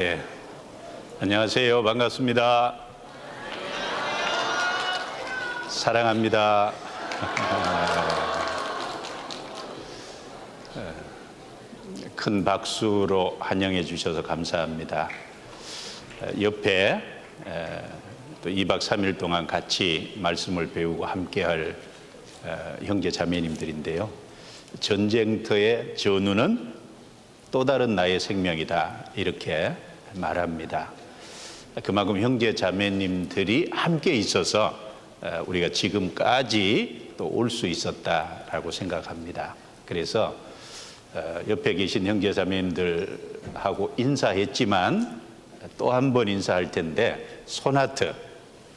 예. 안녕하세요. 반갑습니다. 사랑합니다. 큰 박수로 환영해 주셔서 감사합니다. 옆에 또 2박 3일 동안 같이 말씀을 배우고 함께 할 형제 자매님들인데요. 전쟁터의 전우는 또 다른 나의 생명이다. 이렇게 말합니다. 그만큼 형제 자매님들이 함께 있어서 우리가 지금까지 또 올 수 있었다라고 생각합니다. 그래서 옆에 계신 형제 자매님들하고 인사했지만 또 한 번 인사할 텐데 소나트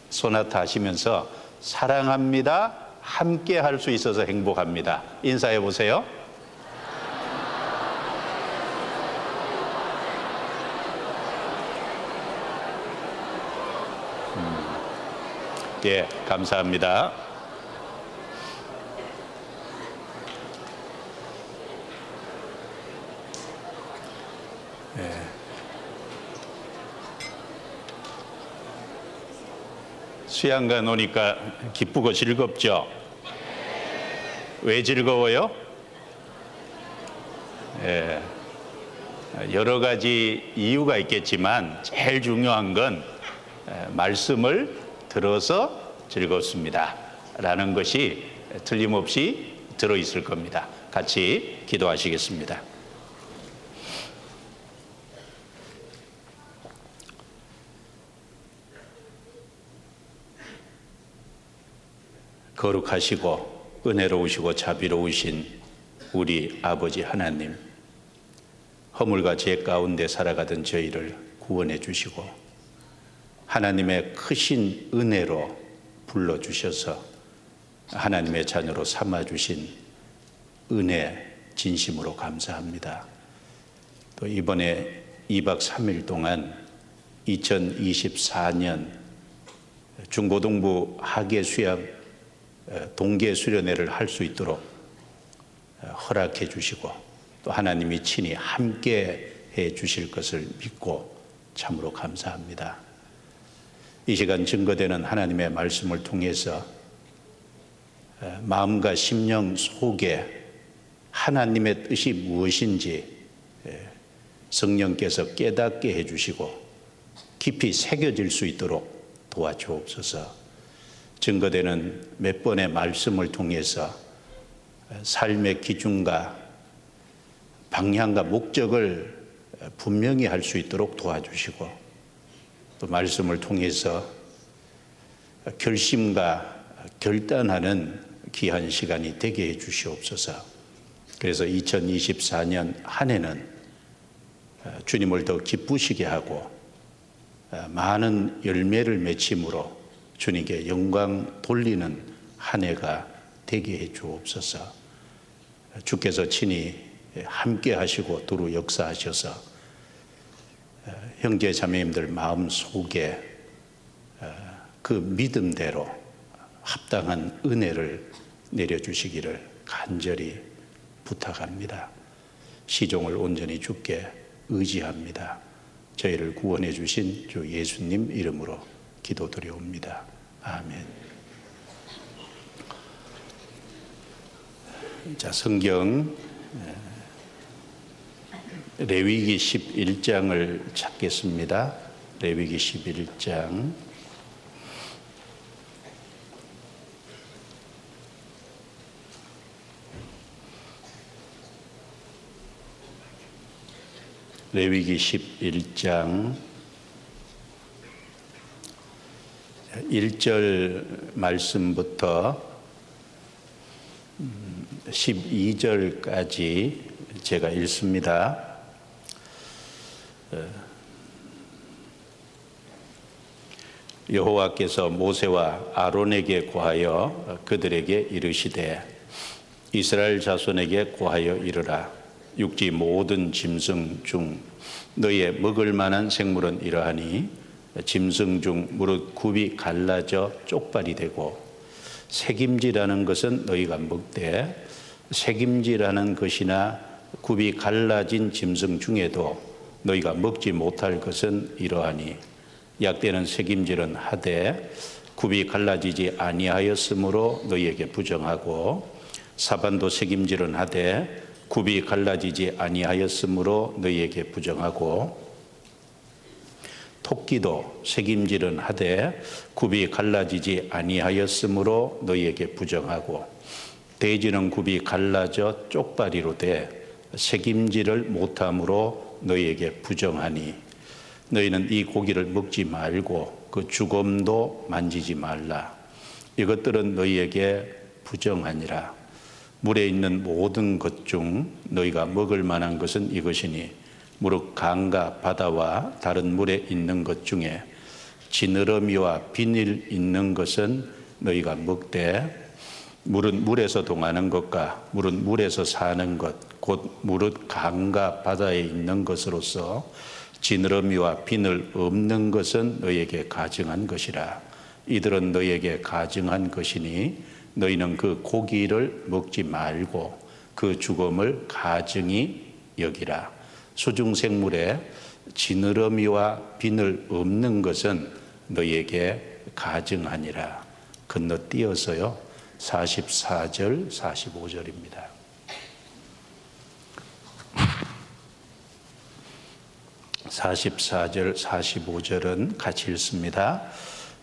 소나트 하시면서 사랑합니다. 함께 할 수 있어서 행복합니다. 인사해 보세요. 예, 감사합니다. 예. 수양관 오니까 기쁘고 즐겁죠? 왜 즐거워요? 예. 여러 가지 이유가 있겠지만 제일 중요한 건 말씀을 들어서 즐겁습니다. 라는 것이 틀림없이 들어있을 겁니다. 같이 기도하시겠습니다. 거룩하시고 은혜로우시고 자비로우신 우리 아버지 하나님, 허물과 죄 가운데 살아가던 저희를 구원해 주시고 하나님의 크신 은혜로 불러주셔서 하나님의 자녀로 삼아주신 은혜 진심으로 감사합니다. 또 이번에 2박 3일 동안 2024년 중고등부 학예 수양 동계 수련회를 할 수 있도록 허락해 주시고 또 하나님이 친히 함께 해 주실 것을 믿고 참으로 감사합니다. 이 시간 증거되는 하나님의 말씀을 통해서 마음과 심령 속에 하나님의 뜻이 무엇인지 성령께서 깨닫게 해주시고 깊이 새겨질 수 있도록 도와주옵소서. 증거되는 몇 번의 말씀을 통해서 삶의 기준과 방향과 목적을 분명히 할 수 있도록 도와주시고 또 말씀을 통해서 결심과 결단하는 귀한 시간이 되게 해 주시옵소서. 그래서 2024년 한 해는 주님을 더 기쁘시게 하고 많은 열매를 맺힘으로 주님께 영광 돌리는 한 해가 되게 해 주옵소서. 주께서 친히 함께 하시고 두루 역사하셔서 형제 자매님들 마음 속에 그 믿음대로 합당한 은혜를 내려주시기를 간절히 부탁합니다. 시종을 온전히 주께 의지합니다. 저희를 구원해 주신 주 예수님 이름으로 기도드려옵니다. 아멘. 자, 성경 레위기 11장을 찾겠습니다. 레위기 11장 레위기 11장 1절 말씀부터 12절까지 제가 읽습니다. 여호와께서 모세와 아론에게 고하여 그들에게 이르시되 이스라엘 자손에게 고하여 이르라. 육지 모든 짐승 중 너희의 먹을 만한 생물은 이러하니 짐승 중 무릇 굽이 갈라져 쪽발이 되고 색임지라는 것은 너희가 먹되 색임지라는 것이나 굽이 갈라진 짐승 중에도 너희가 먹지 못할 것은 이러하니 약대는 책임질은 하되 굽이 갈라지지 아니하였으므로 너희에게 부정하고 사반도 책임질은 하되 굽이 갈라지지 아니하였으므로 너희에게 부정하고 토끼도 책임질은 하되 굽이 갈라지지 아니하였으므로 너희에게 부정하고 돼지는 굽이 갈라져 쪽다리로 돼 책임질을 못함으로 너희에게 부정하니 너희는 이 고기를 먹지 말고 그 죽음도 만지지 말라. 이것들은 너희에게 부정하니라. 물에 있는 모든 것 중 너희가 먹을 만한 것은 이것이니 무릇 강과 바다와 다른 물에 있는 것 중에 지느러미와 비닐 있는 것은 너희가 먹되 물은 물에서 동하는 것과 물은 물에서 사는 것, 곧 무릇 강과 바다에 있는 것으로서 지느러미와 비늘 없는 것은 너희에게 가증한 것이라. 이들은 너희에게 가증한 것이니 너희는 그 고기를 먹지 말고 그 죽음을 가증히 여기라. 수중 생물에 지느러미와 비늘 없는 것은 너희에게 가증하니라. 건너뛰어서요. 44절, 45절입니다. 44절, 45절은 같이 읽습니다.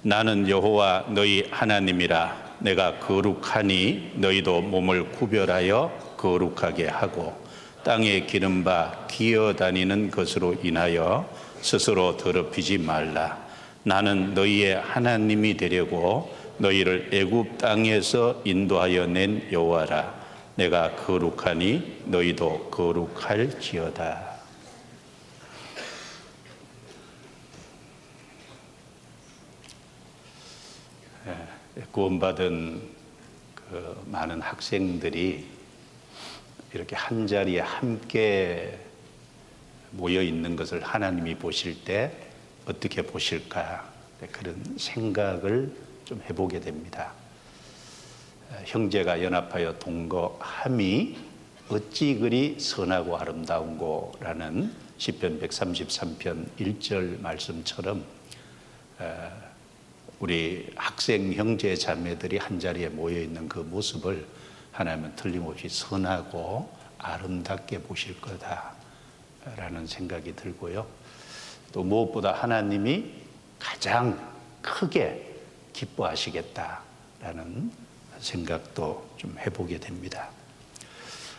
나는 여호와 너희 하나님이라 내가 거룩하니 너희도 몸을 구별하여 거룩하게 하고 땅에 기름 바 기어다니는 것으로 인하여 스스로 더럽히지 말라. 나는 너희의 하나님이 되려고 너희를 애굽 땅에서 인도하여 낸 여호와라. 내가 거룩하니 너희도 거룩할지어다. 예, 구원받은 그 많은 학생들이 이렇게 한 자리에 함께 모여 있는 것을 하나님이 보실 때 어떻게 보실까 그런 생각을 좀 해보게 됩니다. 형제가 연합하여 동거함이 어찌 그리 선하고 아름다운고라는 시편 133편 1절 말씀처럼 우리 학생 형제 자매들이 한 자리에 모여 있는 그 모습을 하나님은 틀림없이 선하고 아름답게 보실 거다라는 생각이 들고요. 또 무엇보다 하나님이 가장 크게 기뻐하시겠다라는 생각도 좀 해보게 됩니다.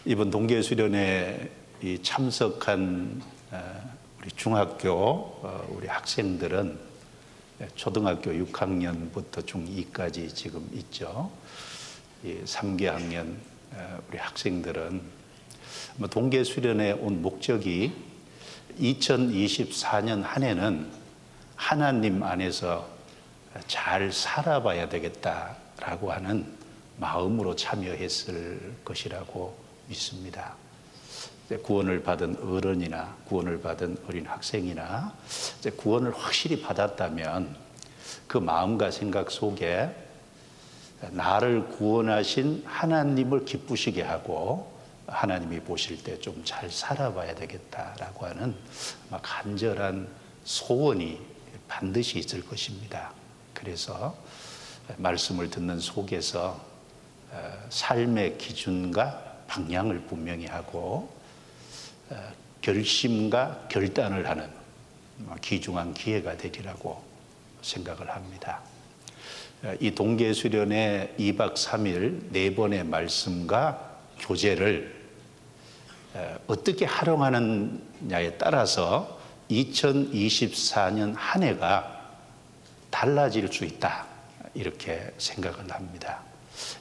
이번 동계 수련회 참석한 어, 우리 중학교 어, 우리 학생들은 초등학교 6학년부터 중2까지 지금 있죠. 3개 학년 어, 우리 학생들은 뭐 동계 수련에 온 목적이 2024년 한 해는 하나님 안에서 잘 살아봐야 되겠다라고 하는 마음으로 참여했을 것이라고 믿습니다. 구원을 받은 어른이나 구원을 받은 어린 학생이나 구원을 확실히 받았다면 그 마음과 생각 속에 나를 구원하신 하나님을 기쁘시게 하고 하나님이 보실 때 좀 잘 살아봐야 되겠다라고 하는 간절한 소원이 반드시 있을 것입니다. 그래서 말씀을 듣는 속에서 어, 삶의 기준과 방향을 분명히 하고 어, 결심과 결단을 하는 귀중한 기회가 되리라고 생각을 합니다. 이 동계 수련의 2박 3일 네 번의 말씀과 교재를 어떻게 활용하느냐에 따라서 2024년 한 해가 달라질 수 있다. 이렇게 생각을 합니다.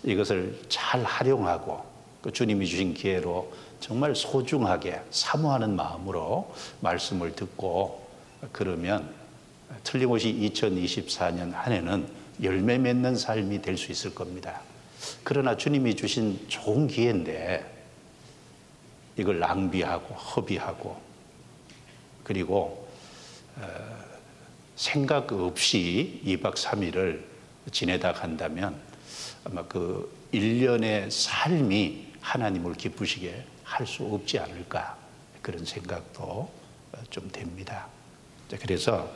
이것을 잘 활용하고 그 주님이 주신 기회로 정말 소중하게 사모하는 마음으로 말씀을 듣고 그러면 틀림없이 2024년 한 해는 열매 맺는 삶이 될 수 있을 겁니다. 그러나 주님이 주신 좋은 기회인데 이걸 낭비하고 허비하고 그리고 어, 생각 없이 2박 3일을 지내다 간다면 아마 그 1년의 삶이 하나님을 기쁘시게 할 수 없지 않을까 그런 생각도 좀 됩니다. 그래서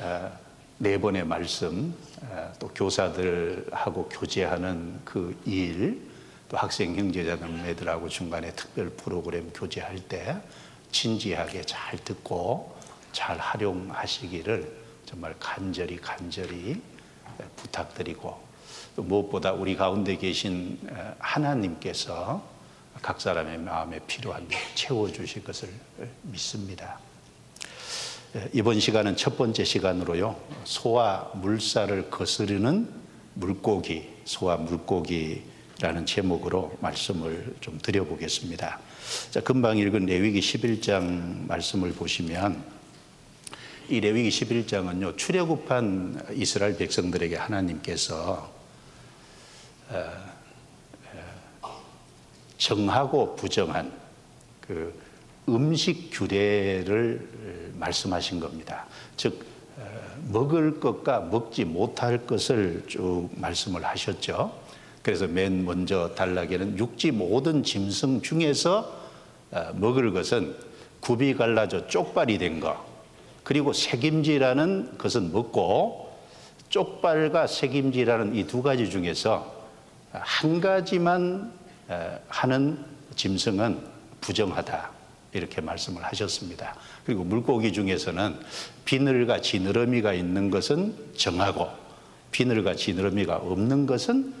어, 네 번의 말씀, 어, 또 교사들하고 교제하는 그 일, 또 학생 형제자매들하고 중간에 특별 프로그램 교제할 때 진지하게 잘 듣고 잘 활용하시기를 정말 간절히 간절히 부탁드리고 또 무엇보다 우리 가운데 계신 하나님께서 각 사람의 마음에 필요한 채워주실 것을 믿습니다. 이번 시간은 첫 번째 시간으로요. 소와 물살을 거스르는 물고기, 소와 물고기라는 제목으로 말씀을 좀 드려보겠습니다. 자, 금방 읽은 레위기 11장 말씀을 보시면 이 레위기 11장은요. 출애굽한 이스라엘 백성들에게 하나님께서 어, 어, 정하고 부정한 그 음식 규례를 말씀하신 겁니다. 즉 어, 먹을 것과 먹지 못할 것을 쭉 말씀을 하셨죠. 그래서 맨 먼저 단락에는 육지 모든 짐승 중에서 먹을 것은 굽이 갈라져 쪽발이 된 것, 그리고 색임지라는 것은 먹고 쪽발과 색임지라는 이 두 가지 중에서 한 가지만 하는 짐승은 부정하다. 이렇게 말씀을 하셨습니다. 그리고 물고기 중에서는 비늘과 지느러미가 있는 것은 정하고 비늘과 지느러미가 없는 것은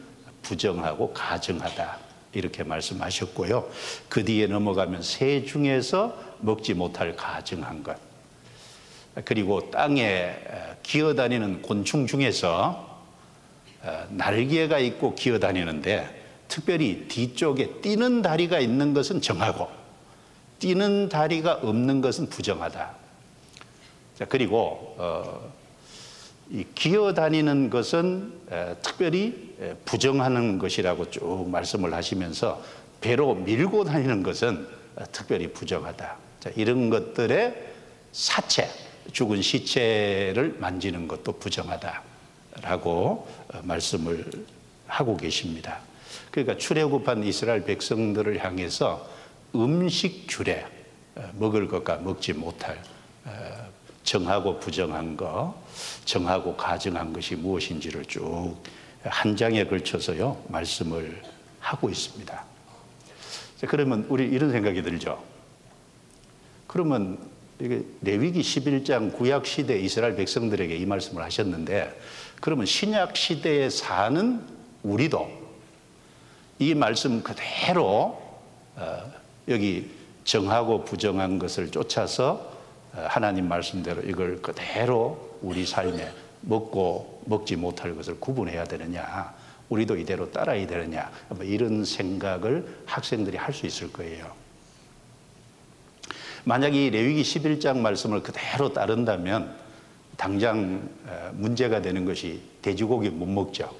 부정하고 가정하다. 이렇게 말씀하셨고요. 그 뒤에 넘어가면 새 중에서 먹지 못할 가정한 것. 그리고 땅에 기어다니는 곤충 중에서 날개가 있고 기어다니는데 특별히 뒤쪽에 뛰는 다리가 있는 것은 정하고 뛰는 다리가 없는 것은 부정하다. 자, 그리고 어, 이 기어다니는 것은 에, 특별히 에, 부정하는 것이라고 쭉 말씀을 하시면서 배로 밀고 다니는 것은 어, 특별히 부정하다. 자, 이런 것들의 사체, 죽은 시체를 만지는 것도 부정하다라고 어, 말씀을 하고 계십니다. 그러니까 출애굽한 이스라엘 백성들을 향해서 음식 규례, 어, 먹을 것과 먹지 못할 어, 정하고 부정한 것, 정하고 가정한 것이 무엇인지를 쭉 한 장에 걸쳐서요 말씀을 하고 있습니다. 그러면 우리 이런 생각이 들죠. 그러면 레위기 11장 구약 시대 이스라엘 백성들에게 이 말씀을 하셨는데 그러면 신약 시대에 사는 우리도 이 말씀 그대로 어, 여기 정하고 부정한 것을 쫓아서 어, 하나님 말씀대로 이걸 그대로 우리 삶에 먹고 먹지 못할 것을 구분해야 되느냐 우리도 이대로 따라야 되느냐 뭐 이런 생각을 학생들이 할 수 있을 거예요. 만약 이 레위기 11장 말씀을 그대로 따른다면 당장 어, 문제가 되는 것이 돼지고기 못 먹죠.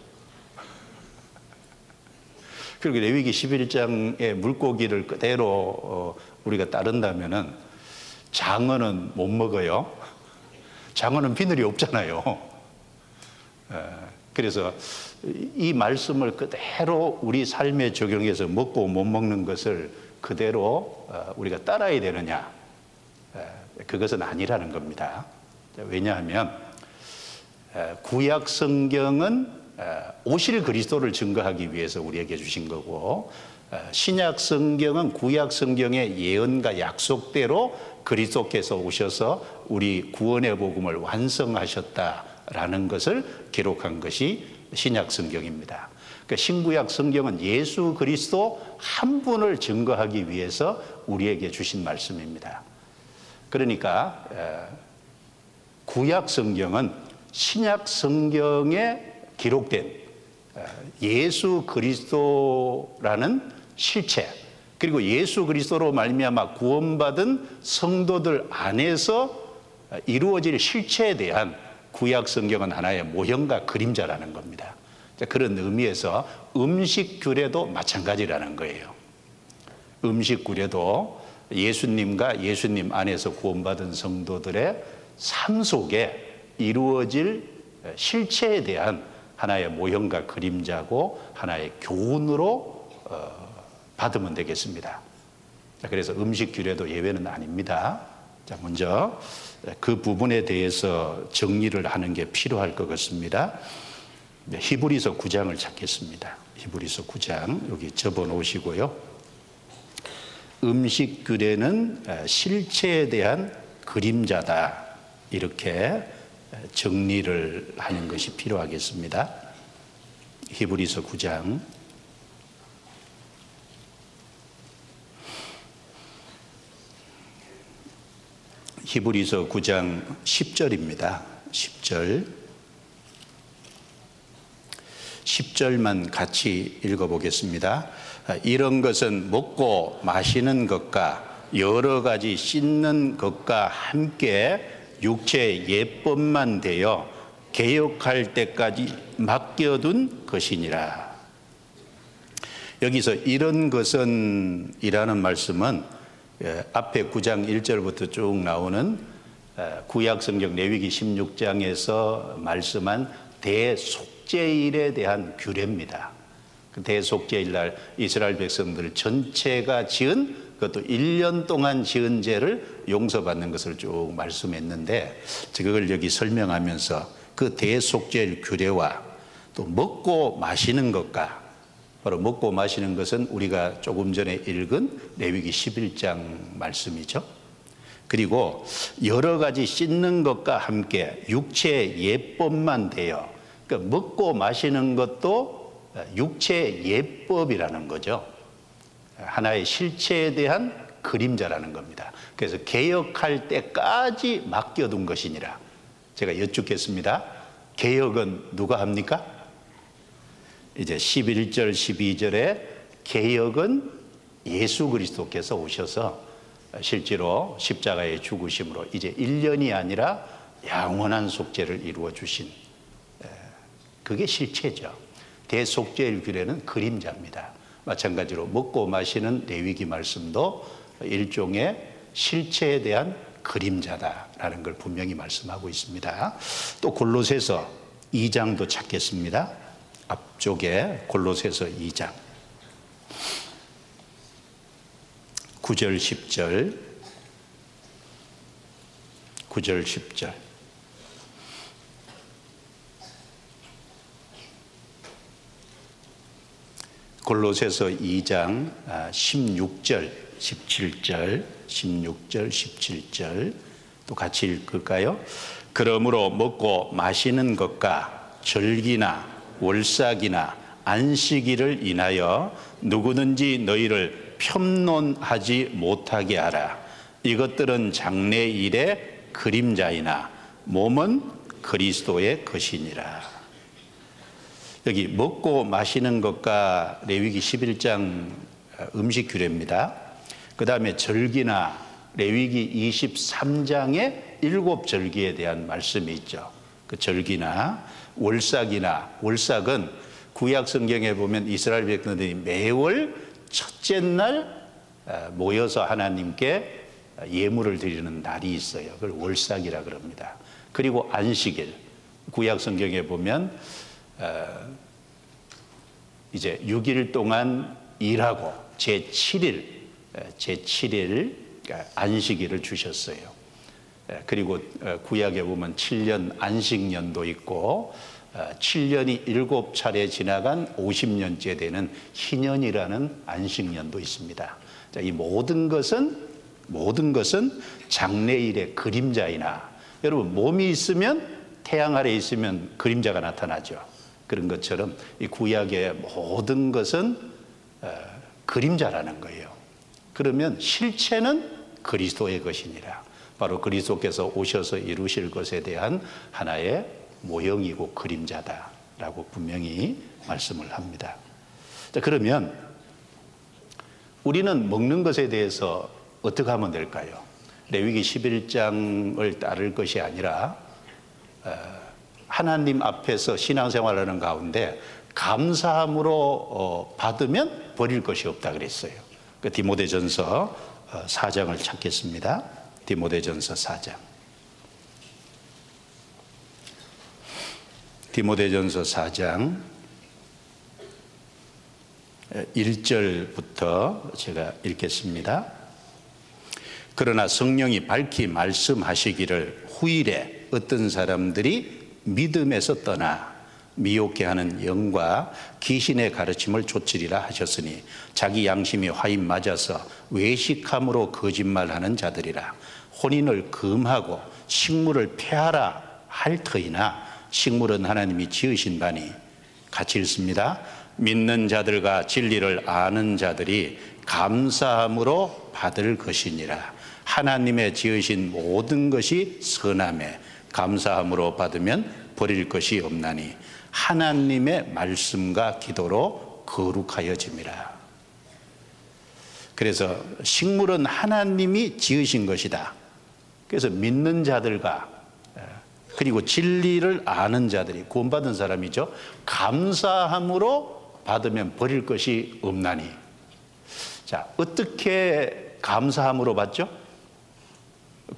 그리고 레위기 11장의 물고기를 그대로 어, 우리가 따른다면은 장어는 못 먹어요. 장어는 비늘이 없잖아요. 그래서 이 말씀을 그대로 우리 삶에 적용해서 먹고 못 먹는 것을 그대로 어, 우리가 따라야 되느냐? 그것은 아니라는 겁니다. 왜냐하면 구약 성경은 오실 그리스도를 증거하기 위해서 우리에게 주신 거고 신약 성경은 구약 성경의 예언과 약속대로 그리스도께서 오셔서 우리 구원의 복음을 완성하셨다라는 것을 기록한 것이 신약 성경입니다. 그러니까 신구약 성경은 예수 그리스도 한 분을 증거하기 위해서 우리에게 주신 말씀입니다. 그러니까 구약 성경은 신약 성경에 기록된 어, 예수 그리스도라는 실체 그리고 예수 그리스도로 말미암아 구원받은 성도들 안에서 이루어질 실체에 대한 구약 성경은 하나의 모형과 그림자라는 겁니다. 그런 의미에서 음식 규례도 마찬가지라는 거예요. 음식 규례도 예수님과 예수님 안에서 구원받은 성도들의 삶 속에 이루어질 실체에 대한 하나의 모형과 그림자고 하나의 교훈으로 어, 받으면 되겠습니다. 그래서 음식 규례도 예외는 아닙니다. 자, 먼저 그 부분에 대해서 정리를 하는 게 필요할 것 같습니다. 히브리서 9장을 찾겠습니다. 히브리서 9장 여기 접어 놓으시고요. 음식 규례는 실체에 대한 그림자다. 이렇게 정리를 하는 것이 필요하겠습니다. 히브리서 9장 히브리서 9장 10절입니다. 10절. 10절만 같이 읽어보겠습니다. 이런 것은 먹고 마시는 것과 여러 가지 씻는 것과 함께 육체 예법만 되어 개혁할 때까지 맡겨둔 것이니라. 여기서 이런 것은 이라는 말씀은 예, 앞에 9장 1절부터 쭉 나오는 구약 성경 레위기 16장에서 말씀한 대속죄일에 대한 규례입니다. 그 대속죄일 날 이스라엘 백성들 전체가 지은 그것도 1년 동안 지은 죄를 용서받는 것을 쭉 말씀했는데 그걸 여기 설명하면서 그 대속죄일 규례와 또 먹고 마시는 것과 바로 먹고 마시는 것은 우리가 조금 전에 읽은 레위기 11장 말씀이죠. 그리고 여러 가지 씻는 것과 함께 육체 예법만 되어 그러니까 먹고 마시는 것도 육체 예법이라는 거죠. 하나의 실체에 대한 그림자라는 겁니다. 그래서 개혁할 때까지 맡겨둔 것이니라. 제가 여쭙겠습니다. 개혁은 누가 합니까? 이제 11절, 12절에 개혁은 예수 그리스도께서 오셔서 실제로 십자가의 죽으심으로 이제 1년이 아니라 영원한 속죄를 이루어 주신 그게 실체죠. 대속죄일 규례는 그림자입니다. 마찬가지로 먹고 마시는 레위기 말씀도 일종의 실체에 대한 그림자다라는 걸 분명히 말씀하고 있습니다. 또 골로새서 2장도 찾겠습니다. 앞쪽에 골로새서 2장 9절 10절 9절 10절 골로새서 2장 16절 17절 16절 17절 또 같이 읽을까요? 그러므로 먹고 마시는 것과 절기나 월삭이나 안식일을 인하여 누구든지 너희를 편론하지 못하게 하라. 이것들은 장래 일의 그림자이나 몸은 그리스도의 것이니라. 여기 먹고 마시는 것과 레위기 11장 음식 규례입니다. 그 다음에 절기나 레위기 23장의 일곱 절기에 대한 말씀이 있죠. 그 절기나 월삭이나 월삭은 구약 성경에 보면 이스라엘 백성들이 매월 첫째 날 어, 모여서 하나님께 예물을 드리는 날이 있어요. 그걸 월삭이라 그럽니다. 그리고 안식일 구약 성경에 보면 어, 이제 6일 동안 일하고 제 7일 제 7일 안식일을 주셨어요. 예, 그리고 어, 구약에 보면 7년 안식년도 있고 7년이 어, 일곱 차례 지나간 50년째 되는 희년이라는 안식년도 있습니다. 이 모든 것은 모든 것은 장래일의 그림자이나 여러분 몸이 있으면 태양 아래 있으면 그림자가 나타나죠. 그런 것처럼 이 구약의 모든 것은 어, 그림자라는 거예요. 그러면 실체는 그리스도의 것이니라. 바로 그리스도께서 오셔서 이루실 것에 대한 하나의 모형이고 그림자다라고 분명히 말씀을 합니다. 자, 그러면 우리는 먹는 것에 대해서 어떻게 하면 될까요? 레위기 11장을 따를 것이 아니라 어, 하나님 앞에서 신앙생활하는 가운데 감사함으로 어, 받으면 버릴 것이 없다 그랬어요. 그 디모데전서 4장을 어, 찾겠습니다. 디모데전서 4장. 디모데전서 4장 1절부터 제가 읽겠습니다. 그러나 성령이 밝히 말씀하시기를 후일에 어떤 사람들이 믿음에서 떠나 미혹게 하는 영과 귀신의 가르침을 좇으리라 하셨으니 자기 양심이 화인 맞아서 외식함으로 거짓말하는 자들이라 혼인을 금하고 식물을 폐하라 할 터이나 식물은 하나님이 지으신 바니 같이 읽습니다. 믿는 자들과 진리를 아는 자들이 감사함으로 받을 것이니라. 하나님의 지으신 모든 것이 선함에 감사함으로 받으면 버릴 것이 없나니 하나님의 말씀과 기도로 거룩하여짐이라. 그래서 식물은 하나님이 지으신 것이다. 그래서 믿는 자들과 그리고 진리를 아는 자들이 구원받은 사람이죠. 감사함으로 받으면 버릴 것이 없나니. 자, 어떻게 감사함으로 받죠?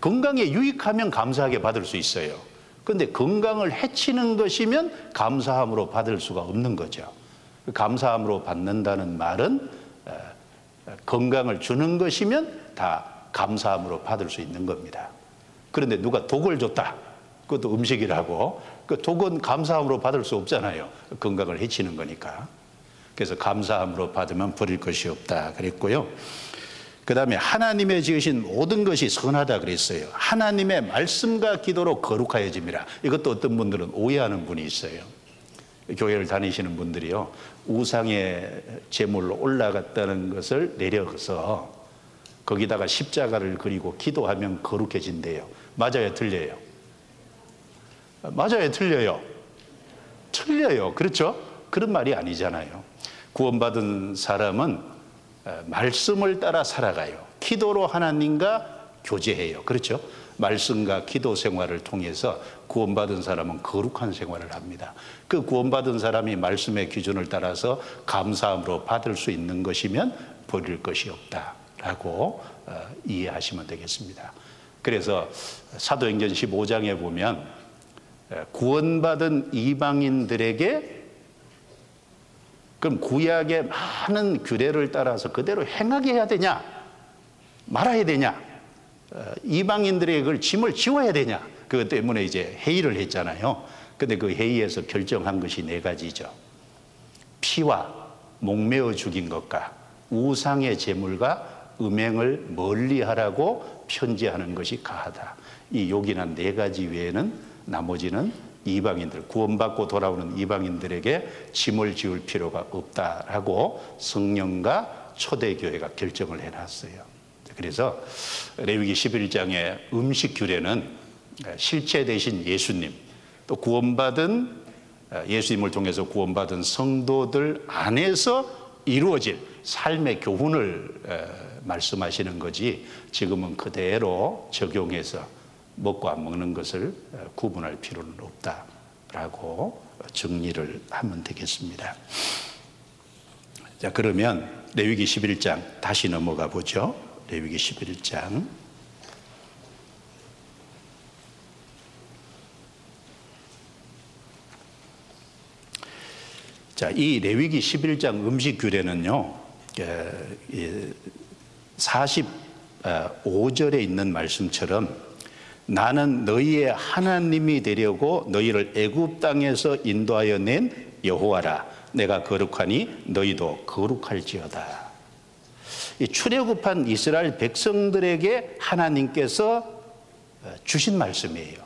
건강에 유익하면 감사하게 받을 수 있어요. 근데 건강을 해치는 것이면 감사함으로 받을 수가 없는 거죠. 감사함으로 받는다는 말은 건강을 주는 것이면 다 감사함으로 받을 수 있는 겁니다. 그런데 누가 독을 줬다. 그것도 음식이라고. 그 독은 감사함으로 받을 수 없잖아요. 건강을 해치는 거니까. 그래서 감사함으로 받으면 버릴 것이 없다. 그랬고요. 그 다음에 하나님의 지으신 모든 것이 선하다 그랬어요. 하나님의 말씀과 기도로 거룩하여집니다. 이것도 어떤 분들은 오해하는 분이 있어요. 교회를 다니시는 분들이요. 우상의 제물로 올라갔다는 것을 내려서 거기다가 십자가를 그리고 기도하면 거룩해진대요. 맞아요, 틀려요? 맞아요, 틀려요? 틀려요. 그렇죠? 그런 말이 아니잖아요. 구원받은 사람은 말씀을 따라 살아가요. 기도로 하나님과 교제해요. 그렇죠? 말씀과 기도 생활을 통해서 구원받은 사람은 거룩한 생활을 합니다. 그 구원받은 사람이 말씀의 기준을 따라서 감사함으로 받을 수 있는 것이면 버릴 것이 없다라고 어, 이해하시면 되겠습니다. 그래서 사도행전 15장에 보면 구원받은 이방인들에게 그럼 구약의 많은 규례를 따라서 그대로 행하게 해야 되냐? 말아야 되냐? 어, 이방인들의 그걸 짐을 지워야 되냐? 그것 때문에 이제 회의를 했잖아요. 근데 그 회의에서 결정한 것이 네 가지죠. 피와 목매어 죽인 것과 우상의 제물과 음행을 멀리 하라고 편지하는 것이 가하다. 이 요긴한 네 가지 외에는 나머지는 이방인들 구원받고 돌아오는 이방인들에게 짐을 지울 필요가 없다라고 성령과 초대교회가 결정을 해놨어요. 그래서 레위기 11장의 음식 규례는 실체 대신 예수님 또 구원받은 예수님을 통해서 구원받은 성도들 안에서 이루어질 삶의 교훈을 말씀하시는 거지 지금은 그대로 적용해서 먹고 안 먹는 것을 어, 구분할 필요는 없다라고 정리를 하면 되겠습니다. 자, 그러면 레위기 11장 다시 넘어가 보죠. 레위기 11장. 자, 이 레위기 11장 음식 규례는요, 45절에 있는 말씀처럼 나는 너희의 하나님이 되려고 너희를 애굽 땅에서 인도하여 낸 여호와라. 내가 거룩하니 너희도 거룩할지어다. 이 출애굽한 이스라엘 백성들에게 하나님께서 어, 주신 말씀이에요.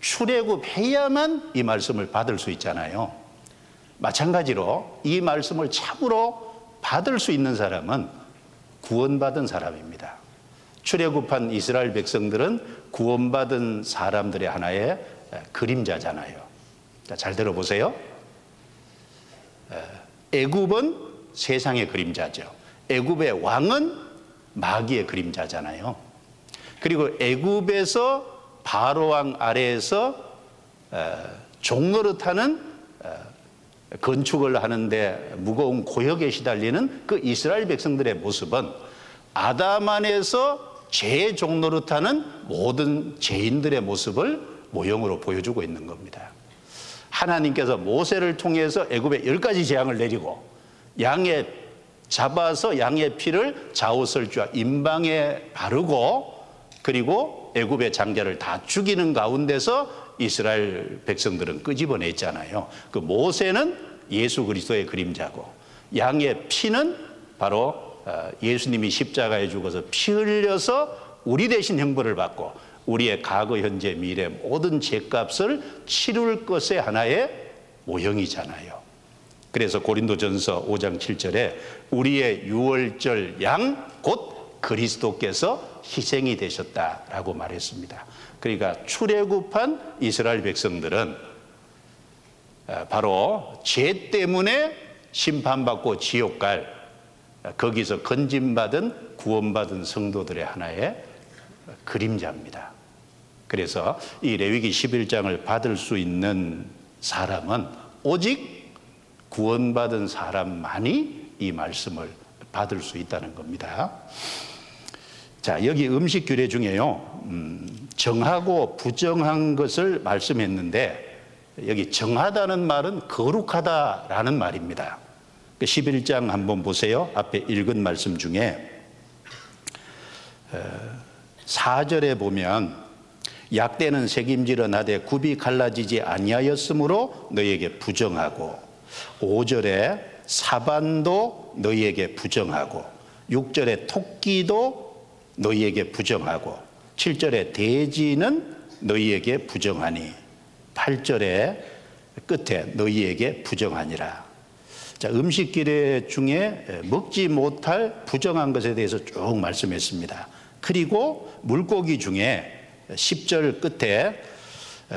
출애굽해야만 이 말씀을 받을 수 있잖아요. 마찬가지로 이 말씀을 참으로 받을 수 있는 사람은 구원받은 사람입니다. 출애굽한 이스라엘 백성들은 구원받은 사람들의 하나의 그림자잖아요. 잘 들어보세요. 애굽은 세상의 그림자죠. 애굽의 왕은 마귀의 그림자잖아요. 그리고 애굽에서 바로 왕 아래에서 종노릇하는 건축을 하는데 무거운 고역에 시달리는 그 이스라엘 백성들의 모습은 아담 안에서 죄 종로로 타는 모든 죄인들의 모습을 모형으로 보여주고 있는 겁니다. 하나님께서 모세를 통해서 애굽에 열 가지 재앙을 내리고 양의 잡아서 양의 피를 좌우설주와 임방에 바르고 그리고 애굽의 장자를 다 죽이는 가운데서 이스라엘 백성들은 끄집어냈잖아요. 그 모세는 예수 그리스도의 그림자고 양의 피는 바로 어, 예수님이 십자가에 죽어서 피 흘려서 우리 대신 형벌을 받고 우리의 과거, 현재, 미래 모든 죄값을 치룰 것의 하나의 모형이잖아요. 그래서 고린도전서 5장 7절에 우리의 유월절 양 곧 그리스도께서 희생이 되셨다라고 말했습니다. 그러니까 출애굽한 이스라엘 백성들은 어, 바로 죄 때문에 심판받고 지옥 갈 거기서 건진받은 구원받은 성도들의 하나의 그림자입니다. 그래서 이 레위기 11장을 받을 수 있는 사람은 오직 구원받은 사람만이 이 말씀을 받을 수 있다는 겁니다. 자, 여기 음식 규례 중에요, 음, 정하고 부정한 것을 말씀했는데, 여기 정하다는 말은 거룩하다라는 말입니다. 11장 그 한번 보세요. 앞에 읽은 말씀 중에 4절에 어, 보면 약대는 책임지러 나되 굽이 갈라지지 아니하였으므로 너희에게 부정하고 5절에 사반도 너희에게 부정하고 6절에 토끼도 너희에게 부정하고 7절에 돼지는 너희에게 부정하니 8절에 끝에 너희에게 부정하니라. 자, 음식 기례 중에 먹지 못할 부정한 것에 대해서 쭉 말씀했습니다. 그리고 물고기 중에 10절 끝에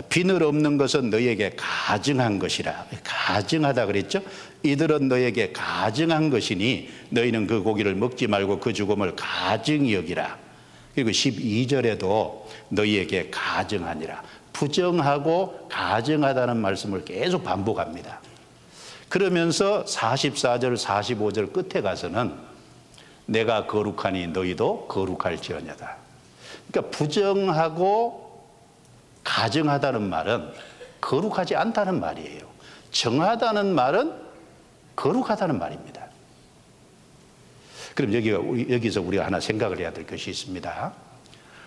비늘 없는 것은 너에게 가증한 것이라. 가증하다 그랬죠? 이들은 너에게 가증한 것이니 너희는 그 고기를 먹지 말고 그 죽음을 가증히 여기라. 그리고 12절에도 너희에게 가증하니라. 부정하고 가증하다는 말씀을 계속 반복합니다. 그러면서 44절, 45절 끝에 가서는 내가 거룩하니 너희도 거룩할지어냐다. 그러니까 부정하고 가정하다는 말은 거룩하지 않다는 말이에요. 정하다는 말은 거룩하다는 말입니다. 그럼 여기 여기서 우리가 하나 생각을 해야 될 것이 있습니다.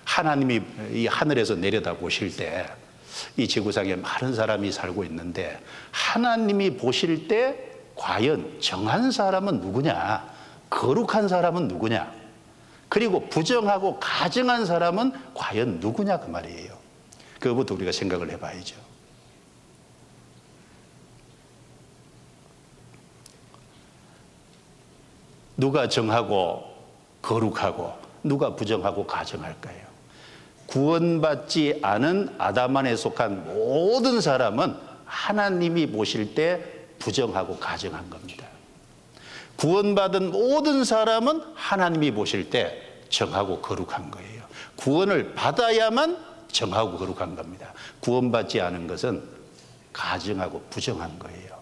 하나님이 이 하늘에서 내려다 보실 때 이 지구상에 많은 사람이 살고 있는데 하나님이 보실 때 과연 정한 사람은 누구냐? 거룩한 사람은 누구냐? 그리고 부정하고 가정한 사람은 과연 누구냐 그 말이에요. 그것부터 우리가 생각을 해봐야죠. 누가 정하고 거룩하고 누가 부정하고 가정할까요? 구원받지 않은 아담안에 속한 모든 사람은 하나님이 보실 때 부정하고 가정한 겁니다. 구원받은 모든 사람은 하나님이 보실 때 정하고 거룩한 거예요. 구원을 받아야만 정하고 거룩한 겁니다. 구원받지 않은 것은 가정하고 부정한 거예요.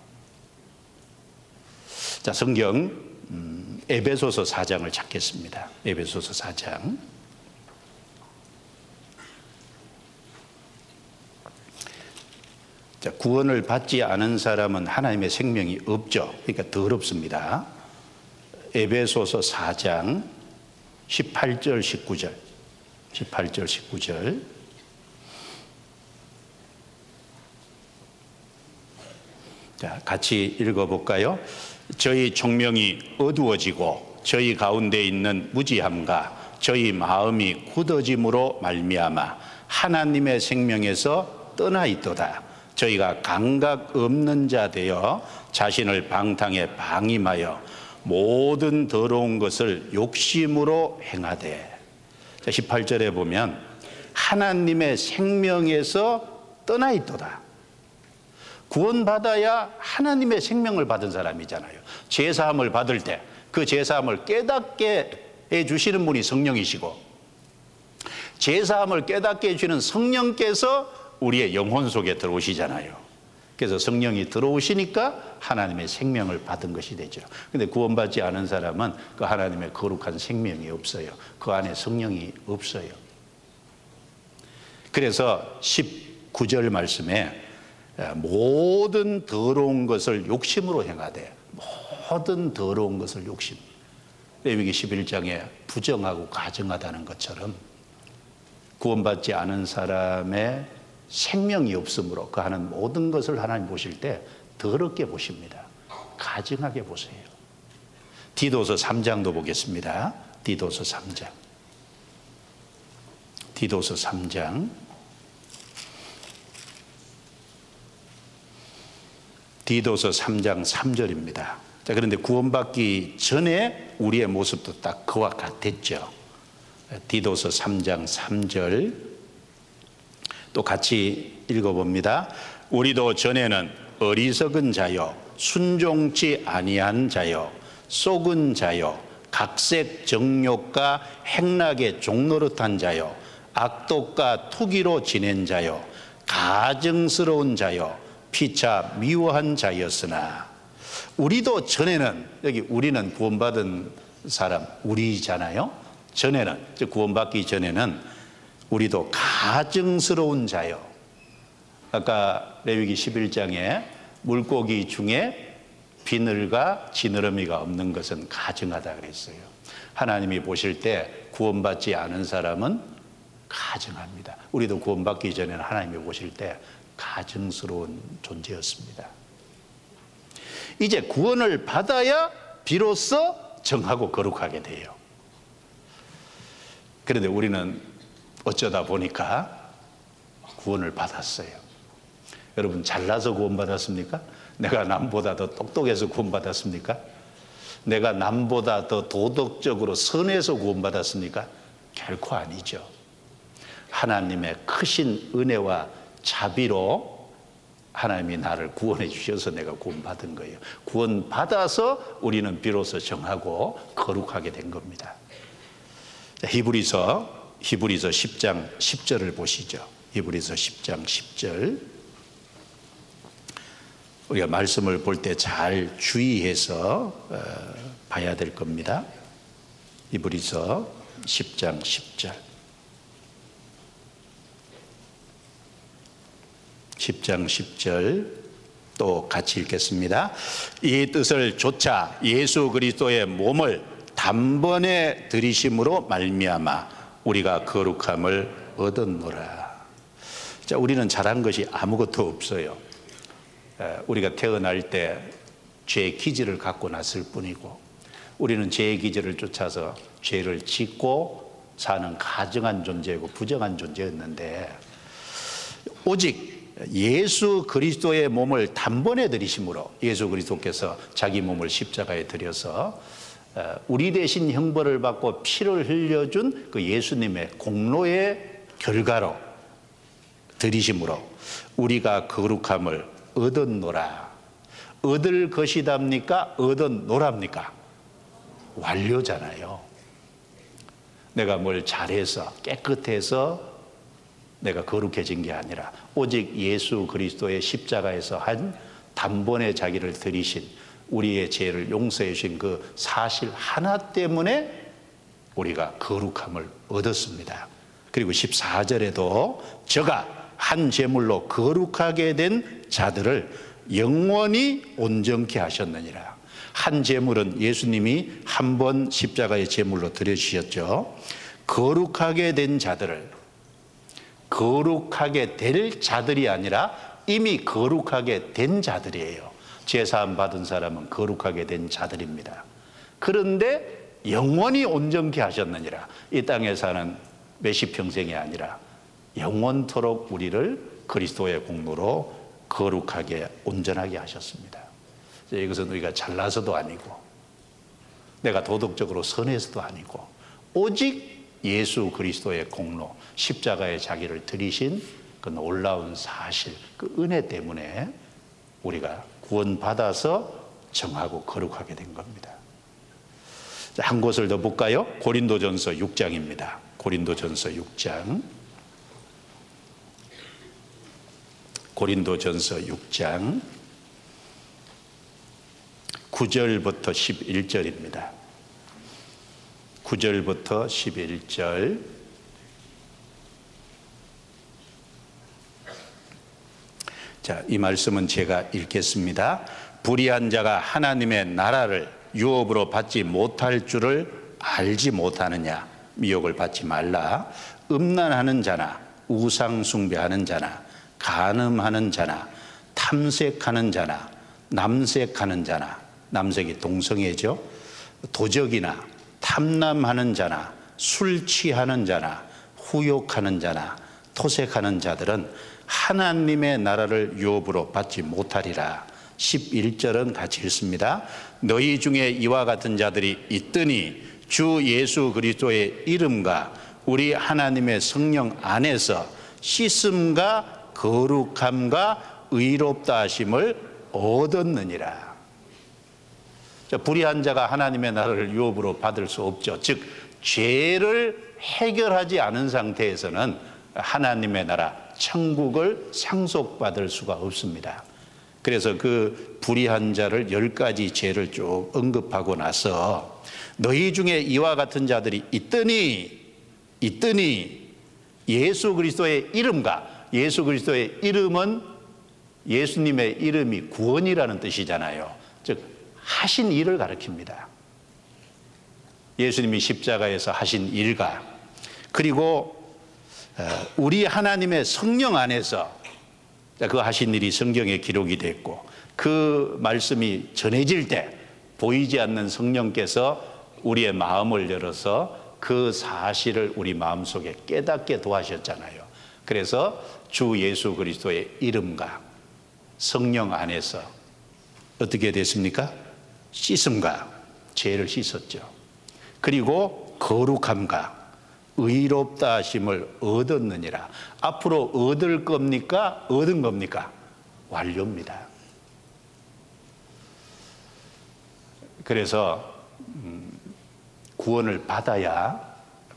자, 성경 음, 에베소서 4장을 찾겠습니다. 에베소서 4장. 구원을 받지 않은 사람은 하나님의 생명이 없죠. 그러니까 더럽습니다. 에베소서 4장 18절 19절 18절 19절 자, 같이 읽어볼까요? 저희 총명이 어두워지고 저희 가운데 있는 무지함과 저희 마음이 굳어짐으로 말미암아 하나님의 생명에서 떠나 있도다. 저희가 감각 없는 자 되어 자신을 방탕에 방임하여 모든 더러운 것을 욕심으로 행하되. 자, 18절에 보면 하나님의 생명에서 떠나 있도다. 구원받아야 하나님의 생명을 받은 사람이잖아요. 제사함을 받을 때 그 제사함을 깨닫게 해주시는 분이 성령이시고 제사함을 깨닫게 해주시는 성령께서 우리의 영혼 속에 들어오시잖아요. 그래서 성령이 들어오시니까 하나님의 생명을 받은 것이 되죠. 근데 구원받지 않은 사람은 그 하나님의 거룩한 생명이 없어요. 그 안에 성령이 없어요. 그래서 19절 말씀에 모든 더러운 것을 욕심으로 행하되 모든 더러운 것을 욕심. 레위기 11장에 부정하고 가정하다는 것처럼 구원받지 않은 사람의 생명이 없으므로 그 하는 모든 것을 하나님 보실 때 더럽게 보십니다. 가증하게 보세요. 디도서 3장도 보겠습니다. 디도서 3장. 디도서 3장. 디도서 3장 3절입니다. 자, 그런데 구원받기 전에 우리의 모습도 딱 그와 같았죠. 디도서 3장 3절 또 같이 읽어봅니다. 우리도 전에는 어리석은 자요, 순종치 아니한 자요, 속은 자요, 각색 정욕과 행락의 종노릇한 자요, 악독과 투기로 지낸 자요, 가증스러운 자요, 피차 미워한 자였으나 우리도 전에는 여기 우리는 구원받은 사람 우리잖아요. 전에는 구원받기 전에는 우리도 가증스러운 자요. 아까 레위기 11장에 물고기 중에 비늘과 지느러미가 없는 것은 가증하다 그랬어요. 하나님이 보실 때 구원받지 않은 사람은 가증합니다. 우리도 구원받기 전에는 하나님이 보실 때 가증스러운 존재였습니다. 이제 구원을 받아야 비로소 정하고 거룩하게 돼요. 그런데 우리는 어쩌다 보니까 구원을 받았어요. 여러분 잘나서 구원받았습니까? 내가 남보다 더 똑똑해서 구원받았습니까? 내가 남보다 더 도덕적으로 선해서 구원받았습니까? 결코 아니죠. 하나님의 크신 은혜와 자비로 하나님이 나를 구원해 주셔서 내가 구원받은 거예요. 구원받아서 우리는 비로소 정하고 거룩하게 된 겁니다. 히브리서 히브리서 10장 10절을 보시죠. 히브리서 10장 10절. 우리가 말씀을 볼 때 잘 주의해서 어, 봐야 될 겁니다. 히브리서 10장 10절. 10장 10절 또 같이 읽겠습니다. 이 뜻을 조차 예수 그리스도의 몸을 단번에 들이심으로 말미암아 우리가 거룩함을 얻었노라. 자, 우리는 잘한 것이 아무것도 없어요. 우리가 태어날 때죄 기질을 갖고 났을 뿐이고 우리는 죄의 기질을 쫓아서 죄를 짓고 사는 가정한 존재고 부정한 존재였는데 오직 예수 그리스도의 몸을 단번에 들이심으로 예수 그리스도께서 자기 몸을 십자가에 들여서 어, 우리 대신 형벌을 받고 피를 흘려준 그 예수님의 공로의 결과로 들이심으로 우리가 거룩함을 얻었노라. 얻을 것이답니까? 얻었노랍니까? 완료잖아요. 내가 뭘 잘해서 깨끗해서 내가 거룩해진 게 아니라 오직 예수 그리스도의 십자가에서 한 단번에 자기를 들이신 우리의 죄를 용서해 주신 그 사실 하나 때문에 우리가 거룩함을 얻었습니다. 그리고 14절에도 저가 한 제물로 거룩하게 된 자들을 영원히 온전케 하셨느니라. 한 제물은 예수님이 한 번 십자가의 제물로 드려주셨죠. 거룩하게 된 자들을 거룩하게 될 자들이 아니라 이미 거룩하게 된 자들이에요. 제사함 받은 사람은 거룩하게 된 자들입니다. 그런데 영원히 온전케 하셨느니라. 이 땅에 사는 몇십 평생이 아니라 영원토록 우리를 그리스도의 공로로 거룩하게 온전하게 하셨습니다. 이것은 우리가 잘나서도 아니고 내가 도덕적으로 선해서도 아니고 오직 예수 그리스도의 공로 십자가에 자기를 들이신 그 놀라운 사실 그 은혜 때문에 우리가 구원받아서 정하고 거룩하게 된 겁니다. 한 곳을 더 볼까요? 고린도전서 6장입니다. 고린도전서 6장. 고린도전서 6장 9절부터 11절입니다. 9절부터 11절 자, 이 말씀은 제가 읽겠습니다. 불의한 자가 하나님의 나라를 유업으로 받지 못할 줄을 알지 못하느냐? 미혹을 받지 말라. 음란하는 자나 우상 숭배하는 자나 간음하는 자나 탐색하는 자나 남색하는 자나 남색이 동성애죠. 도적이나 탐남하는 자나 술 취하는 자나 후욕하는 자나 토색하는 자들은 하나님의 나라를 유업으로 받지 못하리라 11절은 같이 읽습니다 너희 중에 이와 같은 자들이 있더니 주 예수 그리스도의 이름과 우리 하나님의 성령 안에서 씻음과 거룩함과 의롭다 하심을 얻었느니라. 불의한 자가 하나님의 나라를 유업으로 받을 수 없죠. 즉 죄를 해결하지 않은 상태에서는 하나님의 나라 천국을 상속받을 수가 없습니다. 그래서 그 불의한 자를 열 가지 죄를 쭉 언급하고 나서 너희 중에 이와 같은 자들이 있더니 있더니 예수 그리스도의 이름과 예수 그리스도의 이름은 예수님의 이름이 구원이라는 뜻이잖아요. 즉 하신 일을 가리킵니다. 예수님이 십자가에서 하신 일과 그리고 어, 우리 하나님의 성령 안에서 그 하신 일이 성경에 기록이 됐고 그 말씀이 전해질 때 보이지 않는 성령께서 우리의 마음을 열어서 그 사실을 우리 마음속에 깨닫게 도하셨잖아요. 그래서 주 예수 그리스도의 이름과 성령 안에서 어떻게 됐습니까? 씻음과 죄를 씻었죠. 그리고 거룩함과 의롭다 하심을 얻었느니라. 앞으로 얻을 겁니까? 얻은 겁니까? 완료입니다. 그래서 음, 구원을 받아야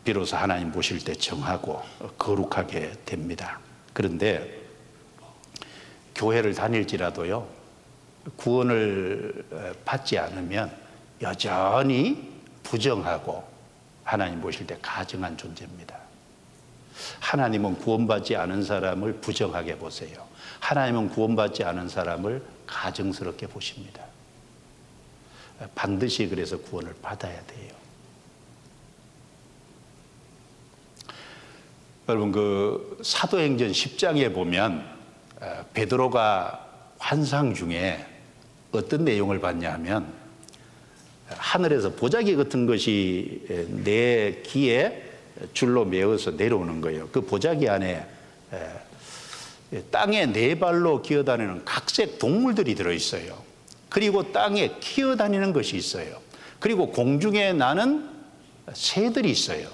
비로소 하나님 보실 때 정하고 거룩하게 됩니다. 그런데 교회를 다닐지라도요, 구원을 받지 않으면 여전히 부정하고 하나님 보실 때 가증한 존재입니다. 하나님은 구원받지 않은 사람을 부정하게 보세요. 하나님은 구원받지 않은 사람을 가증스럽게 보십니다. 반드시 그래서 구원을 받아야 돼요. 여러분 그 사도행전 10장에 보면 어, 베드로가 환상 중에 어떤 내용을 봤냐 하면 하늘에서 보자기 같은 것이 내 귀에 줄로 메어서 내려오는 거예요. 그 보자기 안에 땅에 네 발로 기어다니는 각색 동물들이 들어있어요. 그리고 땅에 기어다니는 것이 있어요. 그리고 공중에 나는 새들이 있어요.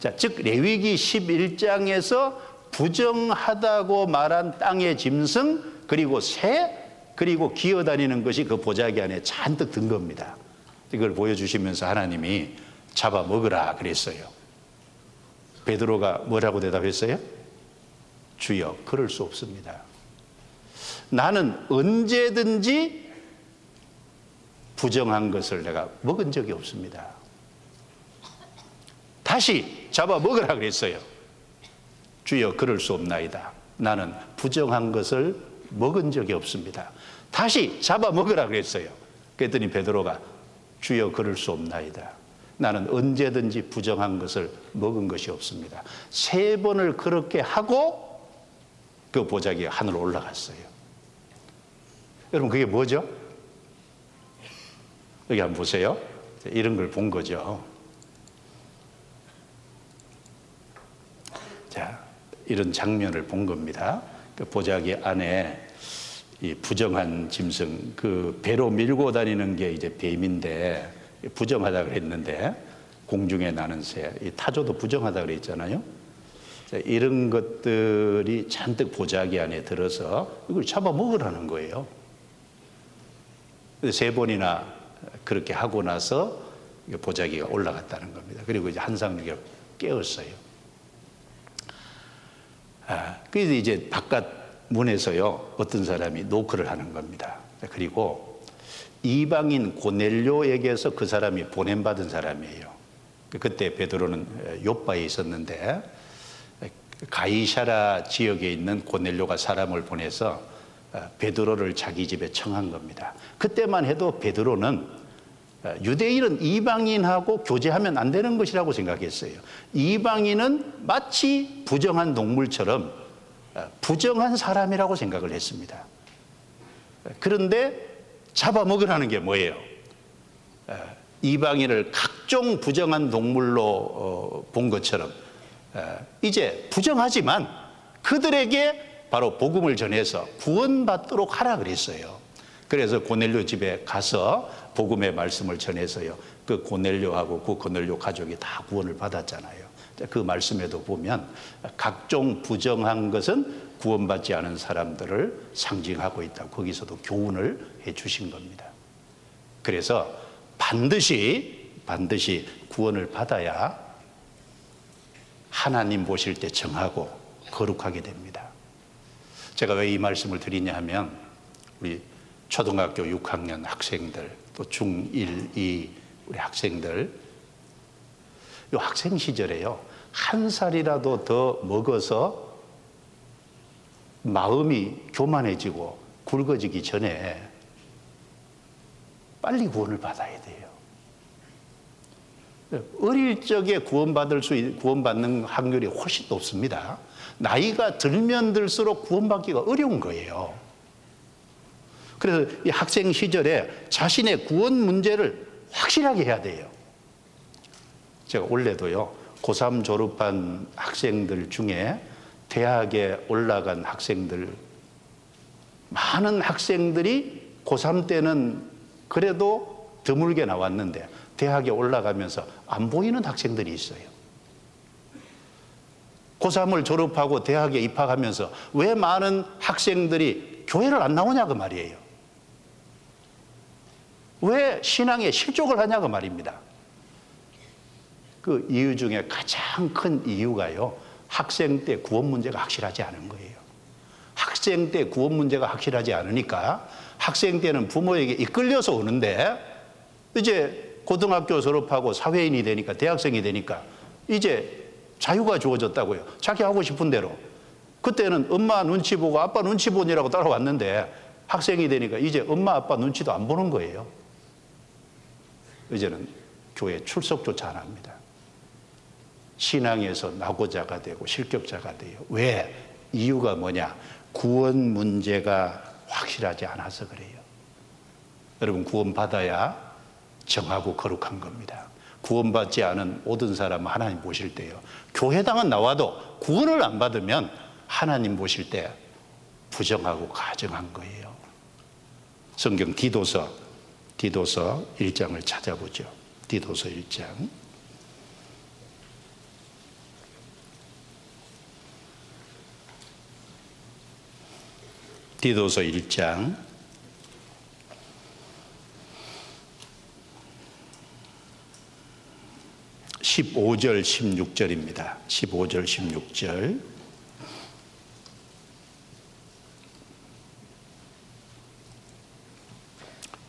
자, 즉 레위기 11장에서 부정하다고 말한 땅의 짐승 그리고 새 그리고 기어다니는 것이 그 보자기 안에 잔뜩 든 겁니다. 이걸 보여주시면서 하나님이 잡아 먹으라 그랬어요. 베드로가 뭐라고 대답했어요? 주여, 그럴 수 없습니다. 나는 언제든지 부정한 것을 내가 먹은 적이 없습니다. 다시 잡아 먹으라 그랬어요. 주여, 그럴 수 없나이다. 나는 부정한 것을 먹은 적이 없습니다. 다시 잡아 먹으라 그랬어요. 그랬더니 베드로가 주여 그럴 수 없나이다. 나는 언제든지 부정한 것을 먹은 것이 없습니다. 세 번을 그렇게 하고 그 보자기가 하늘로 올라갔어요. 여러분 그게 뭐죠? 여기 한번 보세요. 이런 걸 본 거죠. 자, 이런 장면을 본 겁니다. 그 보자기 안에 이 부정한 짐승 그 배로 밀고 다니는 게 이제 뱀인데 부정하다 그랬는데 공중에 나는 새, 이 타조도 부정하다 그랬잖아요. 이런 것들이 잔뜩 보자기 안에 들어서 이걸 잡아 먹으라는 거예요. 세 번이나 그렇게 하고 나서 보자기가 올라갔다는 겁니다. 그리고 이제 한상육을 깨웠어요. 아, 그래서 이제 바깥 문에서요 어떤 사람이 노크를 하는 겁니다. 그리고 이방인 고넬료에게서 그 사람이 보냄받은 사람이에요. 그때 베드로는 요바에 있었는데 가이샤라 지역에 있는 고넬료가 사람을 보내서 어, 베드로를 자기 집에 청한 겁니다. 그때만 해도 베드로는 어, 유대인은 이방인하고 교제하면 안 되는 것이라고 생각했어요. 이방인은 마치 부정한 동물처럼 어, 부정한 사람이라고 생각을 했습니다. 그런데 잡아먹으라는 게 뭐예요? 이방인을 각종 부정한 동물로 본 것처럼 이제 부정하지만 그들에게 바로 복음을 전해서 구원받도록 하라 그랬어요. 그래서 고넬료 집에 가서 복음의 말씀을 전해서요. 그 고넬료하고 그 고넬료 가족이 다 구원을 받았잖아요. 그 말씀에도 보면 각종 부정한 것은 구원받지 않은 사람들을 상징하고 있다. 거기서도 교훈을 해 주신 겁니다. 그래서 반드시 반드시 구원을 받아야 하나님 보실 때 정하고 거룩하게 됩니다. 제가 왜 이 말씀을 드리냐 하면 우리 초등학교 6학년 학생들 또 중1, 2 우리 학생들 이 학생 시절에요. 한 살이라도 더 먹어서 마음이 교만해지고 굵어지기 전에 빨리 구원을 받아야 돼요. 어릴 적에 구원받을 수, 구원받는 확률이 훨씬 높습니다. 나이가 들면 들수록 구원받기가 어려운 거예요. 그래서 이 학생 시절에 자신의 구원 문제를 확실하게 해야 돼요. 제가 원래도요, 고3 졸업한 학생들 중에 대학에 올라간 학생들, 많은 학생들이 고3 때는 그래도 드물게 나왔는데 대학에 올라가면서 안 보이는 학생들이 있어요. 고3을 졸업하고 대학에 입학하면서 왜 많은 학생들이 교회를 안 나오냐고 말이에요. 왜 신앙에 실족을 하냐고 말입니다. 그 이유 중에 가장 큰 이유가요. 학생 때 구원 문제가 확실하지 않은 거예요. 학생 때 구원 문제가 확실하지 않으니까 학생 때는 부모에게 이끌려서 오는데 이제 고등학교 졸업하고 사회인이 되니까 대학생이 되니까 이제 자유가 주어졌다고요. 자기 하고 싶은 대로. 그때는 엄마 눈치 보고 아빠 눈치 보니라고 따라왔는데 학생이 되니까 이제 엄마 아빠 눈치도 안 보는 거예요. 이제는 교회 출석조차 안 합니다. 신앙에서 낙오자가 되고 실격자가 돼요. 왜? 이유가 뭐냐? 구원 문제가 확실하지 않아서 그래요. 여러분 구원받아야 정하고 거룩한 겁니다. 구원받지 않은 모든 사람 하나님 보실 때요. 교회당은 나와도 구원을 안 받으면 하나님 보실 때 부정하고 가정한 거예요. 성경 디도서 디도서 1장을 찾아보죠. 디도서 1장. 디도서 1장. 15절 16절입니다. 15절 16절.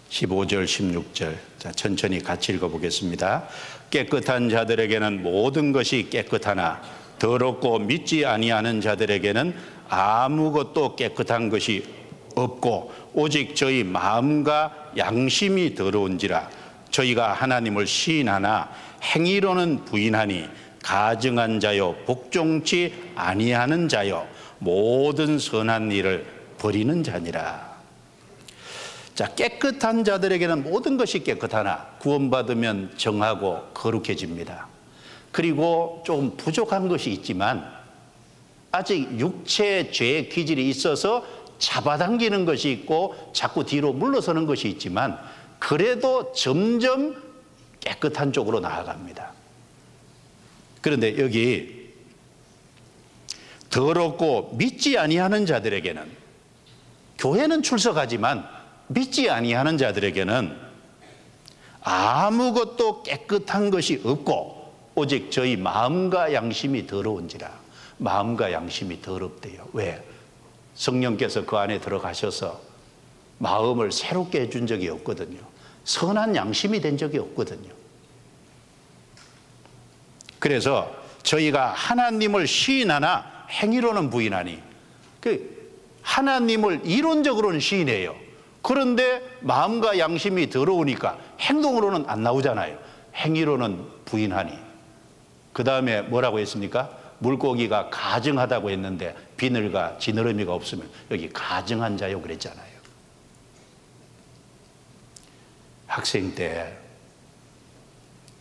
(15절) (16절) 자 천천히 같이 읽어보겠습니다. 깨끗한 자들에게는 모든 것이 깨끗하나 더럽고 믿지 아니하는 자들에게는 아무것도 깨끗한 것이 없고 오직 저희 마음과 양심이 더러운지라 저희가 하나님을 시인하나 행위로는 부인하니 가증한 자요 복종치 아니하는 자요 모든 선한 일을 버리는 자니라. 자, 깨끗한 자들에게는 모든 것이 깨끗하나 구원받으면 정하고 거룩해집니다. 그리고 조금 부족한 것이 있지만 아직 육체의 죄의 기질이 있어서 잡아당기는 것이 있고 자꾸 뒤로 물러서는 것이 있지만 그래도 점점 깨끗한 쪽으로 나아갑니다. 그런데 여기 더럽고 믿지 아니하는 자들에게는 교회는 출석하지만 믿지 아니하는 자들에게는 아무것도 깨끗한 것이 없고 오직 저희 마음과 양심이 더러운지라 마음과 양심이 더럽대요. 왜? 성령께서 그 안에 들어가셔서 마음을 새롭게 해준 적이 없거든요. 선한 양심이 된 적이 없거든요. 그래서 저희가 하나님을 시인하나 행위로는 부인하니 그 하나님을 이론적으로는 시인해요. 그런데 마음과 양심이 더러우니까 행동으로는 안 나오잖아요. 행위로는 부인하니. 그 다음에 뭐라고 했습니까? 물고기가 가증하다고 했는데 비늘과 지느러미가 없으면 여기 가증한 자요 그랬잖아요. 학생 때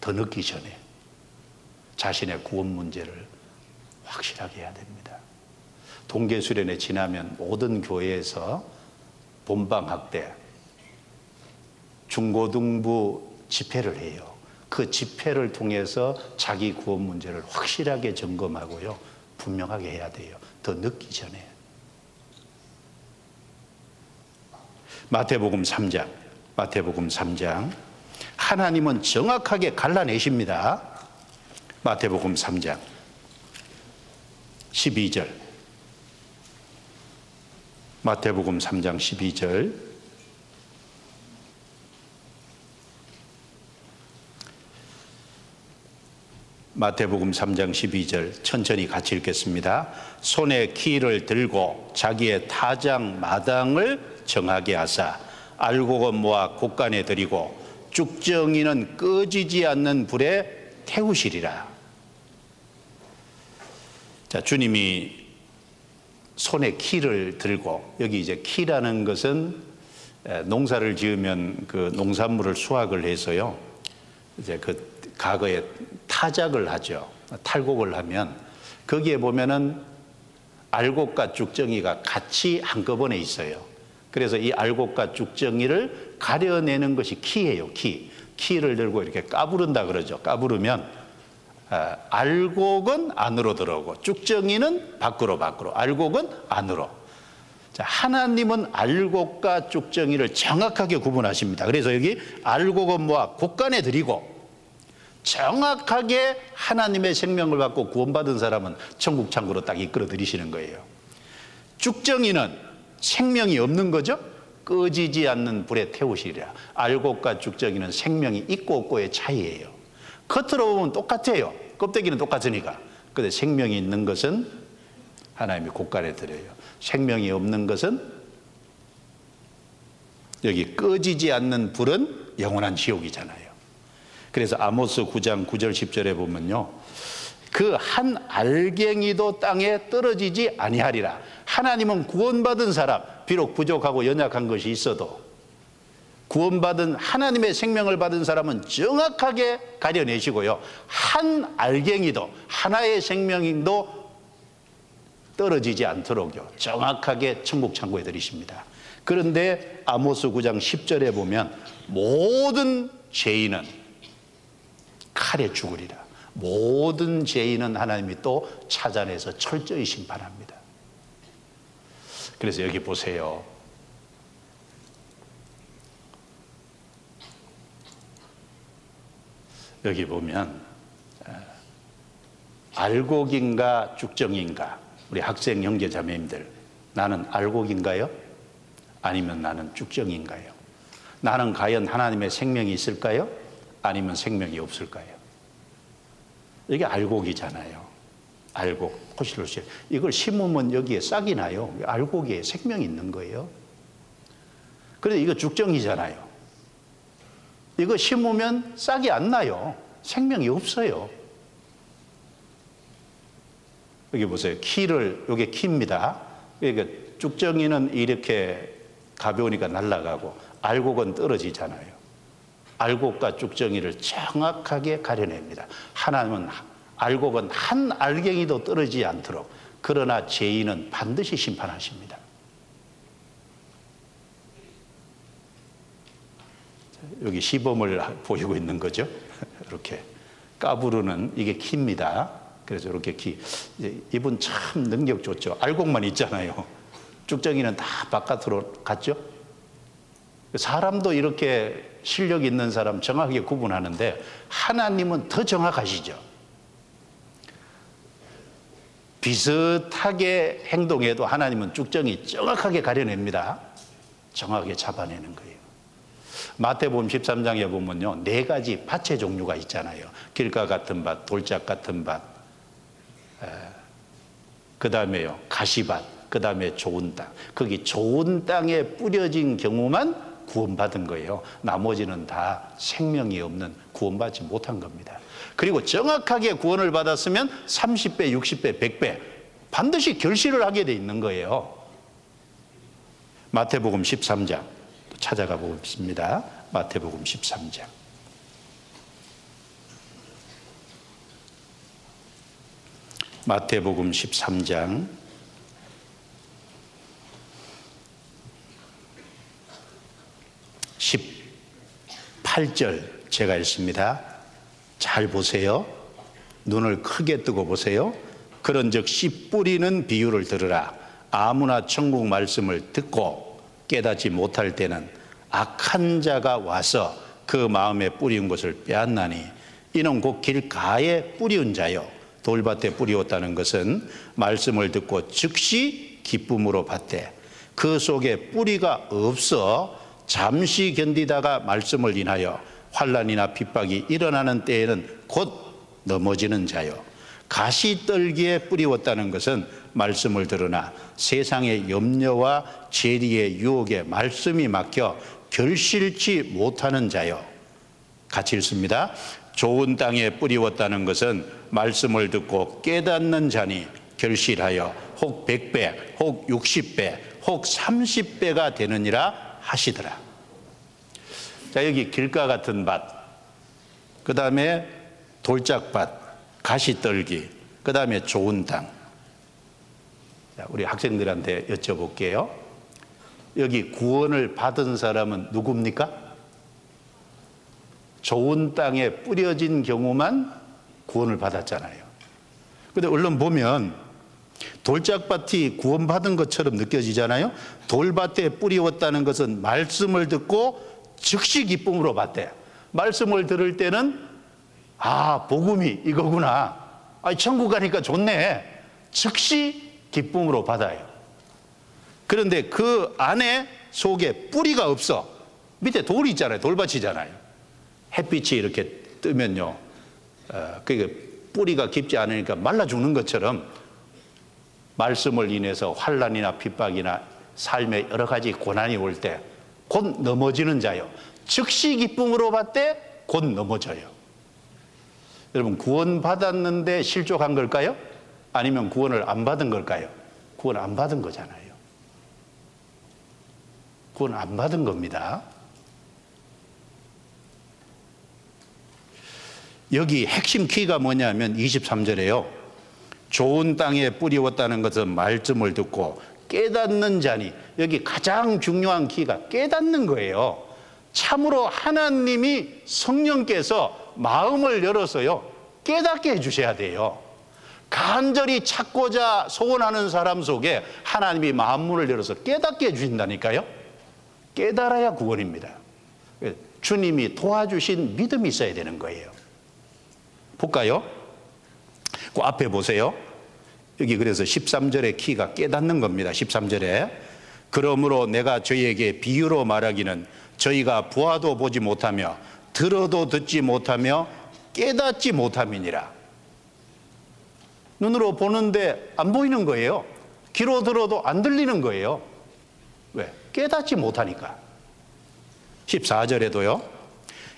더 늦기 전에 자신의 구원 문제를 확실하게 해야 됩니다. 동계 수련회 지나면 모든 교회에서 본방학 때 중고등부 집회를 해요. 그 집회를 통해서 자기 구원 문제를 확실하게 점검하고요. 분명하게 해야 돼요. 더 늦기 전에. 마태복음 3장. 마태복음 3장. 하나님은 정확하게 갈라내십니다. 마태복음 3장 12절. 마태복음 3장 12절. 마태복음 3장 12절 천천히 같이 읽겠습니다. 손에 키를 들고 자기의 타장 마당을 정하게 하사 알곡은 모아 곳간에 들이고 쭉정이는 꺼지지 않는 불에 태우시리라. 자, 주님이 손에 키를 들고 여기 이제 키라는 것은 농사를 지으면 그 농산물을 수확을 해서요. 이제 그 과거에 타작을 하죠. 탈곡을 하면 거기에 보면은 알곡과 쭉정이가 같이 한꺼번에 있어요. 그래서 이 알곡과 쭉정이를 가려내는 것이 키예요, 키. 키를 들고 이렇게 까부른다 그러죠. 까부르면 아, 알곡은 안으로 들어오고 쭉정이는 밖으로 밖으로 알곡은 안으로. 자, 하나님은 알곡과 쭉정이를 정확하게 구분하십니다. 그래서 여기 알곡은 뭐야? 곡간에 드리고 정확하게 하나님의 생명을 받고 구원받은 사람은 천국 창고로 딱 이끌어 들이시는 거예요. 쭉정이는 생명이 없는 거죠? 꺼지지 않는 불에 태우시리라. 알곡과 죽정이는 생명이 있고 없고의 차이예요. 겉으로 보면 똑같아요. 껍데기는 똑같으니까. 근데 생명이 있는 것은 하나님이 곳간에 들여요. 생명이 없는 것은 여기 꺼지지 않는 불은 영원한 지옥이잖아요. 그래서 아모스 9장 9절 10절에 보면요. 그 한 알갱이도 땅에 떨어지지 아니하리라. 하나님은 구원받은 사람, 비록 부족하고 연약한 것이 있어도 구원받은 하나님의 생명을 받은 사람은 정확하게 가려내시고요. 한 알갱이도 하나의 생명도 떨어지지 않도록요. 정확하게 천국 창고에 들이십니다. 그런데 아모스 9장 10절에 보면 모든 죄인은 칼에 죽으리라. 모든 죄인은 하나님이 또 찾아내서 철저히 심판합니다. 그래서 여기 보세요. 여기 보면 알곡인가 죽정인가 우리 학생 형제 자매님들 나는 알곡인가요? 아니면 나는 죽정인가요? 나는 과연 하나님의 생명이 있을까요? 아니면 생명이 없을까요? 이게 알곡이잖아요. 알곡, 포실로실. 이걸 심으면 여기에 싹이 나요. 알곡에 생명이 있는 거예요. 그래서 이거 죽정이잖아요. 이거 심으면 싹이 안 나요. 생명이 없어요. 여기 보세요. 키를, 이게 키입니다. 그러니까 죽정이는 이렇게 가벼우니까 날아가고 알곡은 떨어지잖아요. 알곡과 죽정이를 정확하게 가려냅니다. 하나님은 알곡은 한 알갱이도 떨어지지 않도록 그러나 죄인은 반드시 심판하십니다. 여기 시범을 보이고 있는 거죠. 이렇게 까부르는 이게 키입니다. 그래서 이렇게 키. 이분 참 능력 좋죠. 알곡만 있잖아요. 쭉정이는 다 바깥으로 갔죠. 사람도 이렇게 실력 있는 사람 정확하게 구분하는데 하나님은 더 정확하시죠. 비슷하게 행동해도 하나님은 쭉정이 정확하게 가려냅니다. 정확하게 잡아내는 거예요. 마태복음 13장에 보면요. 네 가지 밭의 종류가 있잖아요. 길가 같은 밭, 돌짝 같은 밭, 그 다음에요. 가시밭, 그 다음에 좋은 땅. 거기 좋은 땅에 뿌려진 경우만 구원받은 거예요. 나머지는 다 생명이 없는 구원받지 못한 겁니다. 그리고 정확하게 구원을 받았으면 30배, 60배, 100배 반드시 결실을 하게 돼 있는 거예요. 마태복음 13장 찾아가 보겠습니다. 마태복음 13장. 마태복음 13장 18절 제가 읽습니다. 잘 보세요. 눈을 크게 뜨고 보세요. 그런즉 씨 뿌리는 비유를 들으라. 아무나 천국 말씀을 듣고 깨닫지 못할 때는 악한 자가 와서 그 마음에 뿌리운 것을 빼앗나니 이는 곧 길가에 뿌리운 자요 돌밭에 뿌리었다는 것은 말씀을 듣고 즉시 기쁨으로 받되 그 속에 뿌리가 없어 잠시 견디다가 말씀을 인하여 환란이나 핍박이 일어나는 때에는 곧 넘어지는 자요. 가시떨기에 뿌리웠다는 것은 말씀을 들으나 세상의 염려와 재리의 유혹에 말씀이 막혀 결실치 못하는 자요. 같이 읽습니다. 좋은 땅에 뿌리웠다는 것은 말씀을 듣고 깨닫는 자니 결실하여 혹 100배, 혹 60배, 혹 30배가 되느니라 하시더라. 자, 여기 길가 같은 밭, 그 다음에 돌짝밭, 가시떨기, 그 다음에 좋은 땅. 자, 우리 학생들한테 여쭤볼게요. 여기 구원을 받은 사람은 누굽니까? 좋은 땅에 뿌려진 경우만 구원을 받았잖아요. 근데 얼른 보면 돌짝밭이 구원받은 것처럼 느껴지잖아요. 돌밭에 뿌리웠다는 것은 말씀을 듣고 즉시 기쁨으로 받대. 말씀을 들을 때는 아 복음이 이거구나. 아 천국 가니까 좋네. 즉시 기쁨으로 받아요. 그런데 그 안에 속에 뿌리가 없어. 밑에 돌이 있잖아요. 돌밭이잖아요. 햇빛이 이렇게 뜨면요. 어, 그게 뿌리가 깊지 않으니까 말라 죽는 것처럼 말씀을 인해서 환란이나 핍박이나 삶의 여러 가지 고난이 올 때 곧 넘어지는 자요. 즉시 기쁨으로 받되 곧 넘어져요. 여러분 구원 받았는데 실족한 걸까요? 아니면 구원을 안 받은 걸까요? 구원 안 받은 거잖아요. 구원 안 받은 겁니다. 여기 핵심 키가 뭐냐면 23절에요. 좋은 땅에 뿌리웠다는 것은 말씀을 듣고 깨닫는 자니 여기 가장 중요한 키가 깨닫는 거예요. 참으로 하나님이 성령께서 마음을 열어서요 깨닫게 해주셔야 돼요. 간절히 찾고자 소원하는 사람 속에 하나님이 마음문을 열어서 깨닫게 해주신다니까요. 깨달아야 구원입니다. 주님이 도와주신 믿음이 있어야 되는 거예요. 볼까요? 그 앞에 보세요. 여기 그래서 13절의 키가 깨닫는 겁니다. 13절에. 그러므로 내가 저희에게 비유로 말하기는 저희가 보아도 보지 못하며 들어도 듣지 못하며 깨닫지 못함이니라. 눈으로 보는데 안 보이는 거예요. 귀로 들어도 안 들리는 거예요. 왜? 깨닫지 못하니까. 14절에도요.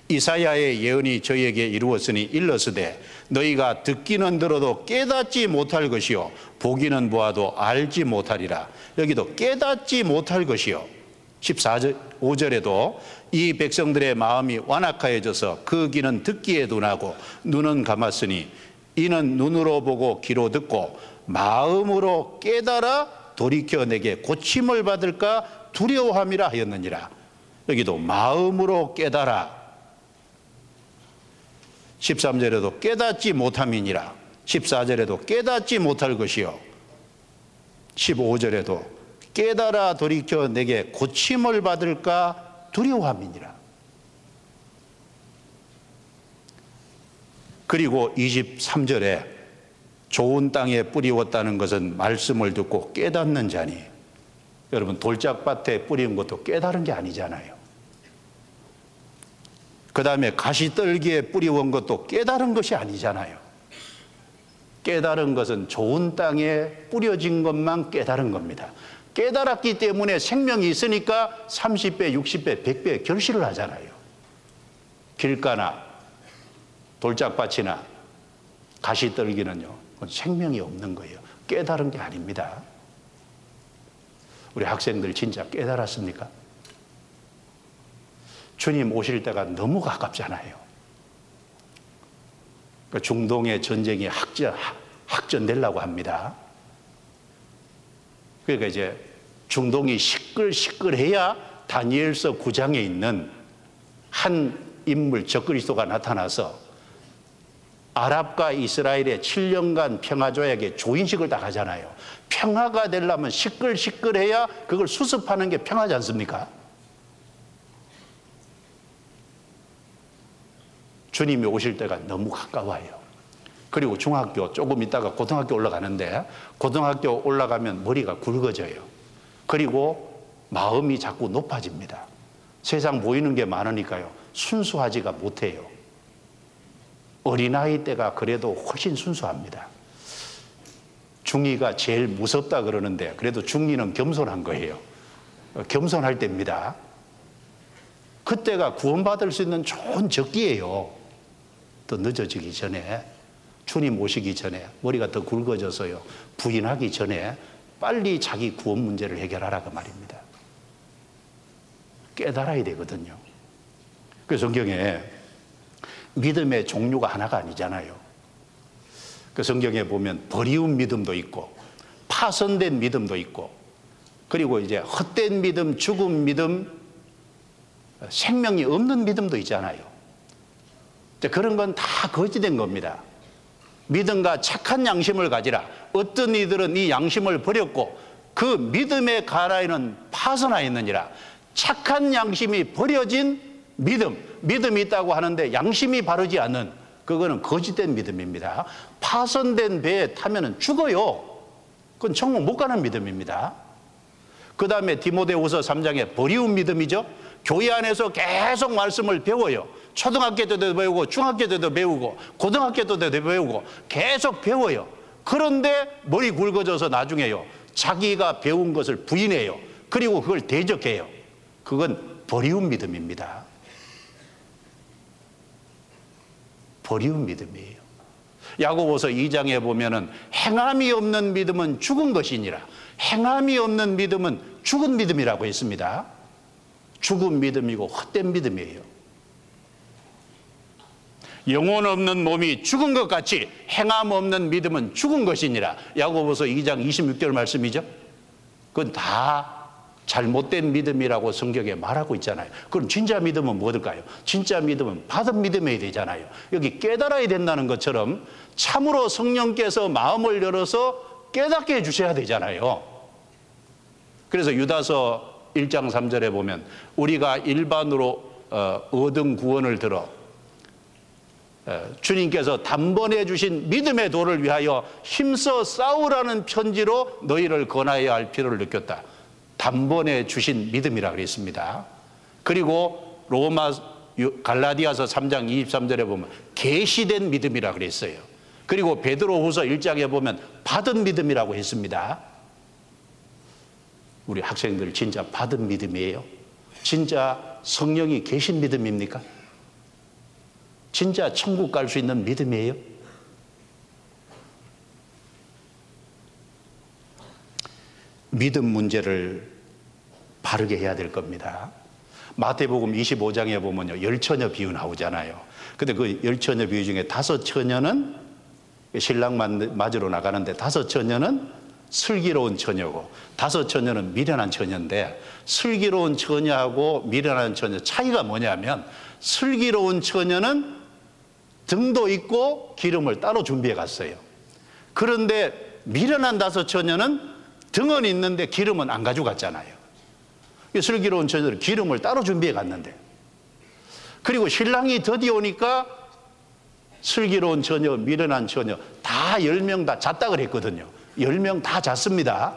이사야의 예언이 저희에게 이루었으니 일러스되 너희가 듣기는 들어도 깨닫지 못할 것이요. 보기는 보아도 알지 못하리라. 여기도 깨닫지 못할 것이요. 14절 5절에도 이 백성들의 마음이 완악하여져서 그 귀는 듣기에 둔하고 눈은 감았으니 이는 눈으로 보고 귀로 듣고 마음으로 깨달아 돌이켜 내게 고침을 받을까 두려워함이라 하였느니라. 여기도 마음으로 깨달아 13절에도 깨닫지 못함이니라. 14절에도 깨닫지 못할 것이요. 15절에도 깨달아 돌이켜 내게 고침을 받을까 두려워함이니라. 그리고 23절에 좋은 땅에 뿌리웠다는 것은 말씀을 듣고 깨닫는 자니 여러분 돌짝밭에 뿌린 것도 깨달은 게 아니잖아요. 그 다음에 가시떨기에 뿌리온 것도 깨달은 것이 아니잖아요. 깨달은 것은 좋은 땅에 뿌려진 것만 깨달은 겁니다. 깨달았기 때문에 생명이 있으니까 30배, 60배, 100배 결실을 하잖아요. 길가나 돌짝밭이나 가시떨기는요, 생명이 없는 거예요. 깨달은 게 아닙니다. 우리 학생들 진짜 깨달았습니까? 주님 오실 때가 너무 가깝잖아요. 그 중동의 전쟁이 확전, 확전되려고 합니다. 그러니까 이제 중동이 시끌시끌해야 다니엘서 9장에 있는 한 인물 적그리스도가 나타나서 아랍과 이스라엘의 7년간 평화조약에 조인식을 딱 하잖아요. 평화가 되려면 시끌시끌해야 그걸 수습하는 게 평화지 않습니까? 주님이 오실 때가 너무 가까워요. 그리고 중학교 조금 있다가 고등학교 올라가는데 고등학교 올라가면 머리가 굵어져요. 그리고 마음이 자꾸 높아집니다. 세상 보이는 게 많으니까요. 순수하지가 못해요. 어린아이 때가 그래도 훨씬 순수합니다. 중이가 제일 무섭다 그러는데 그래도 중이는 겸손한 거예요. 겸손할 때입니다. 그때가 구원받을 수 있는 좋은 적기예요. 더 늦어지기 전에 주님 오시기 전에 머리가 더 굵어져서요 부인하기 전에 빨리 자기 구원 문제를 해결하라 그 말입니다. 깨달아야 되거든요. 그 성경에 믿음의 종류가 하나가 아니잖아요. 그 성경에 보면 버리운 믿음도 있고 파손된 믿음도 있고 그리고 이제 헛된 믿음, 죽은 믿음, 생명이 없는 믿음도 있잖아요. 그런 건 다 거짓된 겁니다. 믿음과 착한 양심을 가지라. 어떤 이들은 이 양심을 버렸고 그 믿음의 가라에는 파선하였느니라. 착한 양심이 버려진 믿음, 믿음이 있다고 하는데 양심이 바르지 않는 그거는 거짓된 믿음입니다. 파선된 배에 타면 죽어요. 그건 천국 못 가는 믿음입니다. 그 다음에 디모데후서 3장에 버리운 믿음이죠. 교회 안에서 계속 말씀을 배워요. 초등학교 때도 배우고 중학교 때도 배우고 고등학교 때도 배우고 계속 배워요. 그런데 머리 굵어져서 나중에요. 자기가 배운 것을 부인해요. 그리고 그걸 대적해요. 그건 버리운 믿음입니다. 버리운 믿음이에요. 야고보서 2장에 보면은 행함이 없는 믿음은 죽은 것이니라. 행함이 없는 믿음은 죽은 믿음이라고 했습니다. 죽은 믿음이고 헛된 믿음이에요. 영혼 없는 몸이 죽은 것 같이 행함 없는 믿음은 죽은 것이니라. 야고보서 2장 26절 말씀이죠. 그건 다 잘못된 믿음이라고 성경에 말하고 있잖아요. 그럼 진짜 믿음은 뭐일까요? 진짜 믿음은 받은 믿음이 되잖아요. 여기 깨달아야 된다는 것처럼 참으로 성령께서 마음을 열어서 깨닫게 해주셔야 되잖아요. 그래서 유다서 1장 3절에 보면 우리가 일반으로 어, 얻은 구원을 들어 주님께서 단번에 주신 믿음의 도를 위하여 힘써 싸우라는 편지로 너희를 권하여야 할 필요를 느꼈다. 단번에 주신 믿음이라 그랬습니다. 그리고 로마 갈라디아서 3장 23절에 보면 계시된 믿음이라 그랬어요. 그리고 베드로후서 1장에 보면 받은 믿음이라고 했습니다. 우리 학생들 진짜 받은 믿음이에요. 진짜 성령이 계신 믿음입니까? 진짜 천국 갈 수 있는 믿음이에요? 믿음 문제를 바르게 해야 될 겁니다. 마태복음 25장에 보면요. 열 처녀 비유 나오잖아요. 근데 그 열 처녀 비유 중에 다섯 처녀는 신랑 맞으러 나가는데 다섯 처녀는 슬기로운 처녀고 다섯 처녀는 미련한 처녀인데 슬기로운 처녀하고 미련한 처녀 차이가 뭐냐면 슬기로운 처녀는 등도 있고 기름을 따로 준비해 갔어요. 그런데 미련한 다섯 처녀는 등은 있는데 기름은 안 가져갔잖아요. 슬기로운 처녀는 기름을 따로 준비해 갔는데 그리고 신랑이 드디 오니까 슬기로운 처녀, 미련한 처녀 다 열 명 다 잤다 그랬거든요. 열 명 다 잤습니다.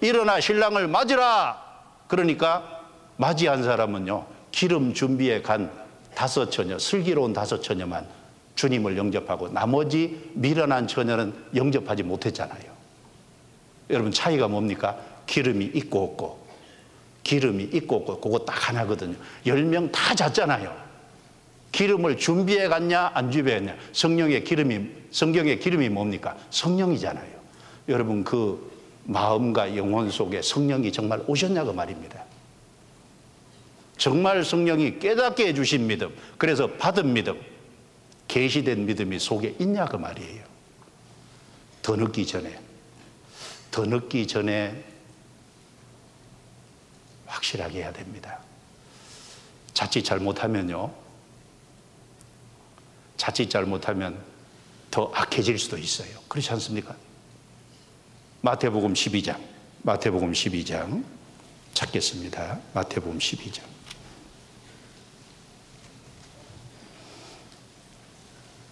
일어나 신랑을 맞으라! 그러니까 맞이한 사람은요, 기름 준비해 간 다섯 처녀, 슬기로운 다섯 처녀만 주님을 영접하고 나머지 미련한 처녀는 영접하지 못했잖아요. 여러분 차이가 뭡니까? 기름이 있고 없고 기름이 있고 없고 그거 딱 하나거든요. 열 명 다 잤잖아요. 기름을 준비해 갔냐 안 준비했냐 성령의 기름이 성경의 기름이 뭡니까? 성령이잖아요. 여러분 그 마음과 영혼 속에 성령이 정말 오셨냐고 말입니다. 정말 성령이 깨닫게 해주신 믿음, 그래서 받은 믿음, 계시된 믿음이 속에 있냐 그 말이에요. 더 늦기 전에, 더 늦기 전에 확실하게 해야 됩니다. 자칫 잘못하면요, 자칫 잘못하면 더 악해질 수도 있어요. 그렇지 않습니까? 마태복음 12장, 마태복음 12장 찾겠습니다. 마태복음 12장.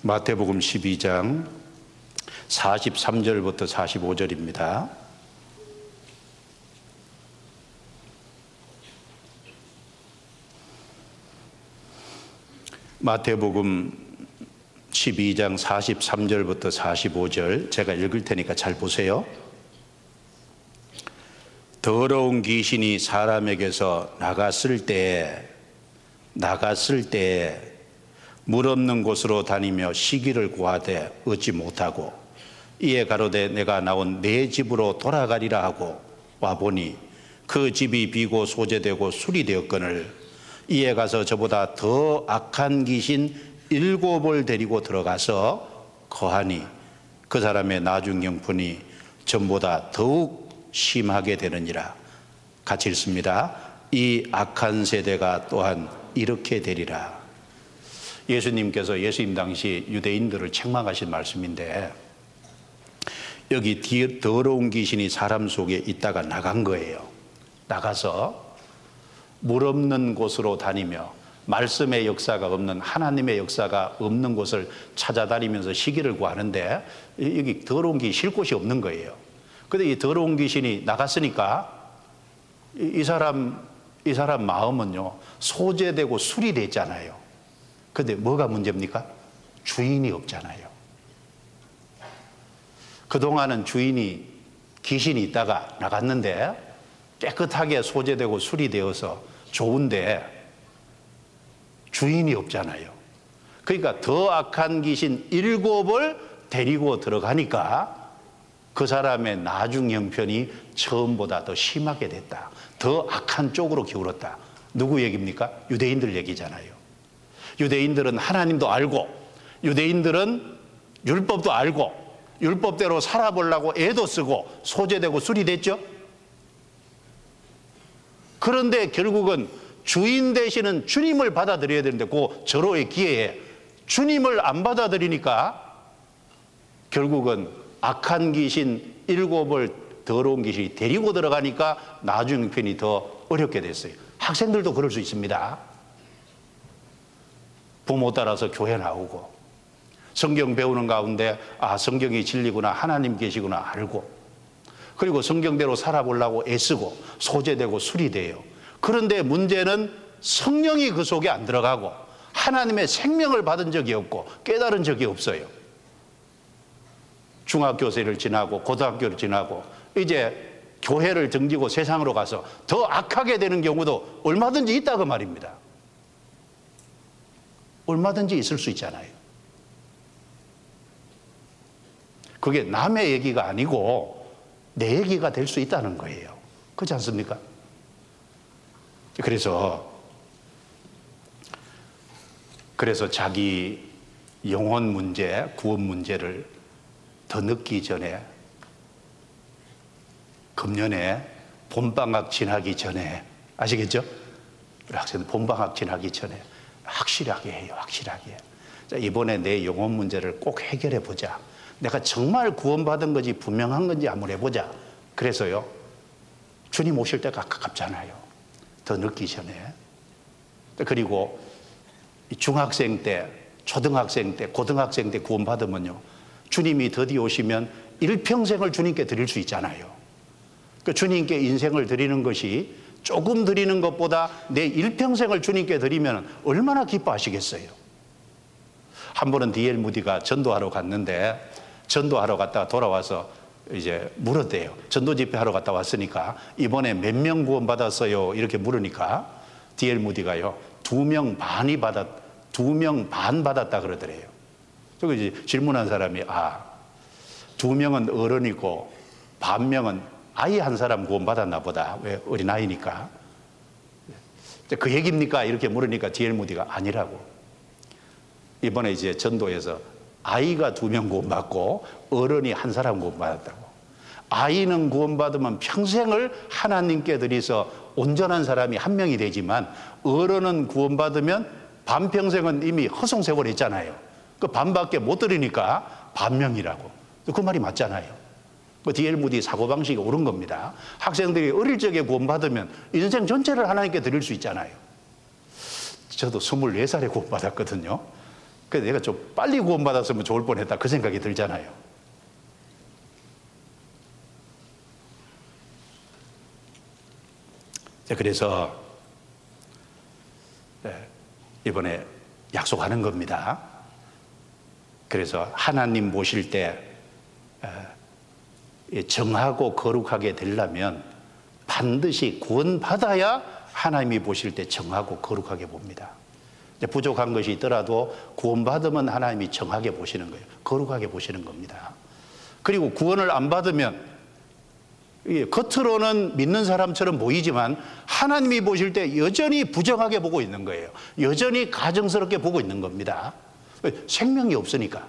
마태복음 12장 43절부터 45절입니다. 마태복음 12장 43절부터 45절 제가 읽을 테니까 잘 보세요. 더러운 귀신이 사람에게서 나갔을 때 나갔을 때 물 없는 곳으로 다니며 시기를 구하되 얻지 못하고 이에 가로되 내가 나온 내 집으로 돌아가리라 하고 와 보니 그 집이 비고 소재되고 술이 되었거늘 이에 가서 저보다 더 악한 귀신 일곱을 데리고 들어가서 거하니 그 사람의 나중 형편이 전보다 더욱 심하게 되느니라. 같이 읽습니다. 이 악한 세대가 또한 이렇게 되리라. 예수님께서 예수님 당시 유대인들을 책망하신 말씀인데 여기 더러운 귀신이 사람 속에 있다가 나간 거예요. 나가서 물 없는 곳으로 다니며 말씀의 역사가 없는 하나님의 역사가 없는 곳을 찾아다니면서 시기를 구하는데 여기 더러운 귀신 쉴 곳이 없는 거예요. 근데 이 더러운 귀신이 나갔으니까 이 사람 이 사람 마음은요 소재되고 술이 됐잖아요. 근데 뭐가 문제입니까? 주인이 없잖아요. 그동안은 주인이 귀신이 있다가 나갔는데 깨끗하게 소재되고 술이 되어서 좋은데 주인이 없잖아요. 그러니까 더 악한 귀신 일곱을 데리고 들어가니까 그 사람의 나중 형편이 처음보다 더 심하게 됐다. 더 악한 쪽으로 기울었다. 누구 얘기입니까? 유대인들 얘기잖아요. 유대인들은 하나님도 알고, 유대인들은 율법도 알고, 율법대로 살아보려고 애도 쓰고, 소재되고 술이 됐죠? 그런데 결국은 주인 되시는 주님을 받아들여야 되는데, 그 절호의 기회에 주님을 안 받아들이니까 결국은 악한 귀신 일곱을 더러운 귀신이 데리고 들어가니까 나중 편이 더 어렵게 됐어요. 학생들도 그럴 수 있습니다. 부모 따라서 교회 나오고 성경 배우는 가운데 아 성경이 진리구나 하나님 계시구나 알고 그리고 성경대로 살아보려고 애쓰고 소재되고 수리돼요. 그런데 문제는 성령이 그 속에 안 들어가고 하나님의 생명을 받은 적이 없고 깨달은 적이 없어요. 중학교생을 지나고 고등학교를 지나고 이제 교회를 등지고 세상으로 가서 더 악하게 되는 경우도 얼마든지 있다고 말입니다. 얼마든지 있을 수 있잖아요. 그게 남의 얘기가 아니고 내 얘기가 될 수 있다는 거예요. 그렇지 않습니까? 그래서 그래서 자기 영혼 문제, 구원 문제를 더 늦기 전에 금년에 봄방학 지나기 전에 아시겠죠? 우리 학생들 봄방학 지나기 전에 확실하게 해요. 확실하게. 자, 이번에 내 영혼 문제를 꼭 해결해 보자. 내가 정말 구원받은 건지 분명한 건지 한번 해보자. 그래서요. 주님 오실 때가 가깝잖아요. 더 늦기 전에. 그리고 중학생 때, 초등학생 때, 고등학생 때 구원받으면요. 주님이 드디어 오시면 일평생을 주님께 드릴 수 있잖아요. 그 주님께 인생을 드리는 것이 조금 드리는 것보다 내 일평생을 주님께 드리면 얼마나 기뻐하시겠어요. 한 번은 디엘 무디가 전도하러 갔는데 전도하러 갔다가 돌아와서 이제 물었대요. 전도 집회 하러 갔다 왔으니까 이번에 몇 명 구원 받았어요? 이렇게 물으니까 디엘 무디가요. 두 명 반이 받았, 두 명 반 받았다 그러더래요. 그리고 이제 질문한 사람이 아, 두 명은 어른이고 반 명은 아이 한 사람 구원 받았나 보다. 왜 어린아이니까. 그 얘기입니까? 이렇게 물으니까 디엘 무디가 아니라고. 이번에 이제 전도에서 아이가 두 명 구원받고 어른이 한 사람 구원받았다고. 아이는 구원받으면 평생을 하나님께 드리서 온전한 사람이 한 명이 되지만 어른은 구원받으면 반평생은 이미 허송세월 했잖아요. 그 반밖에 못 드리니까 반명이라고. 그 말이 맞잖아요. 그 디엘 무디 사고방식이 옳은 겁니다. 학생들이 어릴 적에 구원받으면 인생 전체를 하나님께 드릴 수 있잖아요. 저도 24살에 구원받았거든요. 그래서 내가 좀 빨리 구원받았으면 좋을 뻔했다 그 생각이 들잖아요. 그래서 네, 이번에 약속하는 겁니다. 그래서 하나님 모실 때 정하고 거룩하게 되려면 반드시 구원받아야 하나님이 보실 때 정하고 거룩하게 봅니다. 부족한 것이 있더라도 구원받으면 하나님이 정하게 보시는 거예요. 거룩하게 보시는 겁니다. 그리고 구원을 안 받으면 겉으로는 믿는 사람처럼 보이지만 하나님이 보실 때 여전히 부정하게 보고 있는 거예요. 여전히 가정스럽게 보고 있는 겁니다. 생명이 없으니까.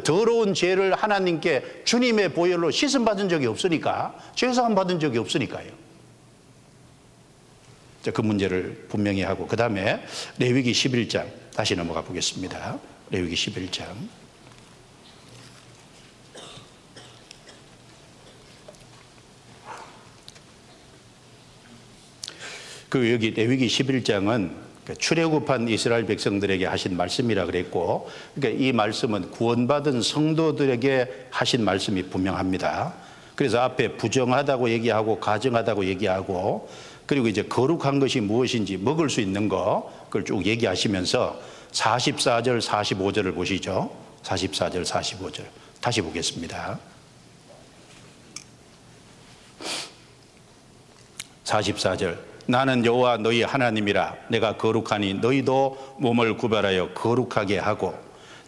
더러운 죄를 하나님께 주님의 보혈로 씻음 받은 적이 없으니까 죄사함 받은 적이 없으니까요. 그 문제를 분명히 하고 그 다음에 레위기 11장 다시 넘어가 보겠습니다. 레위기 11장 그 여기 레위기 11장은 그 출애굽한 이스라엘 백성들에게 하신 말씀이라 그랬고 그러니까 이 말씀은 구원받은 성도들에게 하신 말씀이 분명합니다. 그래서 앞에 부정하다고 얘기하고 가정하다고 얘기하고 그리고 이제 거룩한 것이 무엇인지 먹을 수 있는 거 그걸 쭉 얘기하시면서 44절 45절을 보시죠. 44절 45절 다시 보겠습니다. 44절 나는 여호와 너희 하나님이라. 내가 거룩하니 너희도 몸을 구별하여 거룩하게 하고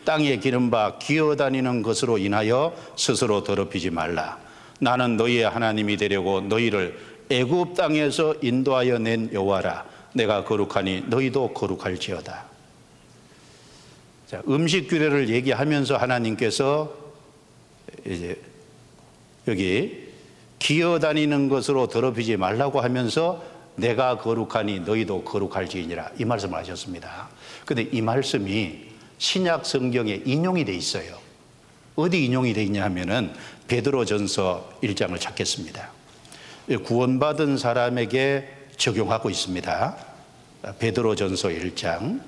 땅에 기름 바 기어다니는 것으로 인하여 스스로 더럽히지 말라. 나는 너희의 하나님이 되려고 너희를 애굽 땅에서 인도하여 낸 여호와라. 내가 거룩하니 너희도 거룩할지어다. 자, 음식 규례를 얘기하면서 하나님께서 이제 여기 기어다니는 것으로 더럽히지 말라고 하면서 내가 거룩하니 너희도 거룩할지니라 이 말씀을 하셨습니다. 근데 이 말씀이 신약 성경에 인용이 돼 있어요. 어디 인용이 돼 있냐 하면은 베드로전서 1장을 찾겠습니다. 구원받은 사람에게 적용하고 있습니다. 베드로전서 1장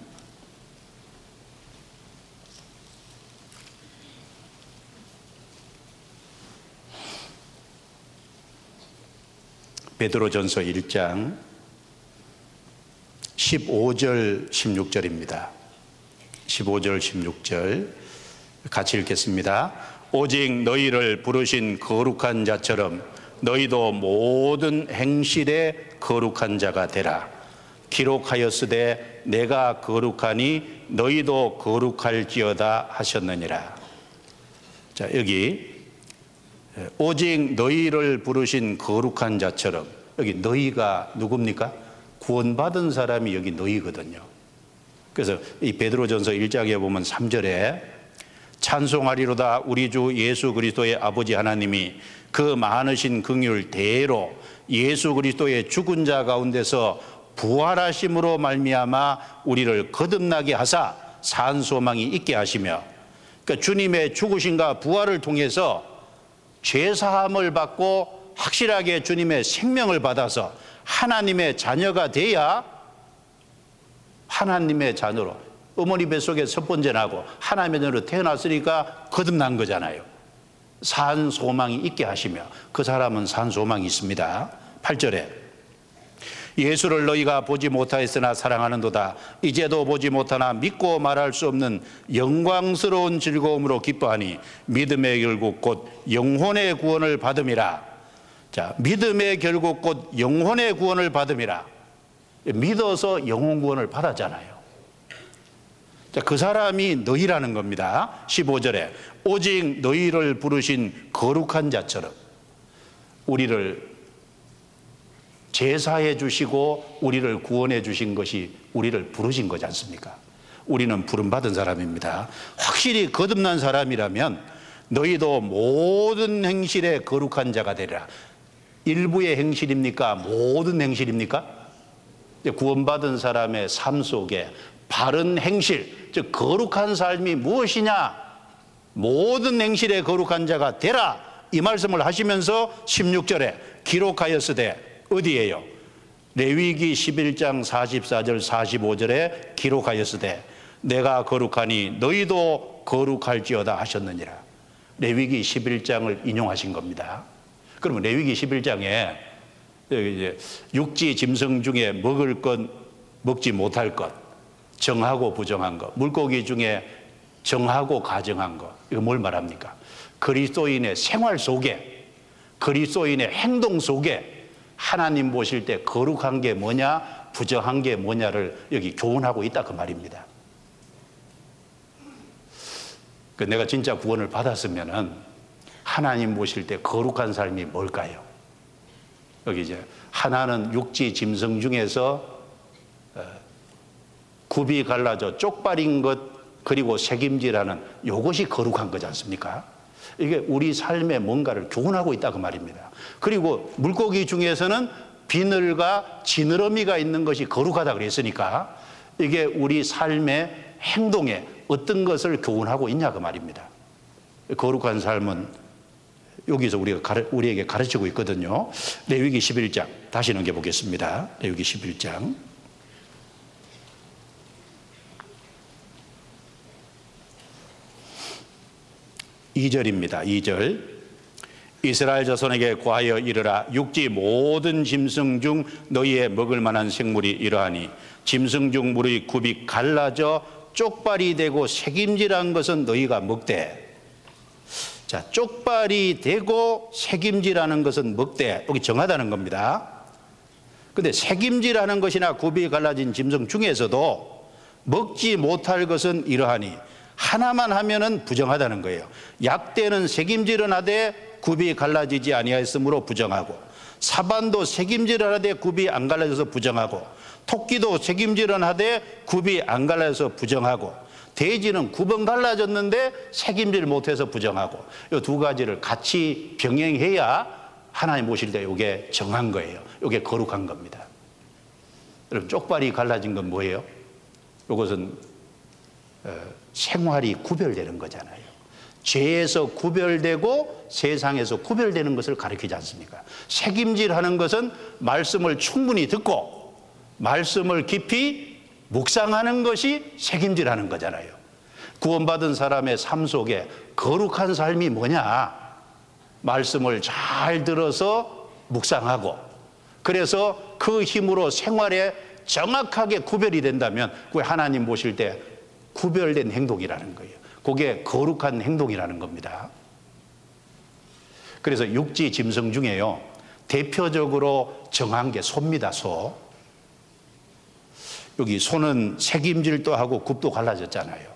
베드로전서 1장 15절 16절입니다. 15절 16절 같이 읽겠습니다. 오직 너희를 부르신 거룩한 자처럼 너희도 모든 행실에 거룩한 자가 되라. 기록하였으되 내가 거룩하니 너희도 거룩할지어다 하셨느니라. 자, 여기 오직 너희를 부르신 거룩한 자처럼 여기 너희가 누굽니까? 구원받은 사람이 여기 너희거든요. 그래서 이 베드로전서 1장에 보면 3절에 찬송하리로다 우리 주 예수 그리스도의 아버지 하나님이 그 많으신 긍휼 대로 예수 그리스도의 죽은 자 가운데서 부활하심으로 말미암아 우리를 거듭나게 하사 산 소망이 있게 하시며 그러니까 주님의 죽으심과 부활을 통해서 죄 사함을 받고 확실하게 주님의 생명을 받아서 하나님의 자녀가 돼야 하나님의 자녀로 어머니 뱃속에 첫 번째 나고 하나님의 자녀로 태어났으니까 거듭난 거잖아요. 산 소망이 있게 하시며 그 사람은 산 소망이 있습니다. 8절에 예수를 너희가 보지 못하였으나 사랑하는도다. 이제도 보지 못하나 믿고 말할 수 없는 영광스러운 즐거움으로 기뻐하니 믿음의 결국 곧 영혼의 구원을 받음이라. 자, 믿음의 결국 곧 영혼의 구원을 받음이라. 믿어서 영혼 구원을 받았잖아요. 자, 그 사람이 너희라는 겁니다. 15절에 오직 너희를 부르신 거룩한 자처럼 우리를 제사해 주시고 우리를 구원해 주신 것이 우리를 부르신 거지 않습니까? 우리는 부름받은 사람입니다. 확실히 거듭난 사람이라면 너희도 모든 행실에 거룩한 자가 되리라. 일부의 행실입니까? 모든 행실입니까? 구원받은 사람의 삶 속에 바른 행실, 즉 거룩한 삶이 무엇이냐? 모든 행실에 거룩한 자가 되라. 이 말씀을 하시면서 16절에 기록하였으되 어디에요? 레위기 11장 44절 45절에 기록하였으되 내가 거룩하니 너희도 거룩할지어다 하셨느니라. 레위기 11장을 인용하신 겁니다. 그러면 레위기 11장에 이제 육지 짐승 중에 먹을 것, 먹지 못할 것, 정하고 부정한 것, 물고기 중에 정하고 가정한 것, 이거 뭘 말합니까? 그리스도인의 생활 속에, 그리스도인의 행동 속에 하나님 보실 때 거룩한 게 뭐냐, 부정한 게 뭐냐를 여기 교훈하고 있다 그 말입니다. 그 내가 진짜 구원을 받았으면은 하나님 보실 때 거룩한 삶이 뭘까요? 여기 이제 하나는 육지 짐승 중에서 어, 굽이 갈라져 쪽발인 것 그리고 책임지라는 이것이 거룩한 거지 않습니까? 이게 우리 삶에 뭔가를 교훈하고 있다 그 말입니다. 그리고 물고기 중에서는 비늘과 지느러미가 있는 것이 거룩하다 그랬으니까 이게 우리 삶의 행동에 어떤 것을 교훈하고 있냐 그 말입니다. 거룩한 삶은 여기서 우리가 가르, 우리에게 가르치고 있거든요. 레위기 11장 다시 넘겨 보겠습니다. 레위기 11장 2절입니다. 2절. 이스라엘 자손에게 과하여 이르라 육지 모든 짐승 중 너희의 먹을 만한 생물이 이러하니 짐승 중 물의 굽이 갈라져 쪽발이 되고 색임질한 것은 너희가 먹되 자 쪽발이 되고 색임질하는 것은 먹되 여기 정하다는 겁니다. 근데 색임질하는 것이나 굽이 갈라진 짐승 중에서도 먹지 못할 것은 이러하니 하나만 하면은 부정하다는 거예요. 약대는 색임질은 하되 굽이 갈라지지 아니하였으므로 부정하고 사반도 색임질을 하되 굽이 안 갈라져서 부정하고 토끼도 색임질은 하되 굽이 안 갈라져서 부정하고 돼지는 굽은 갈라졌는데 색임질 못해서 부정하고 이 두 가지를 같이 병행해야 하나님 모실 때 이게 정한 거예요. 이게 거룩한 겁니다. 여러분 쪽발이 갈라진 건 뭐예요? 이것은 어, 생활이 구별되는 거잖아요. 죄에서 구별되고 세상에서 구별되는 것을 가리키지 않습니까? 책임질하는 것은 말씀을 충분히 듣고 말씀을 깊이 묵상하는 것이 책임질하는 거잖아요. 구원받은 사람의 삶 속에 거룩한 삶이 뭐냐? 말씀을 잘 들어서 묵상하고 그래서 그 힘으로 생활에 정확하게 구별이 된다면 그 하나님 보실 때 구별된 행동이라는 거예요. 그게 거룩한 행동이라는 겁니다. 그래서 육지 짐승 중에요. 대표적으로 정한 게 소입니다, 소. 여기 소는 책임질도 하고 굽도 갈라졌잖아요.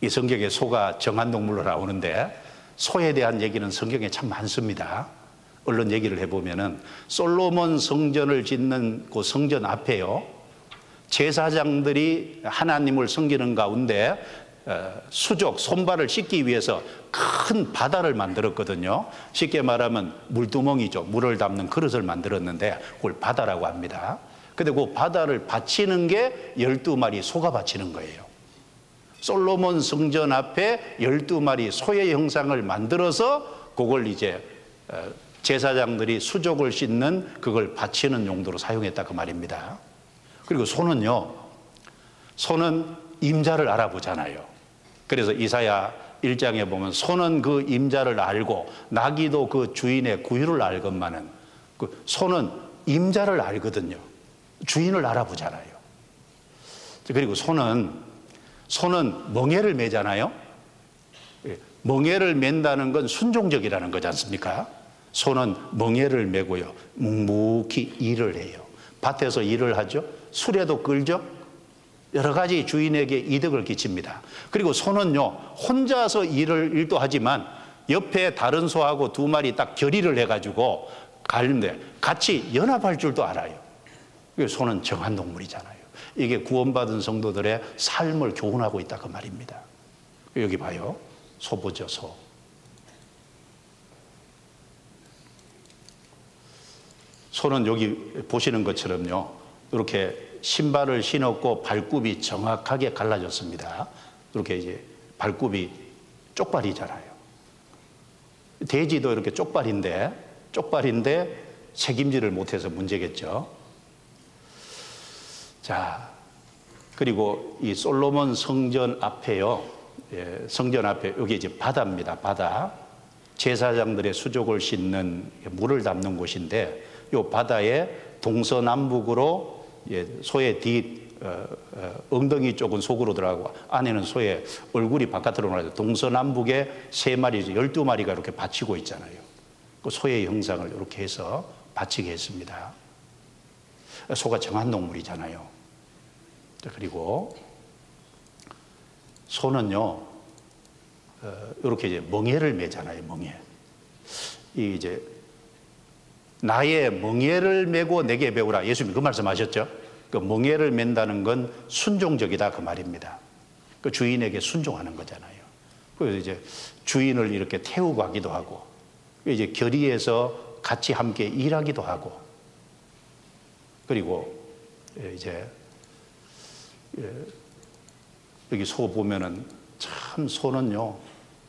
이 성경에 소가 정한 동물로 나오는데 소에 대한 얘기는 성경에 참 많습니다. 얼른 얘기를 해보면은 솔로몬 성전을 짓는 그 성전 앞에요. 제사장들이 하나님을 섬기는 가운데 어, 수족, 손발을 씻기 위해서 큰 바다를 만들었거든요. 쉽게 말하면 물두멍이죠. 물을 담는 그릇을 만들었는데 그걸 바다라고 합니다. 근데 그 바다를 바치는 게 12마리 소가 바치는 거예요. 솔로몬 성전 앞에 12마리 소의 형상을 만들어서 그걸 이제 어, 제사장들이 수족을 씻는 그걸 바치는 용도로 사용했다 그 말입니다. 그리고 소는요, 소는 임자를 알아보잖아요. 그래서 이사야 1장에 보면 소는 그 임자를 알고 나귀도 그 주인의 구유를 알건만은 그 소는 임자를 알거든요. 주인을 알아보잖아요. 그리고 소는 소는 멍에를 매잖아요. 예, 멍에를 맨다는 건 순종적이라는 거지 않습니까? 소는 멍에를 메고요. 묵묵히 일을 해요. 밭에서 일을 하죠. 술에도 끌죠. 여러 가지 주인에게 이득을 끼칩니다. 그리고 소는요, 혼자서 일을, 일도 하지만 옆에 다른 소하고 두 마리 딱 결의를 해가지고 가는데 같이 연합할 줄도 알아요. 소는 정한 동물이잖아요. 이게 구원받은 성도들의 삶을 교훈하고 있다 그 말입니다. 여기 봐요. 소 보죠, 소. 소는 여기 보시는 것처럼요. 이렇게 신발을 신었고 발굽이 정확하게 갈라졌습니다. 이렇게 이제 발굽이 쪽발이잖아요. 돼지도 이렇게 쪽발인데, 쪽발인데 책임지를 못해서 문제겠죠. 자, 그리고 이 솔로몬 성전 앞에요. 예, 성전 앞에 여기 이제 바다입니다. 바다. 제사장들의 수족을 씻는 물을 담는 곳인데 이 바다에 동서남북으로 예, 소의 뒤 어, 어, 엉덩이 쪽은 속으로 들어가고 안에는 소의 얼굴이 바깥으로 나가죠. 동서남북에 세 마리, 열두 마리가 이렇게 받치고 있잖아요. 그 소의 형상을 이렇게 해서 받치게 했습니다. 소가 정한 동물이잖아요. 그리고 소는요, 어, 이렇게 이제 멍에를 매잖아요, 멍에. 이 이제 나의 멍에를 메고 내게 배우라. 예수님이 그 말씀하셨죠. 그 멍에를 맨다는 건 순종적이다 그 말입니다. 그 주인에게 순종하는 거잖아요. 그래서 이제 주인을 이렇게 태우고 하기도 하고 이제 결의해서 같이 함께 일하기도 하고 그리고 이제 예, 여기 소 보면은 참 소는요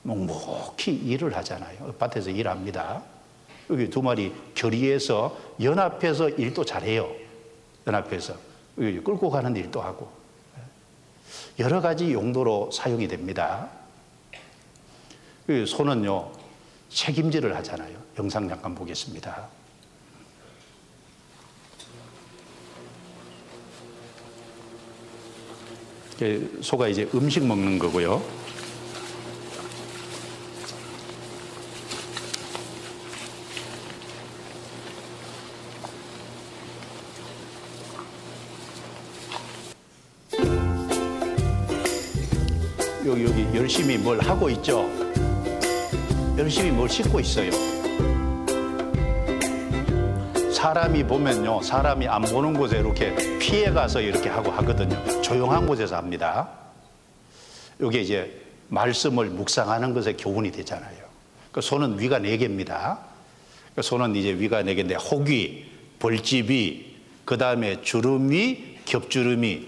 묵묵히 일을 하잖아요. 밭에서 일합니다. 여기 두 마리 결의해서 연합해서 일도 잘해요. 연합해서 끌고 가는 일도 하고 여러 가지 용도로 사용이 됩니다. 소는요 책임질을 하잖아요. 영상 잠깐 보겠습니다. 소가 이제 음식 먹는 거고요. 열심히 뭘 하고 있죠. 열심히 뭘 씻고 있어요. 사람이 보면요, 사람이 안 보는 곳에 이렇게 피해 가서 이렇게 하고 하거든요. 조용한 곳에서 합니다. 이게 이제 말씀을 묵상하는 것에 교훈이 되잖아요. 그 손은 위가 네 개입니다. 그 손은 이제 위가 네 개인데 혹이, 벌집이, 그 다음에 주름이, 겹주름이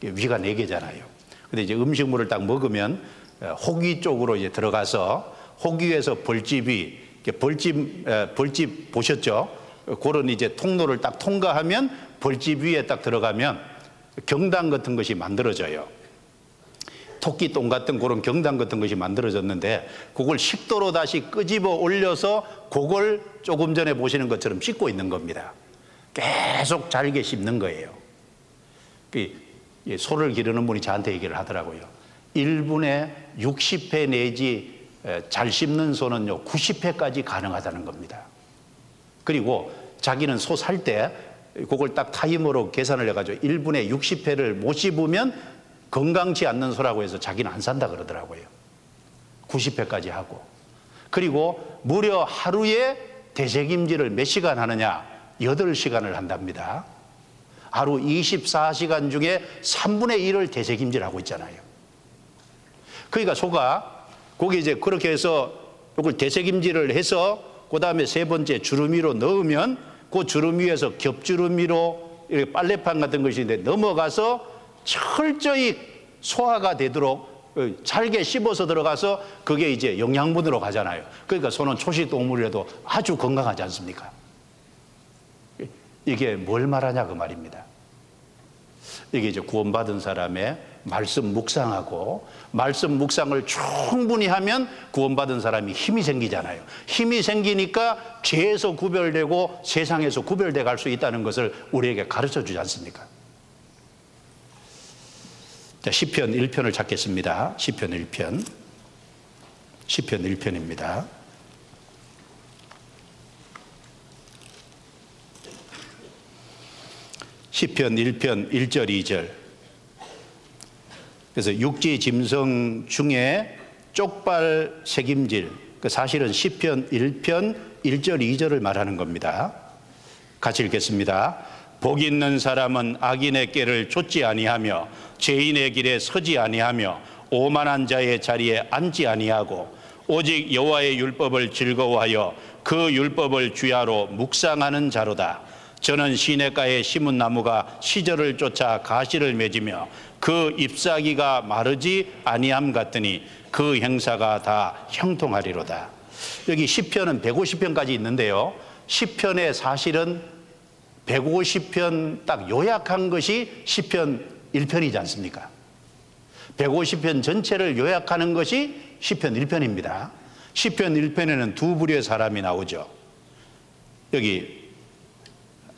위가 네 개잖아요. 근데 이제 음식물을 딱 먹으면 어, 호기 쪽으로 이제 들어가서 호기에서 벌집이 벌집 벌집 보셨죠? 그런 이제 통로를 딱 통과하면 벌집 위에 딱 들어가면 경당 같은 것이 만들어져요. 토끼 똥 같은 그런 경당 같은 것이 만들어졌는데 그걸 식도로 다시 끄집어 올려서 그걸 조금 전에 보시는 것처럼 씻고 있는 겁니다. 계속 잘게 씹는 거예요. 그 소를 기르는 분이 저한테 얘기를 하더라고요. 1분에 60회 내지 잘 씹는 소는요, 90회까지 가능하다는 겁니다. 그리고 자기는 소 살 때 그걸 딱 타임으로 계산을 해가지고 1분에 60회를 못 씹으면 건강치 않는 소라고 해서 자기는 안 산다 그러더라고요. 90회까지 하고. 그리고 무려 하루에 대책임질을 몇 시간 하느냐? 8시간을 한답니다. 하루 24시간 중에 3분의 1을 대책임질하고 있잖아요. 그러니까 소가 거기 이제 그렇게 해서 이걸 대책임질을 해서 그 다음에 세 번째 주름위로 넣으면 그 주름 위에서 겹주름위로 이렇게 빨래판 같은 것이 있는데 넘어가서 철저히 소화가 되도록 잘게 씹어서 들어가서 그게 이제 영양분으로 가잖아요. 그러니까 소는 초식 동물이라도 아주 건강하지 않습니까? 이게 뭘 말하냐 그 말입니다. 이게 이제 구원받은 사람의 말씀 묵상하고 말씀 묵상을 충분히 하면 구원받은 사람이 힘이 생기잖아요. 힘이 생기니까 죄에서 구별되고 세상에서 구별돼 갈 수 있다는 것을 우리에게 가르쳐 주지 않습니까? 자, 시편 1편을 찾겠습니다. 시편 1편. 시편 1편입니다. 시편 1편 1절 2절. 그래서 육지 짐승 중에 쪽발 책임질. 그 사실은 시편 1편 1절 2절을 말하는 겁니다. 같이 읽겠습니다. 복 있는 사람은 악인의 꾀를 쫓지 아니하며 죄인의 길에 서지 아니하며 오만한 자의 자리에 앉지 아니하고 오직 여호와의 율법을 즐거워하여 그 율법을 주야로 묵상하는 자로다. 저는 시냇가에 심은 나무가 시절을 쫓아 가시를 맺으며 그 잎사귀가 마르지 아니함 같더니 그 행사가 다 형통하리로다. 여기 시편은 150편까지 있는데요. 시편의 사실은 150편 딱 요약한 것이 시편 1편이지 않습니까? 150편 전체를 요약하는 것이 시편 1편입니다. 시편 1편에는 두 부류의 사람이 나오죠. 여기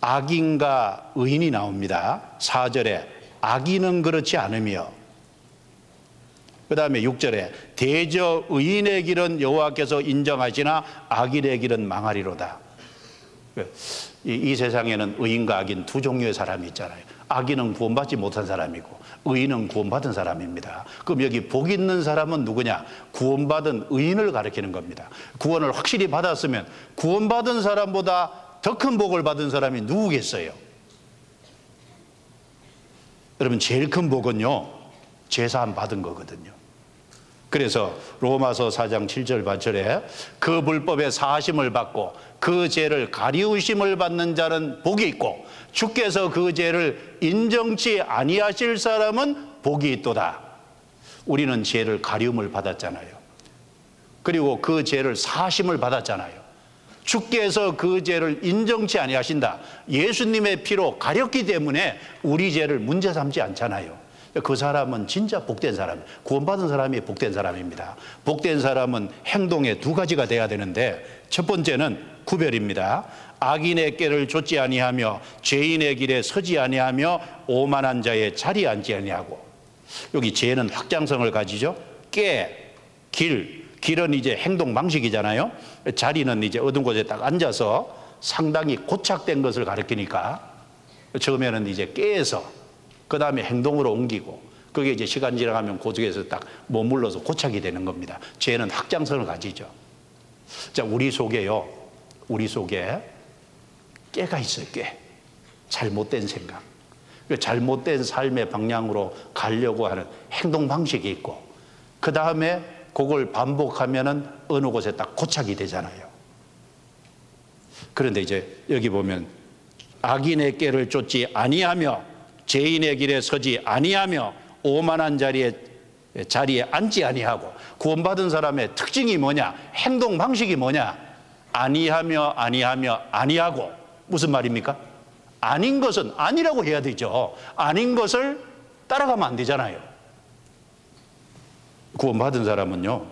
악인과 의인이 나옵니다. 4절에 악인은 그렇지 않으며 그 다음에 6절에 대저 의인의 길은 여호와께서 인정하시나 악인의 길은 망하리로다. 이, 세상에는 의인과 악인 두 종류의 사람이 있잖아요. 악인은 구원받지 못한 사람이고 의인은 구원받은 사람입니다. 그럼 여기 복 있는 사람은 누구냐? 구원받은 의인을 가리키는 겁니다. 구원을 확실히 받았으면 구원받은 사람보다 더 큰 복을 받은 사람이 누구겠어요? 여러분 제일 큰 복은요. 제사함 받은 거거든요. 그래서 로마서 4장 7절 8절에 그 불법의 사심을 받고 그 죄를 가리우심을 받는 자는 복이 있고 주께서 그 죄를 인정치 아니하실 사람은 복이 있도다. 우리는 죄를 가리움을 받았잖아요. 그리고 그 죄를 사심을 받았잖아요. 주께서 그 죄를 인정치 아니하신다. 예수님의 피로 가렸기 때문에 우리 죄를 문제 삼지 않잖아요. 그 사람은 진짜 복된 사람, 구원받은 사람이 복된 사람입니다. 복된 사람은 행동에 두 가지가 돼야 되는데 첫 번째는 구별입니다. 악인의 꾀를 쫓지 아니하며 죄인의 길에 서지 아니하며 오만한 자의 자리에 앉지 아니하고 여기 죄는 확장성을 가지죠. 꾀, 길, 길은 이제 행동 방식이잖아요. 자리는 이제 어두운 곳에 딱 앉아서 상당히 고착된 것을 가리키니까 처음에는 이제 깨서 그 다음에 행동으로 옮기고 그게 이제 시간 지나가면 고속에서 딱 머물러서 고착이 되는 겁니다. 죄는 확장성을 가지죠. 자, 우리 속에요. 우리 속에 깨가 있어요, 깨. 잘못된 생각. 그 잘못된 삶의 방향으로 가려고 하는 행동 방식이 있고, 그 다음에 그걸 반복하면은 어느 곳에 딱 고착이 되잖아요. 그런데 이제 여기 보면 악인의 깨를 쫓지 아니하며 죄인의 길에 서지 아니하며 오만한 자리에 자리에 앉지 아니하고 구원받은 사람의 특징이 뭐냐? 행동 방식이 뭐냐? 아니하며 아니하며 아니하고 무슨 말입니까? 아닌 것은 아니라고 해야 되죠. 아닌 것을 따라가면 안 되잖아요. 구원받은 사람은요.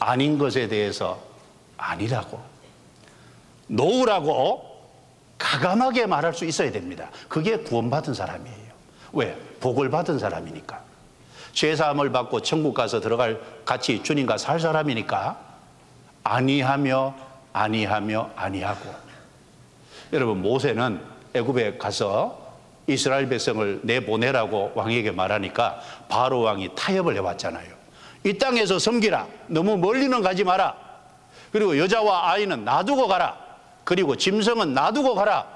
아닌 것에 대해서 아니라고 놓으라고 가감하게 말할 수 있어야 됩니다. 그게 구원받은 사람이에요. 왜? 복을 받은 사람이니까. 죄사함을 받고 천국 가서 들어갈 같이 주님과 살 사람이니까 아니하며 아니하며 아니하고 여러분 모세는 애굽에 가서 이스라엘 백성을 내보내라고 왕에게 말하니까 바로 왕이 타협을 해왔잖아요. 이 땅에서 섬기라. 너무 멀리는 가지 마라. 그리고 여자와 아이는 놔두고 가라. 그리고 짐승은 놔두고 가라.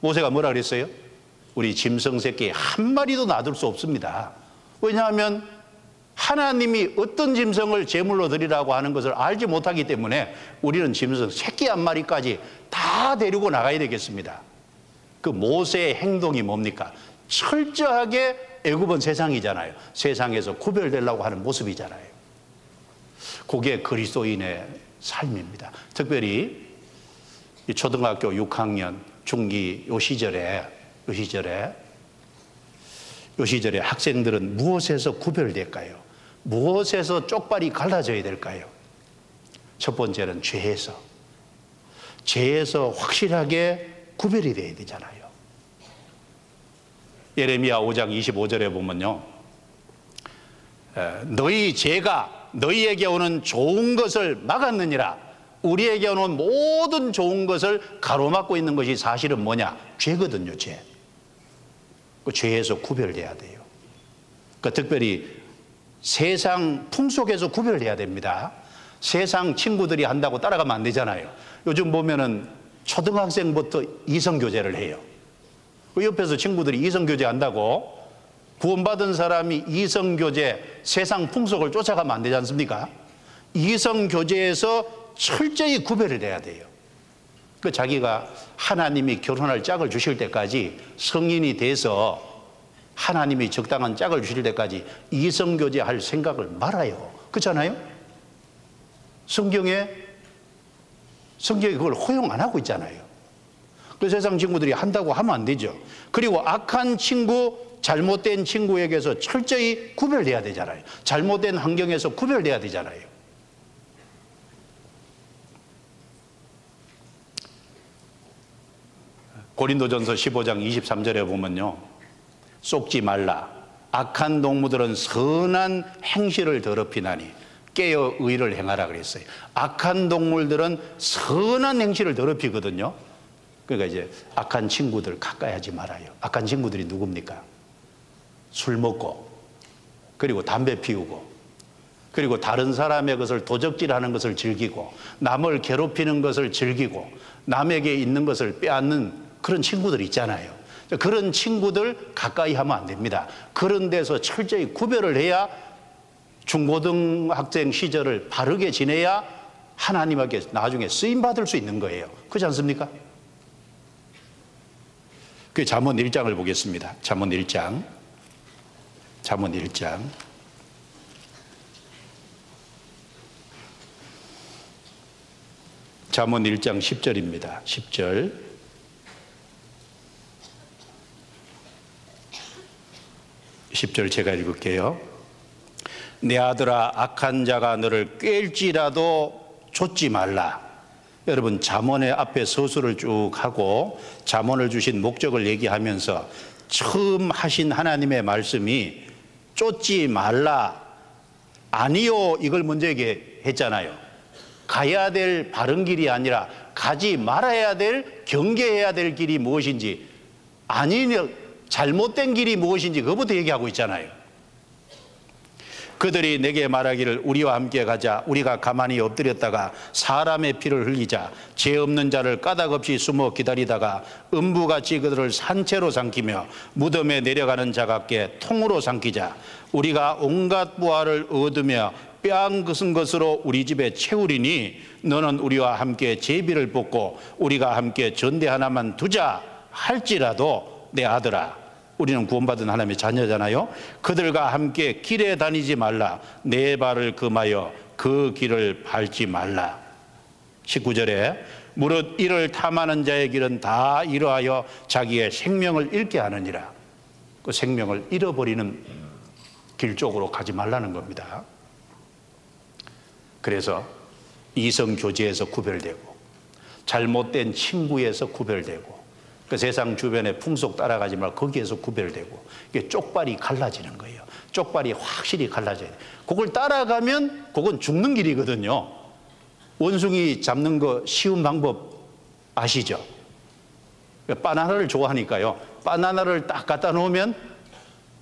모세가 뭐라 그랬어요? 우리 짐승 새끼 한 마리도 놔둘 수 없습니다. 왜냐하면 하나님이 어떤 짐승을 제물로 드리라고 하는 것을 알지 못하기 때문에 우리는 짐승 새끼 한 마리까지 다 데리고 나가야 되겠습니다. 그 모세의 행동이 뭡니까? 철저하게 애굽은 세상이잖아요. 세상에서 구별되려고 하는 모습이잖아요. 그게 그리스도인의 삶입니다. 특별히 초등학교 6학년, 중기 요 시절에 요 시절에 요 시절에 학생들은 무엇에서 구별될까요? 무엇에서 쪽발이 갈라져야 될까요? 첫 번째는 죄에서. 죄에서 확실하게 구별이 돼야 되잖아요. 예레미야 5장 25절에 보면요. 너희 죄가 너희에게 오는 좋은 것을 막았느니라. 우리에게 오는 모든 좋은 것을 가로막고 있는 것이 사실은 뭐냐? 죄거든요, 죄. 그 죄에서 구별돼야 돼요. 그 특별히 세상 풍 속에서 구별해야 됩니다. 세상 친구들이 한다고 따라가면 안 되잖아요. 요즘 보면은 초등학생부터 이성 교제를 해요. 그 옆에서 친구들이 이성교제 한다고 구원받은 사람이 이성교제, 세상 풍속을 쫓아가면 안 되지 않습니까? 이성교제에서 철저히 구별을 해야 돼요. 그 자기가 하나님이 결혼할 짝을 주실 때까지 성인이 돼서 하나님이 적당한 짝을 주실 때까지 이성교제 할 생각을 말아요. 그렇잖아요? 성경에, 성경이 그걸 허용 안 하고 있잖아요. 그 세상 친구들이 한다고 하면 안 되죠. 그리고 악한 친구, 잘못된 친구에게서 철저히 구별돼야 되잖아요. 잘못된 환경에서 구별돼야 되잖아요. 고린도전서 15장 23절에 보면요. 속지 말라. 악한 동무들은 선한 행실을 더럽히나니 깨어 의를 행하라 그랬어요. 악한 동물들은 선한 행실을 더럽히거든요. 그러니까 이제 악한 친구들 가까이 하지 말아요. 악한 친구들이 누굽니까? 술 먹고, 그리고 담배 피우고, 그리고 다른 사람의 것을 도적질하는 것을 즐기고, 남을 괴롭히는 것을 즐기고, 남에게 있는 것을 빼앗는 그런 친구들 있잖아요. 그런 친구들 가까이 하면 안 됩니다. 그런 데서 철저히 구별을 해야 중고등학생 시절을 바르게 지내야 하나님에게 나중에 쓰임 받을 수 있는 거예요. 그렇지 않습니까? 그 잠언 1장을 보겠습니다. 잠언 1장. 잠언 1장. 잠언 1장 10절입니다. 10절. 10절 제가 읽을게요. 내 아들아 악한 자가 너를 꿰일지라도 좇지 말라. 여러분 잠언의 앞에 서술을 쭉 하고 잠언을 주신 목적을 얘기하면서 처음 하신 하나님의 말씀이 쫓지 말라 아니요 이걸 먼저 얘기했잖아요. 가야 될 바른 길이 아니라 가지 말아야 될 경계해야 될 길이 무엇인지 아니면 잘못된 길이 무엇인지 그것부터 얘기하고 있잖아요. 그들이 내게 말하기를 우리와 함께 가자. 우리가 가만히 엎드렸다가 사람의 피를 흘리자. 죄 없는 자를 까닭 없이 숨어 기다리다가 음부같이 그들을 산채로 삼키며 무덤에 내려가는 자 같게 통으로 삼키자. 우리가 온갖 부활을 얻으며 빼앗은 것으로 우리 집에 채우리니 너는 우리와 함께 제비를 뽑고 우리가 함께 전대 하나만 두자 할지라도 내 아들아 우리는 구원받은 하나님의 자녀잖아요. 그들과 함께 길에 다니지 말라. 내 발을 금하여 그 길을 밟지 말라. 19절에 무릇 이를 탐하는 자의 길은 다 이러하여 자기의 생명을 잃게 하느니라. 그 생명을 잃어버리는 길 쪽으로 가지 말라는 겁니다. 그래서 이성 교제에서 구별되고 잘못된 친구에서 구별되고 그 세상 주변의 풍속 따라가지 말고 거기에서 구별되고 이게 쪽발이 갈라지는 거예요. 쪽발이 확실히 갈라져야 돼. 그걸 따라가면 그건 죽는 길이거든요. 원숭이 잡는 거 쉬운 방법 아시죠? 바나나를 좋아하니까요. 바나나를 딱 갖다 놓으면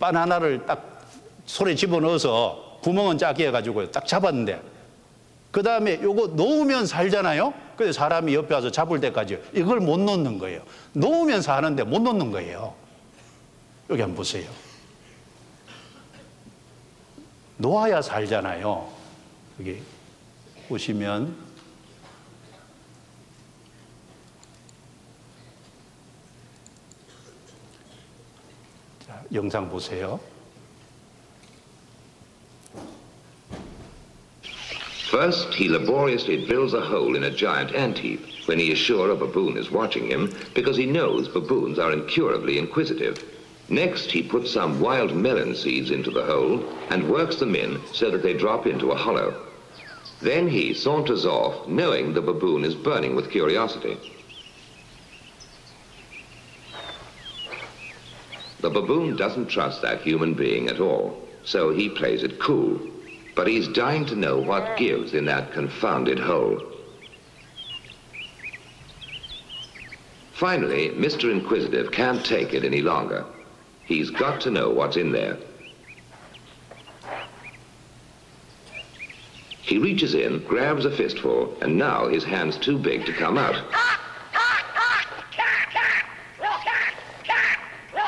바나나를 딱 손에 집어넣어서 구멍은 작게 해가지고 딱 잡았는데 그 다음에 요거 놓으면 살잖아요. 그래서 사람이 옆에 와서 잡을 때까지 이걸 못 놓는 거예요. 놓으면서 하는데 못 놓는 거예요. 여기 한번 보세요. 놓아야 살잖아요. 여기 보시면 자, 영상 보세요. First, he laboriously drills a hole in a giant ant heap when he is sure a baboon is watching him because he knows baboons are incurably inquisitive. Next, he puts some wild melon seeds into the hole and works them in so that they drop into a hollow. Then he saunters off, knowing the baboon is burning with curiosity. The baboon doesn't trust that human being at all, so he plays it cool. But he's dying to know what gives in that confounded hole. Finally, Mr. Inquisitive can't take it any longer. He's got to know what's in there. He reaches in, grabs a fistful, and now his hand's too big to come out.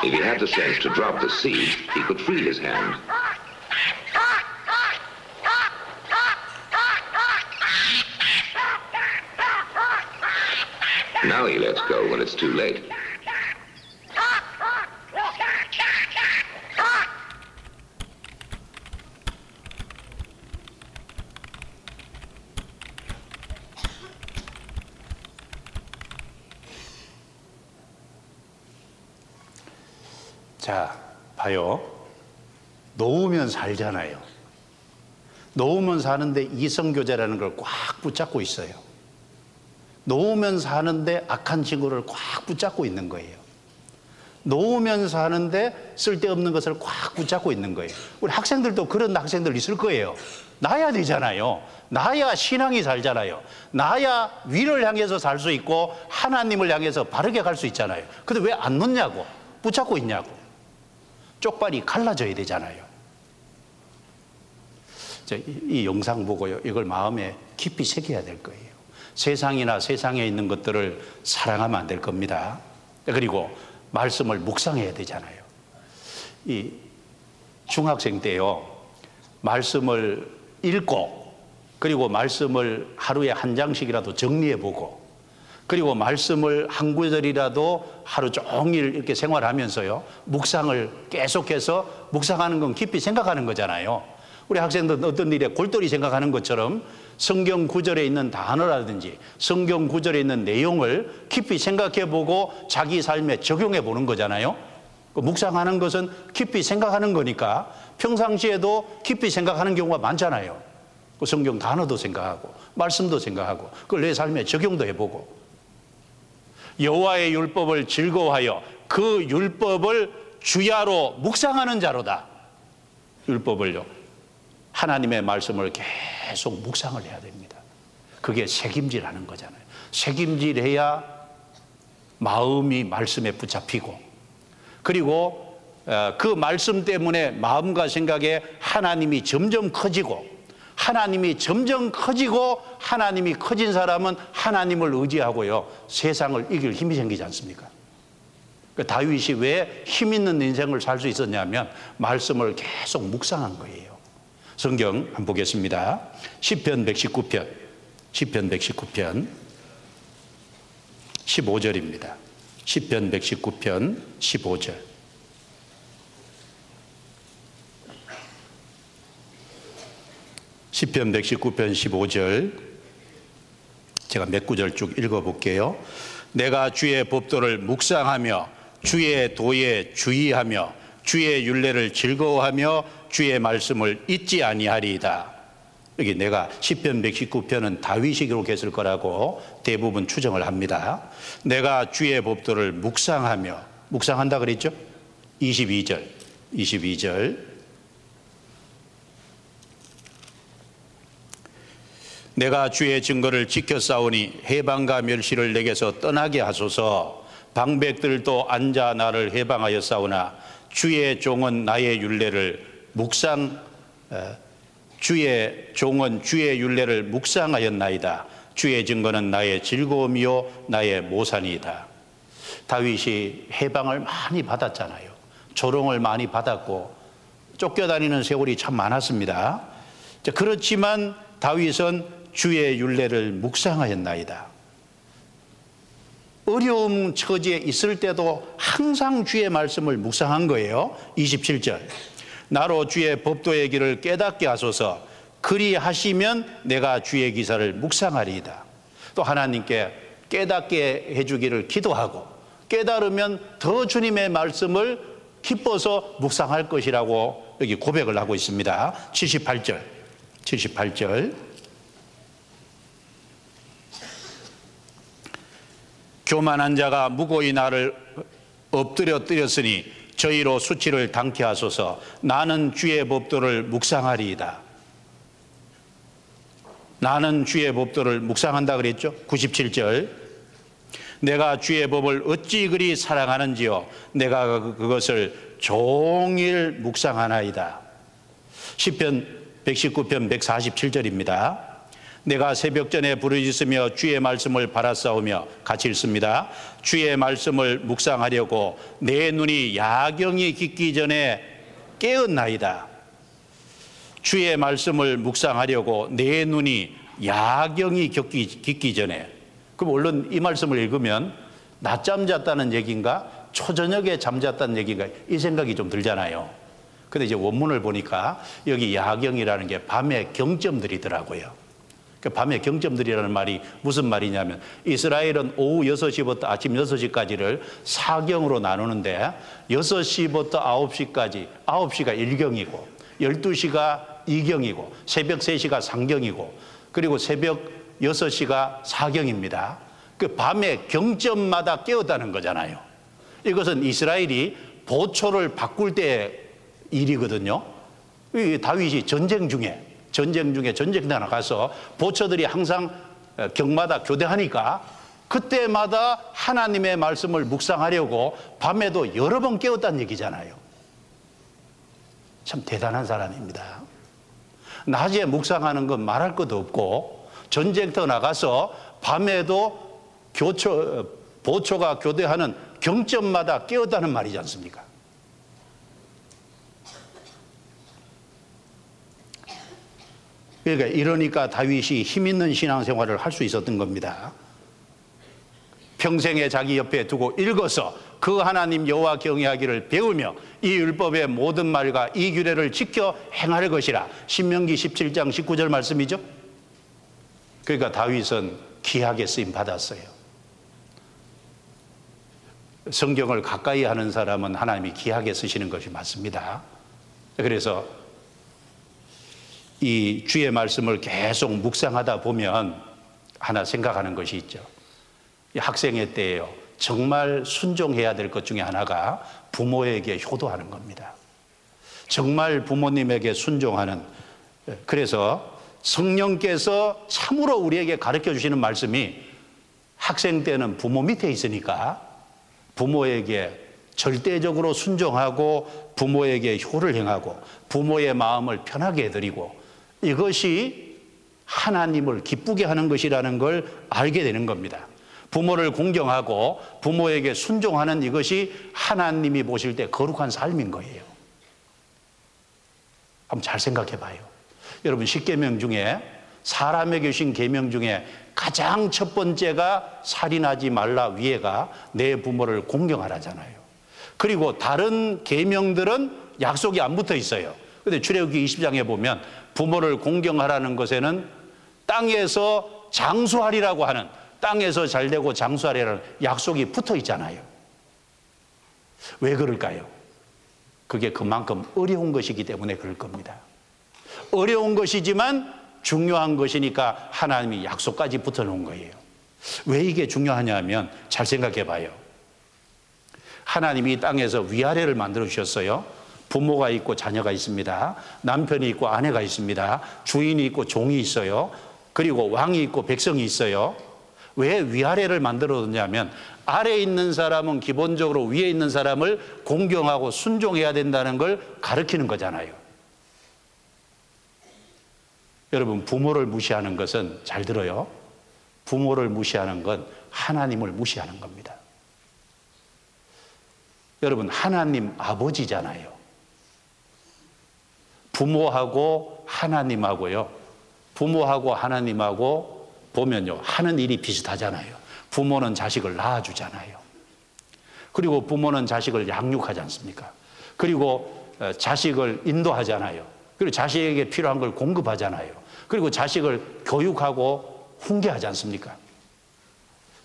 If he had the sense to drop the seed, he could free his hand. Now he lets go when it's too late. 자, 봐요. 놓으면 살잖아요. 놓으면 사는데 이성교제라는 걸 꽉 붙잡고 있어요. 놓으면 사는데 악한 친구를 꽉 붙잡고 있는 거예요. 놓으면 사는데 쓸데없는 것을 꽉 붙잡고 있는 거예요. 우리 학생들도 그런 학생들 있을 거예요. 나야 되잖아요. 나야 신앙이 살잖아요. 나야 위를 향해서 살 수 있고 하나님을 향해서 바르게 갈 수 있잖아요. 근데 왜 안 놓냐고? 붙잡고 있냐고. 쪽발이 갈라져야 되잖아요. 이 영상 보고요. 이걸 마음에 깊이 새겨야 될 거예요. 세상이나 세상에 있는 것들을 사랑하면 안 될 겁니다. 그리고 말씀을 묵상해야 되잖아요. 이 중학생 때요. 말씀을 읽고 그리고 말씀을 하루에 한 장씩이라도 정리해 보고 그리고 말씀을 한 구절이라도 하루 종일 이렇게 생활하면서요. 묵상을 계속해서 묵상하는 건 깊이 생각하는 거잖아요. 우리 학생들 어떤 일에 골똘히 생각하는 것처럼 성경 구절에 있는 단어라든지 성경 구절에 있는 내용을 깊이 생각해 보고 자기 삶에 적용해 보는 거잖아요. 그 묵상하는 것은 깊이 생각하는 거니까 평상시에도 깊이 생각하는 경우가 많잖아요. 그 성경 단어도 생각하고 말씀도 생각하고 그걸 내 삶에 적용도 해보고 여호와의 율법을 즐거워하여 그 율법을 주야로 묵상하는 자로다. 율법을요. 하나님의 말씀을 계속 묵상을 해야 됩니다. 그게 책임질하는 거잖아요. 책임질해야 마음이 말씀에 붙잡히고 그리고 어, 그 말씀 때문에 마음과 생각에 하나님이 점점 커지고 하나님이 점점 커지고 하나님이 커진 사람은 하나님을 의지하고요 세상을 이길 힘이 생기지 않습니까? 그 다윗이 왜 힘 있는 인생을 살 수 있었냐면 말씀을 계속 묵상한 거예요. 성경 한번 보겠습니다. 10편 119편 10편 119편 15절입니다. 10편 119편 15절 시편 119편 15절 제가 몇 구절 쭉 읽어 볼게요. 내가 주의 법도를 묵상하며 주의 도에 주의하며 주의 윤례를 즐거워하며 주의 말씀을 잊지 아니하리이다. 여기 내가 시편 119편은 다윗이 기록했을 거라고 대부분 추정을 합니다. 내가 주의 법도를 묵상하며 묵상한다 그랬죠? 22절. 22절. 내가 주의 증거를 지켜 싸우니 해방과 멸시를 내게서 떠나게 하소서 방백들도 앉아 나를 해방하여 싸우나 주의 종은 나의 윤례를 묵상 어, 주의 종은 주의 윤례를 묵상하였나이다 주의 증거는 나의 즐거움이요 나의 모산이다 다윗이 해방을 많이 받았잖아요 조롱을 많이 받았고 쫓겨다니는 세월이 참 많았습니다 그렇지만 다윗은 주의 윤례를 묵상하였나이다. 어려움 처지에 있을 때도 항상 주의 말씀을 묵상한 거예요. 27절. 나로 주의 법도의 길을 깨닫게 하소서. 그리하시면 내가 주의 기사를 묵상하리이다. 또 하나님께 깨닫게 해주기를 기도하고 깨달으면 더 주님의 말씀을 기뻐서 묵상할 것이라고 여기 고백을 하고 있습니다. 78절. 78절. 교만한 자가 무고히 나를 엎드려 뜨렸으니 저희로 수치를 당케 하소서 나는 주의 법도를 묵상하리이다. 나는 주의 법도를 묵상한다 그랬죠? 97절. 내가 주의 법을 어찌 그리 사랑하는지요. 내가 그것을 종일 묵상하나이다. 10편 119편 147절입니다. 내가 새벽 전에 부르짖으며 주의 말씀을 바라싸우며 같이 읽습니다. 주의 말씀을 묵상하려고 내 눈이 야경이 깊기 전에 깨었나이다. 주의 말씀을 묵상하려고 내 눈이 야경이 깊기, 깊기 전에 그럼 얼른 이 말씀을 읽으면 낮잠 잤다는 얘기인가 초저녁에 잠잤다는 얘기인가 이 생각이 좀 들잖아요. 근데 이제 원문을 보니까 여기 야경이라는 게 밤의 경점들이더라고요. 그 밤의 경점들이라는 말이 무슨 말이냐면 이스라엘은 오후 6시부터 아침 6시까지를 사경으로 나누는데 6시부터 9시까지 9시가 1경이고 12시가 2경이고 새벽 3시가 3경이고 그리고 새벽 6시가 4경입니다. 그 밤에 경점마다 깨었다는 거잖아요. 이것은 이스라엘이 보초를 바꿀 때 일이거든요. 다윗이 전쟁 중에 전쟁 중에 전쟁터 나가서 보초들이 항상 어, 경마다 교대하니까 그때마다 하나님의 말씀을 묵상하려고 밤에도 여러 번 깨웠다는 얘기잖아요. 참 대단한 사람입니다. 낮에 묵상하는 건 말할 것도 없고 전쟁터 나가서 밤에도 교초, 어, 보초가 교대하는 경점마다 깨웠다는 말이지 않습니까? 그러니까 이러니까 다윗이 힘 있는 신앙생활을 할 수 있었던 겁니다. 평생에 자기 옆에 두고 읽어서 그 하나님 여호와 경외하기를 배우며 이 율법의 모든 말과 이 규례를 지켜 행할 것이라 신명기 17장 19절 말씀이죠. 그러니까 다윗은 귀하게 쓰임 받았어요. 성경을 가까이 하는 사람은 하나님이 귀하게 쓰시는 것이 맞습니다. 그래서 이 주의 말씀을 계속 묵상하다 보면 하나 생각하는 것이 있죠. 학생의 때예요. 정말 순종해야 될 것 중에 하나가 부모에게 효도하는 겁니다. 정말 부모님에게 순종하는 그래서 성령께서 참으로 우리에게 가르쳐 주시는 말씀이 학생 때는 부모 밑에 있으니까 부모에게 절대적으로 순종하고 부모에게 효를 행하고 부모의 마음을 편하게 해드리고 이것이 하나님을 기쁘게 하는 것이라는 걸 알게 되는 겁니다. 부모를 공경하고 부모에게 순종하는 이것이 하나님이 보실 때 거룩한 삶인 거예요. 한번 잘 생각해 봐요. 여러분 십계명 중에 사람에게 주신 계명 중에 가장 첫 번째가 살인하지 말라 위에가 내 부모를 공경하라잖아요. 그리고 다른 계명들은 약속이 안 붙어 있어요. 근데 출애굽기 20장에 보면 부모를 공경하라는 것에는 땅에서 장수하리라고 하는 땅에서 잘되고 장수하리라는 약속이 붙어 있잖아요. 왜 그럴까요? 그게 그만큼 어려운 것이기 때문에 그럴 겁니다. 어려운 것이지만 중요한 것이니까 하나님이 약속까지 붙어 놓은 거예요. 왜 이게 중요하냐면 잘 생각해 봐요. 하나님이 땅에서 위아래를 만들어 주셨어요. 부모가 있고 자녀가 있습니다. 남편이 있고 아내가 있습니다. 주인이 있고 종이 있어요. 그리고 왕이 있고 백성이 있어요. 왜 위아래를 만들어 뒀냐면 아래에 있는 사람은 기본적으로 위에 있는 사람을 공경하고 순종해야 된다는 걸 가르치는 거잖아요. 여러분, 부모를 무시하는 것은 잘 들어요. 부모를 무시하는 건 하나님을 무시하는 겁니다. 여러분, 하나님 아버지잖아요. 부모하고 하나님하고요. 부모하고 하나님하고 보면요. 하는 일이 비슷하잖아요. 부모는 자식을 낳아주잖아요. 그리고 부모는 자식을 양육하지 않습니까? 그리고 어, 자식을 인도하잖아요. 그리고 자식에게 필요한 걸 공급하잖아요. 그리고 자식을 교육하고 훈계하지 않습니까?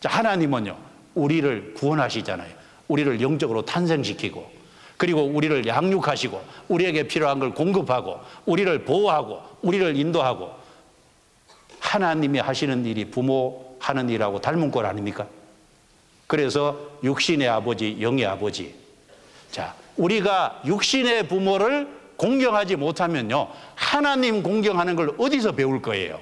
자, 하나님은요, 우리를 구원하시잖아요. 우리를 영적으로 탄생시키고, 그리고 우리를 양육하시고 우리에게 필요한 걸 공급하고 우리를 보호하고 우리를 인도하고 하나님이 하시는 일이 부모 하는 일하고 닮은 꼴 아닙니까? 그래서 육신의 아버지, 영의 아버지. 자, 우리가 육신의 부모를 공경하지 못하면요. 하나님 공경하는 걸 어디서 배울 거예요?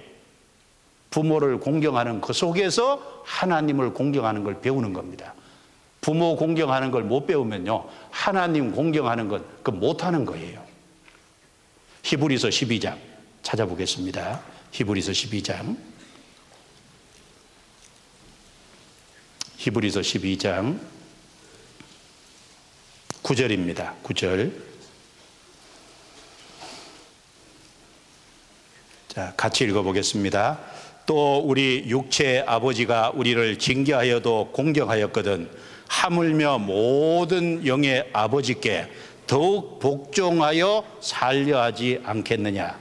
부모를 공경하는 그 속에서 하나님을 공경하는 걸 배우는 겁니다. 부모 공경하는 걸 못 배우면요. 하나님 공경하는 건 그 못하는 거예요. 히브리서 12장 찾아보겠습니다. 히브리서 12장. 히브리서 12장 9절입니다. 9절. 자, 같이 읽어보겠습니다. 또 우리 육체의 아버지가 우리를 징계하여도 공경하였거든 하물며 모든 영의 아버지께 더욱 복종하여 살려 하지 않겠느냐.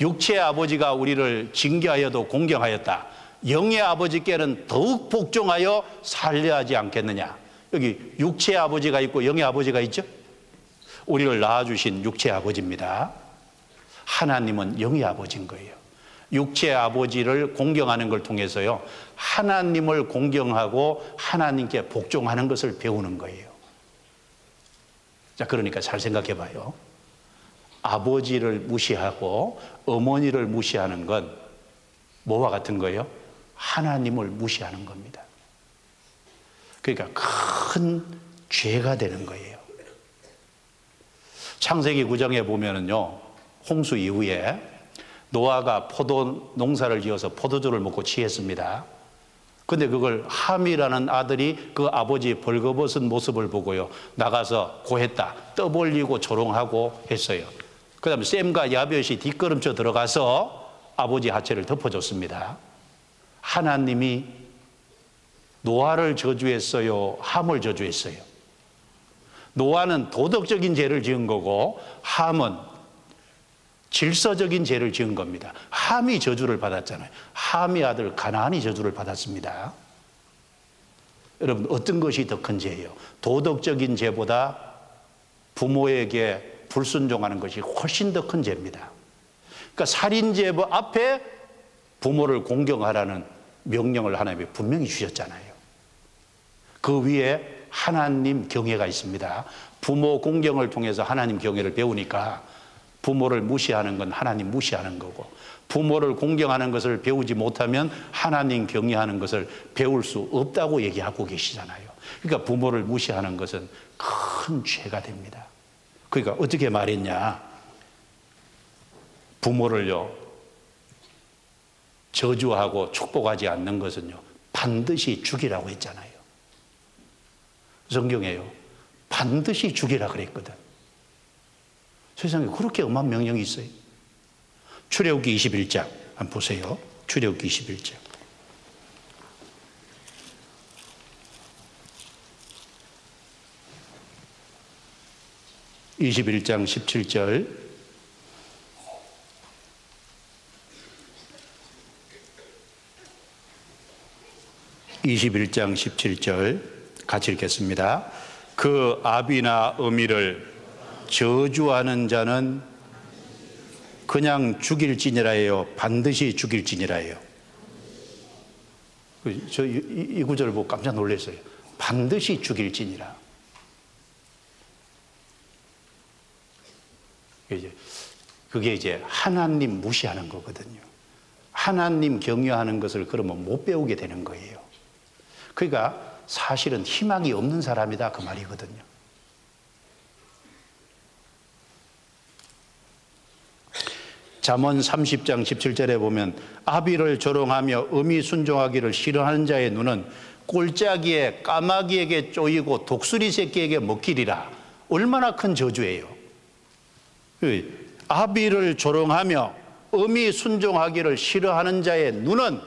육체의 아버지가 우리를 징계하여도 공경하였다. 영의 아버지께는 더욱 복종하여 살려 하지 않겠느냐. 여기 육체의 아버지가 있고 영의 아버지가 있죠? 우리를 낳아주신 육체의 아버지입니다. 하나님은 영의 아버지인 거예요. 육체의 아버지를 공경하는 걸 통해서요, 하나님을 공경하고 하나님께 복종하는 것을 배우는 거예요. 자, 그러니까 잘 생각해 봐요. 아버지를 무시하고 어머니를 무시하는 건 뭐와 같은 거예요? 하나님을 무시하는 겁니다. 그러니까 큰 죄가 되는 거예요. 창세기 9장에 보면은요, 홍수 이후에 노아가 포도 농사를 지어서 포도주를 먹고 취했습니다. 근데 그걸 함이라는 아들이 그 아버지 벌거벗은 모습을 보고요. 나가서 고했다. 떠벌리고 조롱하고 했어요. 그 다음에 샘과 야벳이 뒷걸음쳐 들어가서 아버지 하체를 덮어줬습니다. 하나님이 노아를 저주했어요? 함을 저주했어요? 노아는 도덕적인 죄를 지은 거고 함은 질서적인 죄를 지은 겁니다. 함이 저주를 받았잖아요. 함의 아들 가나안이 저주를 받았습니다. 여러분 어떤 것이 더 큰 죄예요? 도덕적인 죄보다 부모에게 불순종하는 것이 훨씬 더 큰 죄입니다. 그러니까 살인죄 앞에 부모를 공경하라는 명령을 하나님이 분명히 주셨잖아요. 그 위에 하나님 경외가 있습니다. 부모 공경을 통해서 하나님 경외를 배우니까 부모를 무시하는 건 하나님 무시하는 거고 부모를 공경하는 것을 배우지 못하면 하나님 경외하는 것을 배울 수 없다고 얘기하고 계시잖아요. 그러니까 부모를 무시하는 것은 큰 죄가 됩니다. 그러니까 어떻게 말했냐? 부모를요, 저주하고 축복하지 않는 것은요, 반드시 죽이라고 했잖아요. 성경에요. 반드시 죽이라 그랬거든. 세상에 그렇게 엄한 명령이 있어요. 출애굽기 21장 한번 보세요. 출애굽기 21장. (21장 17절) (21장 17절) 같이 읽겠습니다. 그 아비나 어미를 저주하는 자는 그냥 죽일지니라예요. 반드시 죽일지니라예요. 그 저이 이 구절을 보고 깜짝 놀랐어요. 반드시 죽일지니라. 이제 그게 이제 하나님 무시하는 거거든요. 하나님 경외하는 것을 그러면 못 배우게 되는 거예요. 그러니까 사실은 희망이 없는 사람이다 그 말이거든요. 잠언 30장 17절에 보면 아비를 조롱하며 음이 순종하기를 싫어하는 자의 눈은 꼴짜기에 까마귀에게 쪼이고 독수리 새끼에게 먹히리라. 얼마나 큰 저주예요. 그 아비를 조롱하며 음이 순종하기를 싫어하는 자의 눈은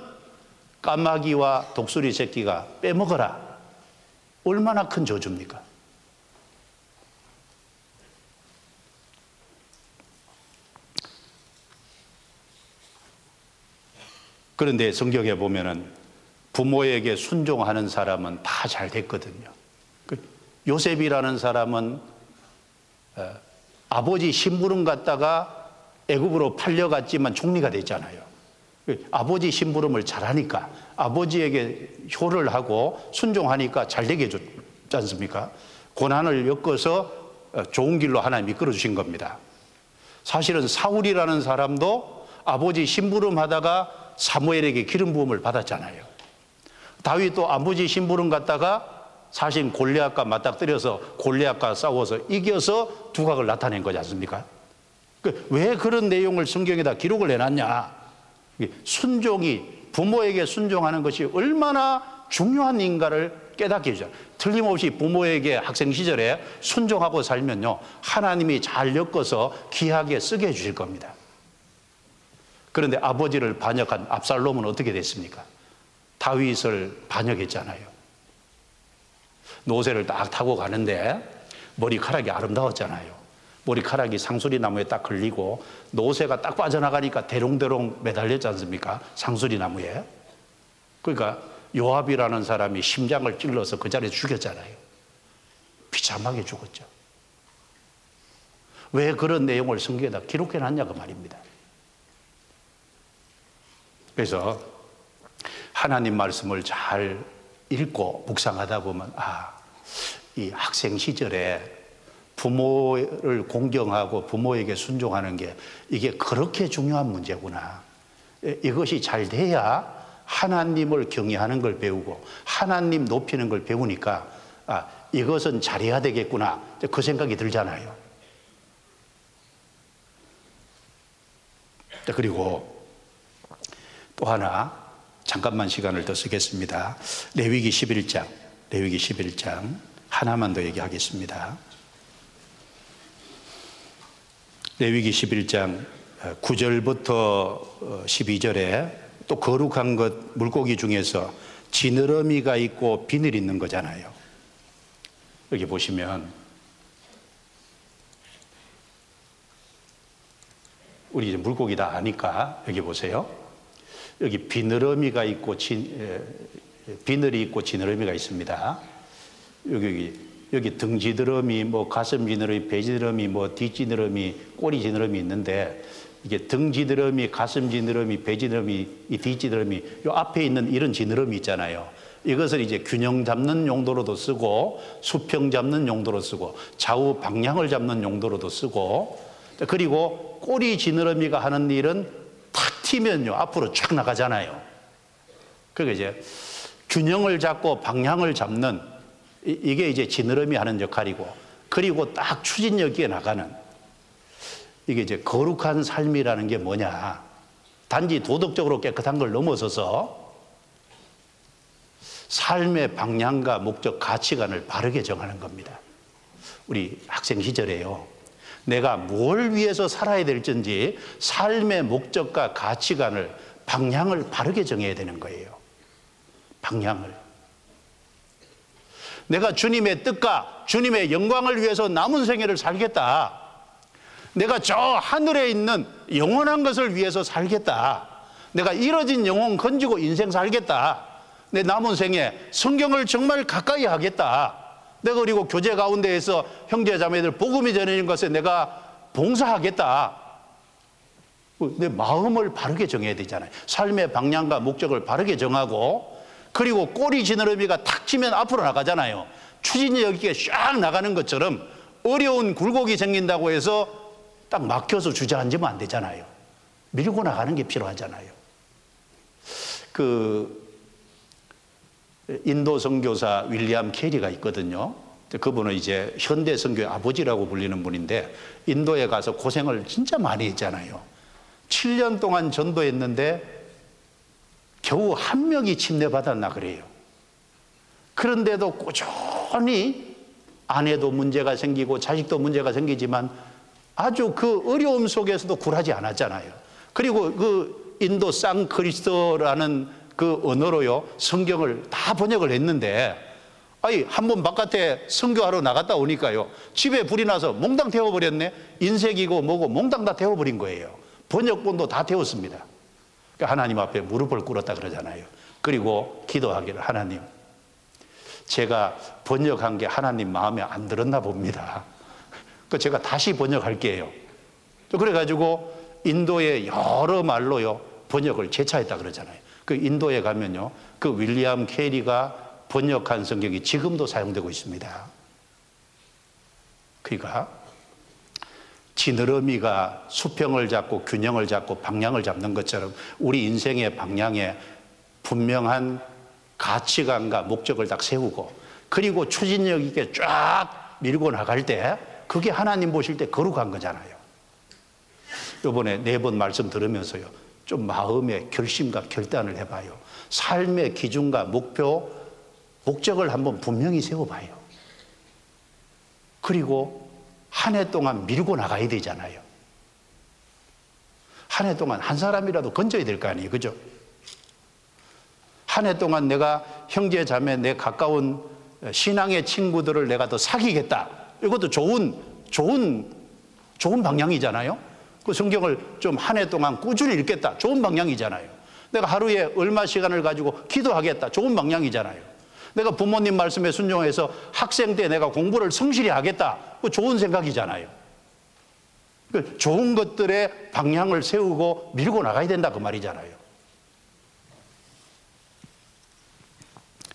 까마귀와 독수리 새끼가 빼먹어라. 얼마나 큰 저주입니까? 그런데 성경에 보면은 부모에게 순종하는 사람은 다 잘 됐거든요. 그 요셉이라는 사람은 어, 아버지 심부름 갔다가 애굽으로 팔려갔지만 총리가 됐잖아요. 아버지 심부름을 잘하니까 아버지에게 효를 하고 순종하니까 잘 되게 해줬지 않습니까? 고난을 엮어서 어, 좋은 길로 하나님 이끌어 주신 겁니다. 사실은 사울이라는 사람도 아버지 심부름 하다가 사무엘에게 기름 부음을 받았잖아요. 다윗도 아버지 심부름 갔다가 사실 골리앗과 맞닥뜨려서 골리앗과 싸워서 이겨서 두각을 나타낸 거지 않습니까? 그왜 그런 내용을 성경에다 기록을 해놨냐? 순종이 부모에게 순종하는 것이 얼마나 중요한 인가를 깨닫게 해줘. 틀림없이 부모에게 학생 시절에 순종하고 살면요 하나님이 잘 엮어서 귀하게 쓰게 해주실 겁니다. 그런데 아버지를 반역한 압살롬은 어떻게 됐습니까? 다윗을 반역했잖아요. 노새를 딱 타고 가는데 머리카락이 아름다웠잖아요. 머리카락이 상수리 나무에 딱 걸리고 노새가 딱 빠져나가니까 대롱대롱 매달렸지 않습니까? 상수리 나무에. 그러니까 요압이라는 사람이 심장을 찔러서 그 자리에 죽였잖아요. 비참하게 죽었죠. 왜 그런 내용을 성경에다 기록해 놨냐고 말입니다. 그래서 하나님 말씀을 잘 읽고 묵상하다 보면 아, 이 학생 시절에 부모를 공경하고 부모에게 순종하는 게 이게 그렇게 중요한 문제구나. 이것이 잘 돼야 하나님을 경외하는 걸 배우고 하나님 높이는 걸 배우니까 아, 이것은 잘해야 되겠구나. 그 생각이 들잖아요. 그리고 또 하나 잠깐만 시간을 더 쓰겠습니다. 레위기 11장, 레위기 11장 하나만 더 얘기하겠습니다. 레위기 11장 9절부터 12절에 또 거룩한 것 물고기 중에서 지느러미가 있고 비늘 있는 거잖아요. 여기 보시면 우리 이제 물고기 다 아니까 여기 보세요. 여기 비느러미가 있고 진, 비늘이 있고 지느러미가 있습니다. 여기 여기 여기 등 지느러미, 뭐 가슴 지느러미, 배 지느러미, 뭐뒷 지느러미, 꼬리 지느러미 있는데 이게 등 지느러미, 가슴 지느러미, 배 지느러미, 이뒷 지느러미, 요 앞에 있는 이런 지느러미 있잖아요. 이것을 이제 균형 잡는 용도로도 쓰고 수평 잡는 용도로 쓰고 좌우 방향을 잡는 용도로도 쓰고 그리고 꼬리 지느러미가 하는 일은 탁 튀면요 앞으로 쫙 나가잖아요. 그게 이제 균형을 잡고 방향을 잡는 이게 이제 지느러미 하는 역할이고 그리고 딱 추진력에 나가는 이게 이제 거룩한 삶이라는 게 뭐냐? 단지 도덕적으로 깨끗한 걸 넘어서서 삶의 방향과 목적, 가치관을 바르게 정하는 겁니다. 우리 학생 시절에요. 내가 뭘 위해서 살아야 될지 삶의 목적과 가치관을 방향을 바르게 정해야 되는 거예요. 방향을. 내가 주님의 뜻과 주님의 영광을 위해서 남은 생애를 살겠다. 내가 저 하늘에 있는 영원한 것을 위해서 살겠다. 내가 이뤄진 영혼 건지고 인생 살겠다. 내 남은 생에 성경을 정말 가까이 하겠다. 내가 그리고 교제 가운데에서 형제 자매들 복음이 전해진 것에 내가 봉사하겠다. 내 마음을 바르게 정해야 되잖아요. 삶의 방향과 목적을 바르게 정하고 그리고 꼬리 지느러미가 탁 치면 앞으로 나가잖아요. 여기에 쫙 나가는 것처럼 어려운 굴곡이 생긴다고 해서 딱 막혀서 주저앉으면 안 되잖아요. 밀고 나가는 게 필요하잖아요. 그 인도 선교사 윌리엄 캐리가 있거든요. 그분은 이제 현대 선교의 아버지라고 불리는 분인데 인도에 가서 고생을 진짜 많이 했잖아요. 7년 동안 전도했는데 겨우 한 명이 침례받았나 그래요. 그런데도 꾸준히 아내도 문제가 생기고 자식도 문제가 생기지만 아주 그 어려움 속에서도 굴하지 않았잖아요. 그리고 그 인도 쌍크리스토라는 그 언어로요, 성경을 다 번역을 했는데, 아니, 한 번 바깥에 선교하러 나갔다 오니까요, 집에 불이 나서 몽땅 태워버렸네? 인색이고 뭐고 몽땅 다 태워버린 거예요. 번역본도 다 태웠습니다. 그러니까 하나님 앞에 무릎을 꿇었다 그러잖아요. 그리고 기도하기를 하나님, 제가 번역한 게 하나님 마음에 안 들었나 봅니다. 그 제가 다시 번역할게요. 그래가지고 인도의 여러 말로요 번역을 재차했다 그러잖아요. 그 인도에 가면요 그 윌리엄 캐리가 번역한 성경이 지금도 사용되고 있습니다. 그러니까 지느러미가 수평을 잡고 균형을 잡고 방향을 잡는 것처럼 우리 인생의 방향에 분명한 가치관과 목적을 딱 세우고 그리고 추진력 있게 쫙 밀고 나갈 때 그게 하나님 보실 때 거룩한 거잖아요. 이번에 네 번 말씀 들으면서요. 좀 마음의 결심과 결단을 해봐요. 삶의 기준과 목표, 목적을 한번 분명히 세워봐요. 그리고 한 해 동안 밀고 나가야 되잖아요. 한 해 동안 한 사람이라도 건져야 될 거 아니에요. 그죠? 한 해 동안 내가 형제 자매 내 가까운 신앙의 친구들을 내가 더 사귀겠다. 이것도 좋은, 좋은, 좋은 방향이잖아요. 그 성경을 좀 한 해 동안 꾸준히 읽겠다. 좋은 방향이잖아요. 내가 하루에 얼마 시간을 가지고 기도하겠다. 좋은 방향이잖아요. 내가 부모님 말씀에 순종해서 학생 때 내가 공부를 성실히 하겠다. 그 좋은 생각이잖아요. 그 좋은 것들의 방향을 세우고 밀고 나가야 된다. 그 말이잖아요.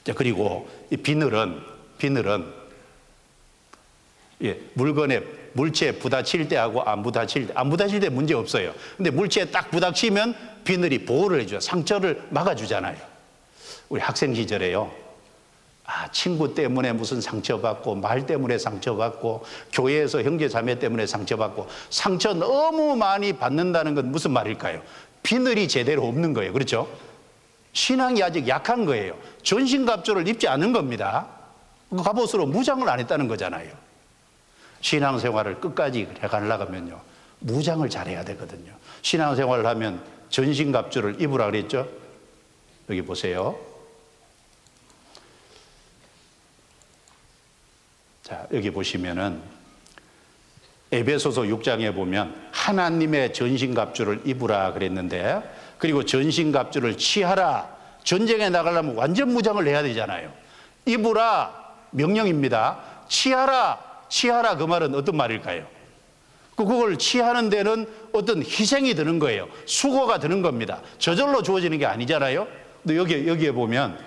자, 그리고 이 비늘은, 비늘은, 예, 물건에 물체에 부딪힐 때하고 안 부딪힐 때, 안 부딪힐 때 문제 없어요. 근데 물체에 딱 부딪히면 비늘이 보호를 해줘요. 상처를 막아주잖아요. 우리 학생 시절에요. 아, 친구 때문에 무슨 상처받고, 말 때문에 상처받고, 교회에서 형제 자매 때문에 상처받고, 상처 너무 많이 받는다는 건 무슨 말일까요? 비늘이 제대로 없는 거예요. 그렇죠? 신앙이 아직 약한 거예요. 전신갑주를 입지 않은 겁니다. 갑옷으로 무장을 안 했다는 거잖아요. 신앙생활을 끝까지 해가려면요. 무장을 잘해야 되거든요. 신앙생활을 하면 전신갑주를 입으라 그랬죠? 여기 보세요. 자, 여기 보시면은 에베소서 6장에 보면 하나님의 전신갑주를 입으라 그랬는데 그리고 전신갑주를 취하라. 전쟁에 나가려면 완전 무장을 해야 되잖아요. 입으라 명령입니다. 취하라 취하라 그 말은 어떤 말일까요? 그 그걸 취하는 데는 어떤 희생이 드는 거예요. 수고가 드는 겁니다. 저절로 주어지는 게 아니잖아요. 근데 여기, 여기에 보면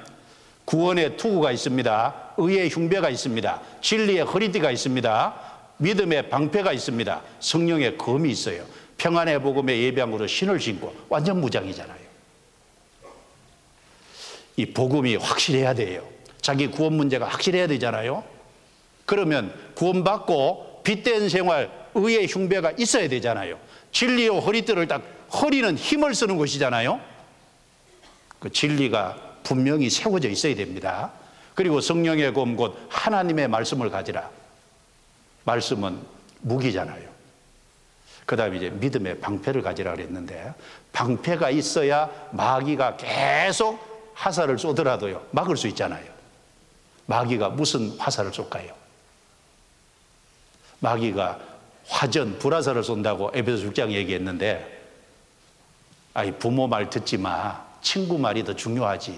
구원의 투구가 있습니다. 의의 흉배가 있습니다. 진리의 허리띠가 있습니다. 믿음의 방패가 있습니다. 성령의 검이 있어요. 평안의 복음의 예배함으로 신을 신고 완전 무장이잖아요. 이 복음이 확실해야 돼요. 자기 구원 문제가 확실해야 되잖아요. 그러면 구원받고 빛된 생활, 의의 흉배가 있어야 되잖아요. 진리의 허리띠를 딱, 허리는 힘을 쓰는 것이잖아요. 그 진리가 분명히 세워져 있어야 됩니다. 그리고 성령의 검 곧 하나님의 말씀을 가지라. 말씀은 무기잖아요. 그 다음에 이제 믿음의 방패를 가지라 그랬는데, 방패가 있어야 마귀가 계속 화살을 쏘더라도요, 막을 수 있잖아요. 마귀가 무슨 화살을 쏠까요? 마귀가 화전, 불화살을 쏜다고 에베소 6장 얘기했는데, 아이, 부모 말 듣지 마. 친구 말이 더 중요하지.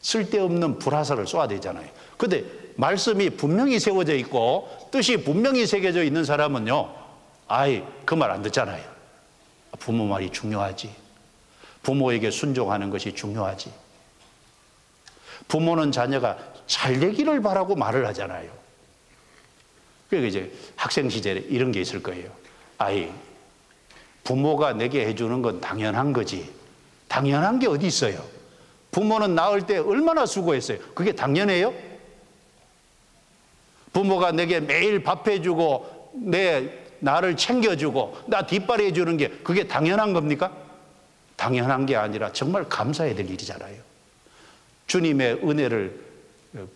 쓸데없는 불화살을 쏘아야 되잖아요. 근데 말씀이 분명히 세워져 있고, 뜻이 분명히 새겨져 있는 사람은요, 아이, 그 말 안 듣잖아요. 부모 말이 중요하지. 부모에게 순종하는 것이 중요하지. 부모는 자녀가 잘 되기를 바라고 말을 하잖아요. 그러니까 이제 학생 시절에 이런 게 있을 거예요. 아이, 부모가 내게 해주는 건 당연한 거지. 당연한 게 어디 있어요? 부모는 낳을 때 얼마나 수고했어요. 그게 당연해요? 부모가 내게 매일 밥 해주고 내 나를 챙겨주고 나 뒷발이 해주는 게 그게 당연한 겁니까? 당연한 게 아니라 정말 감사해야 될 일이잖아요. 주님의 은혜를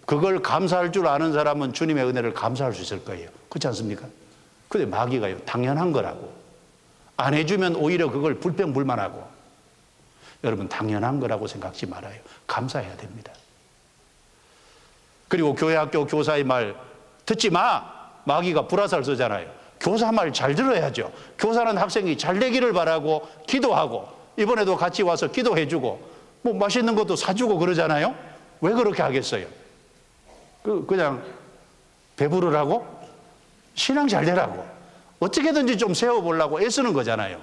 그걸 감사할 줄 아는 사람은 주님의 은혜를 감사할 수 있을 거예요. 그렇지 않습니까? 근데 마귀가요, 당연한 거라고. 안 해주면 오히려 그걸 불평불만하고. 여러분, 당연한 거라고 생각지 말아요. 감사해야 됩니다. 그리고 교회 학교 교사의 말 듣지 마! 마귀가 불화살 쓰잖아요. 교사 말 잘 들어야죠. 교사는 학생이 잘 되기를 바라고 기도하고 이번에도 같이 와서 기도해주고 뭐 맛있는 것도 사주고 그러잖아요. 왜 그렇게 하겠어요? 그, 그냥 배부르라고? 신앙 잘 되라고. 어떻게든지 좀 세워보려고 애쓰는 거잖아요.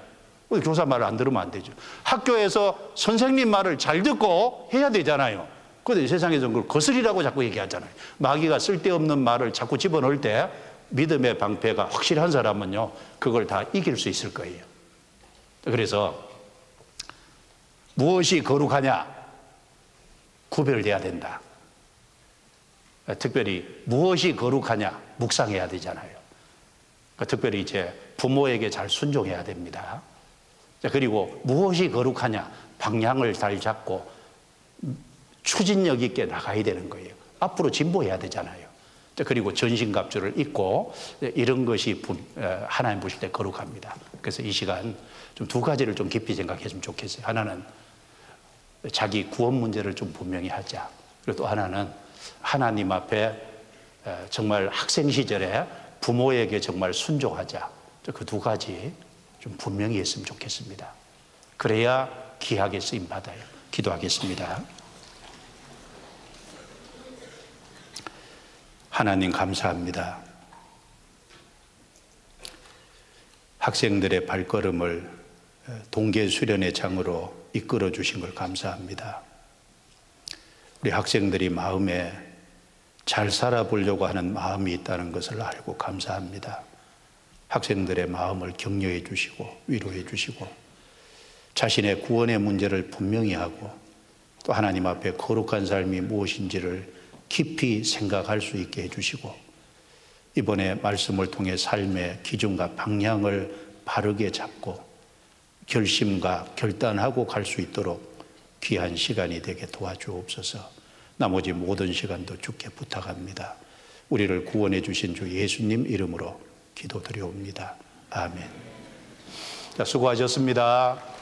교사 말을 안 들으면 안 되죠. 학교에서 선생님 말을 잘 듣고 해야 되잖아요. 그런데 세상에서 그걸 거슬리라고 자꾸 얘기하잖아요. 마귀가 쓸데없는 말을 자꾸 집어넣을 때 믿음의 방패가 확실한 사람은요, 그걸 다 이길 수 있을 거예요. 그래서 무엇이 거룩하냐? 구별돼야 된다. 특별히 무엇이 거룩하냐? 묵상해야 되잖아요. 특별히 이제 부모에게 잘 순종해야 됩니다. 그리고 무엇이 거룩하냐? 방향을 잘 잡고 추진력 있게 나가야 되는 거예요. 앞으로 진보해야 되잖아요. 그리고 전신갑주를 입고 이런 것이 하나님 보실 때 거룩합니다. 그래서 이 시간 좀 두 가지를 좀 깊이 생각했으면 좋겠어요. 하나는 자기 구원 문제를 좀 분명히 하자. 그리고 또 하나는 하나님 앞에 정말 학생 시절에 부모에게 정말 순종하자. 그 두 가지 좀 분명히 했으면 좋겠습니다. 그래야 귀하게 쓰임 받아요. 기도하겠습니다. 하나님 감사합니다. 학생들의 발걸음을 동계 수련의 장으로 이끌어 주신 걸 감사합니다. 우리 학생들이 마음에 잘 살아보려고 하는 마음이 있다는 것을 알고 감사합니다. 학생들의 마음을 격려해 주시고 위로해 주시고 자신의 구원의 문제를 분명히 하고 또 하나님 앞에 거룩한 삶이 무엇인지를 깊이 생각할 수 있게 해 주시고 이번에 말씀을 통해 삶의 기준과 방향을 바르게 잡고 결심과 결단하고 갈 수 있도록 귀한 시간이 되게 도와주옵소서 나머지 모든 시간도 주께 부탁합니다. 우리를 구원해 주신 주 예수님 이름으로 기도드려옵니다. 아멘. 자, 수고하셨습니다.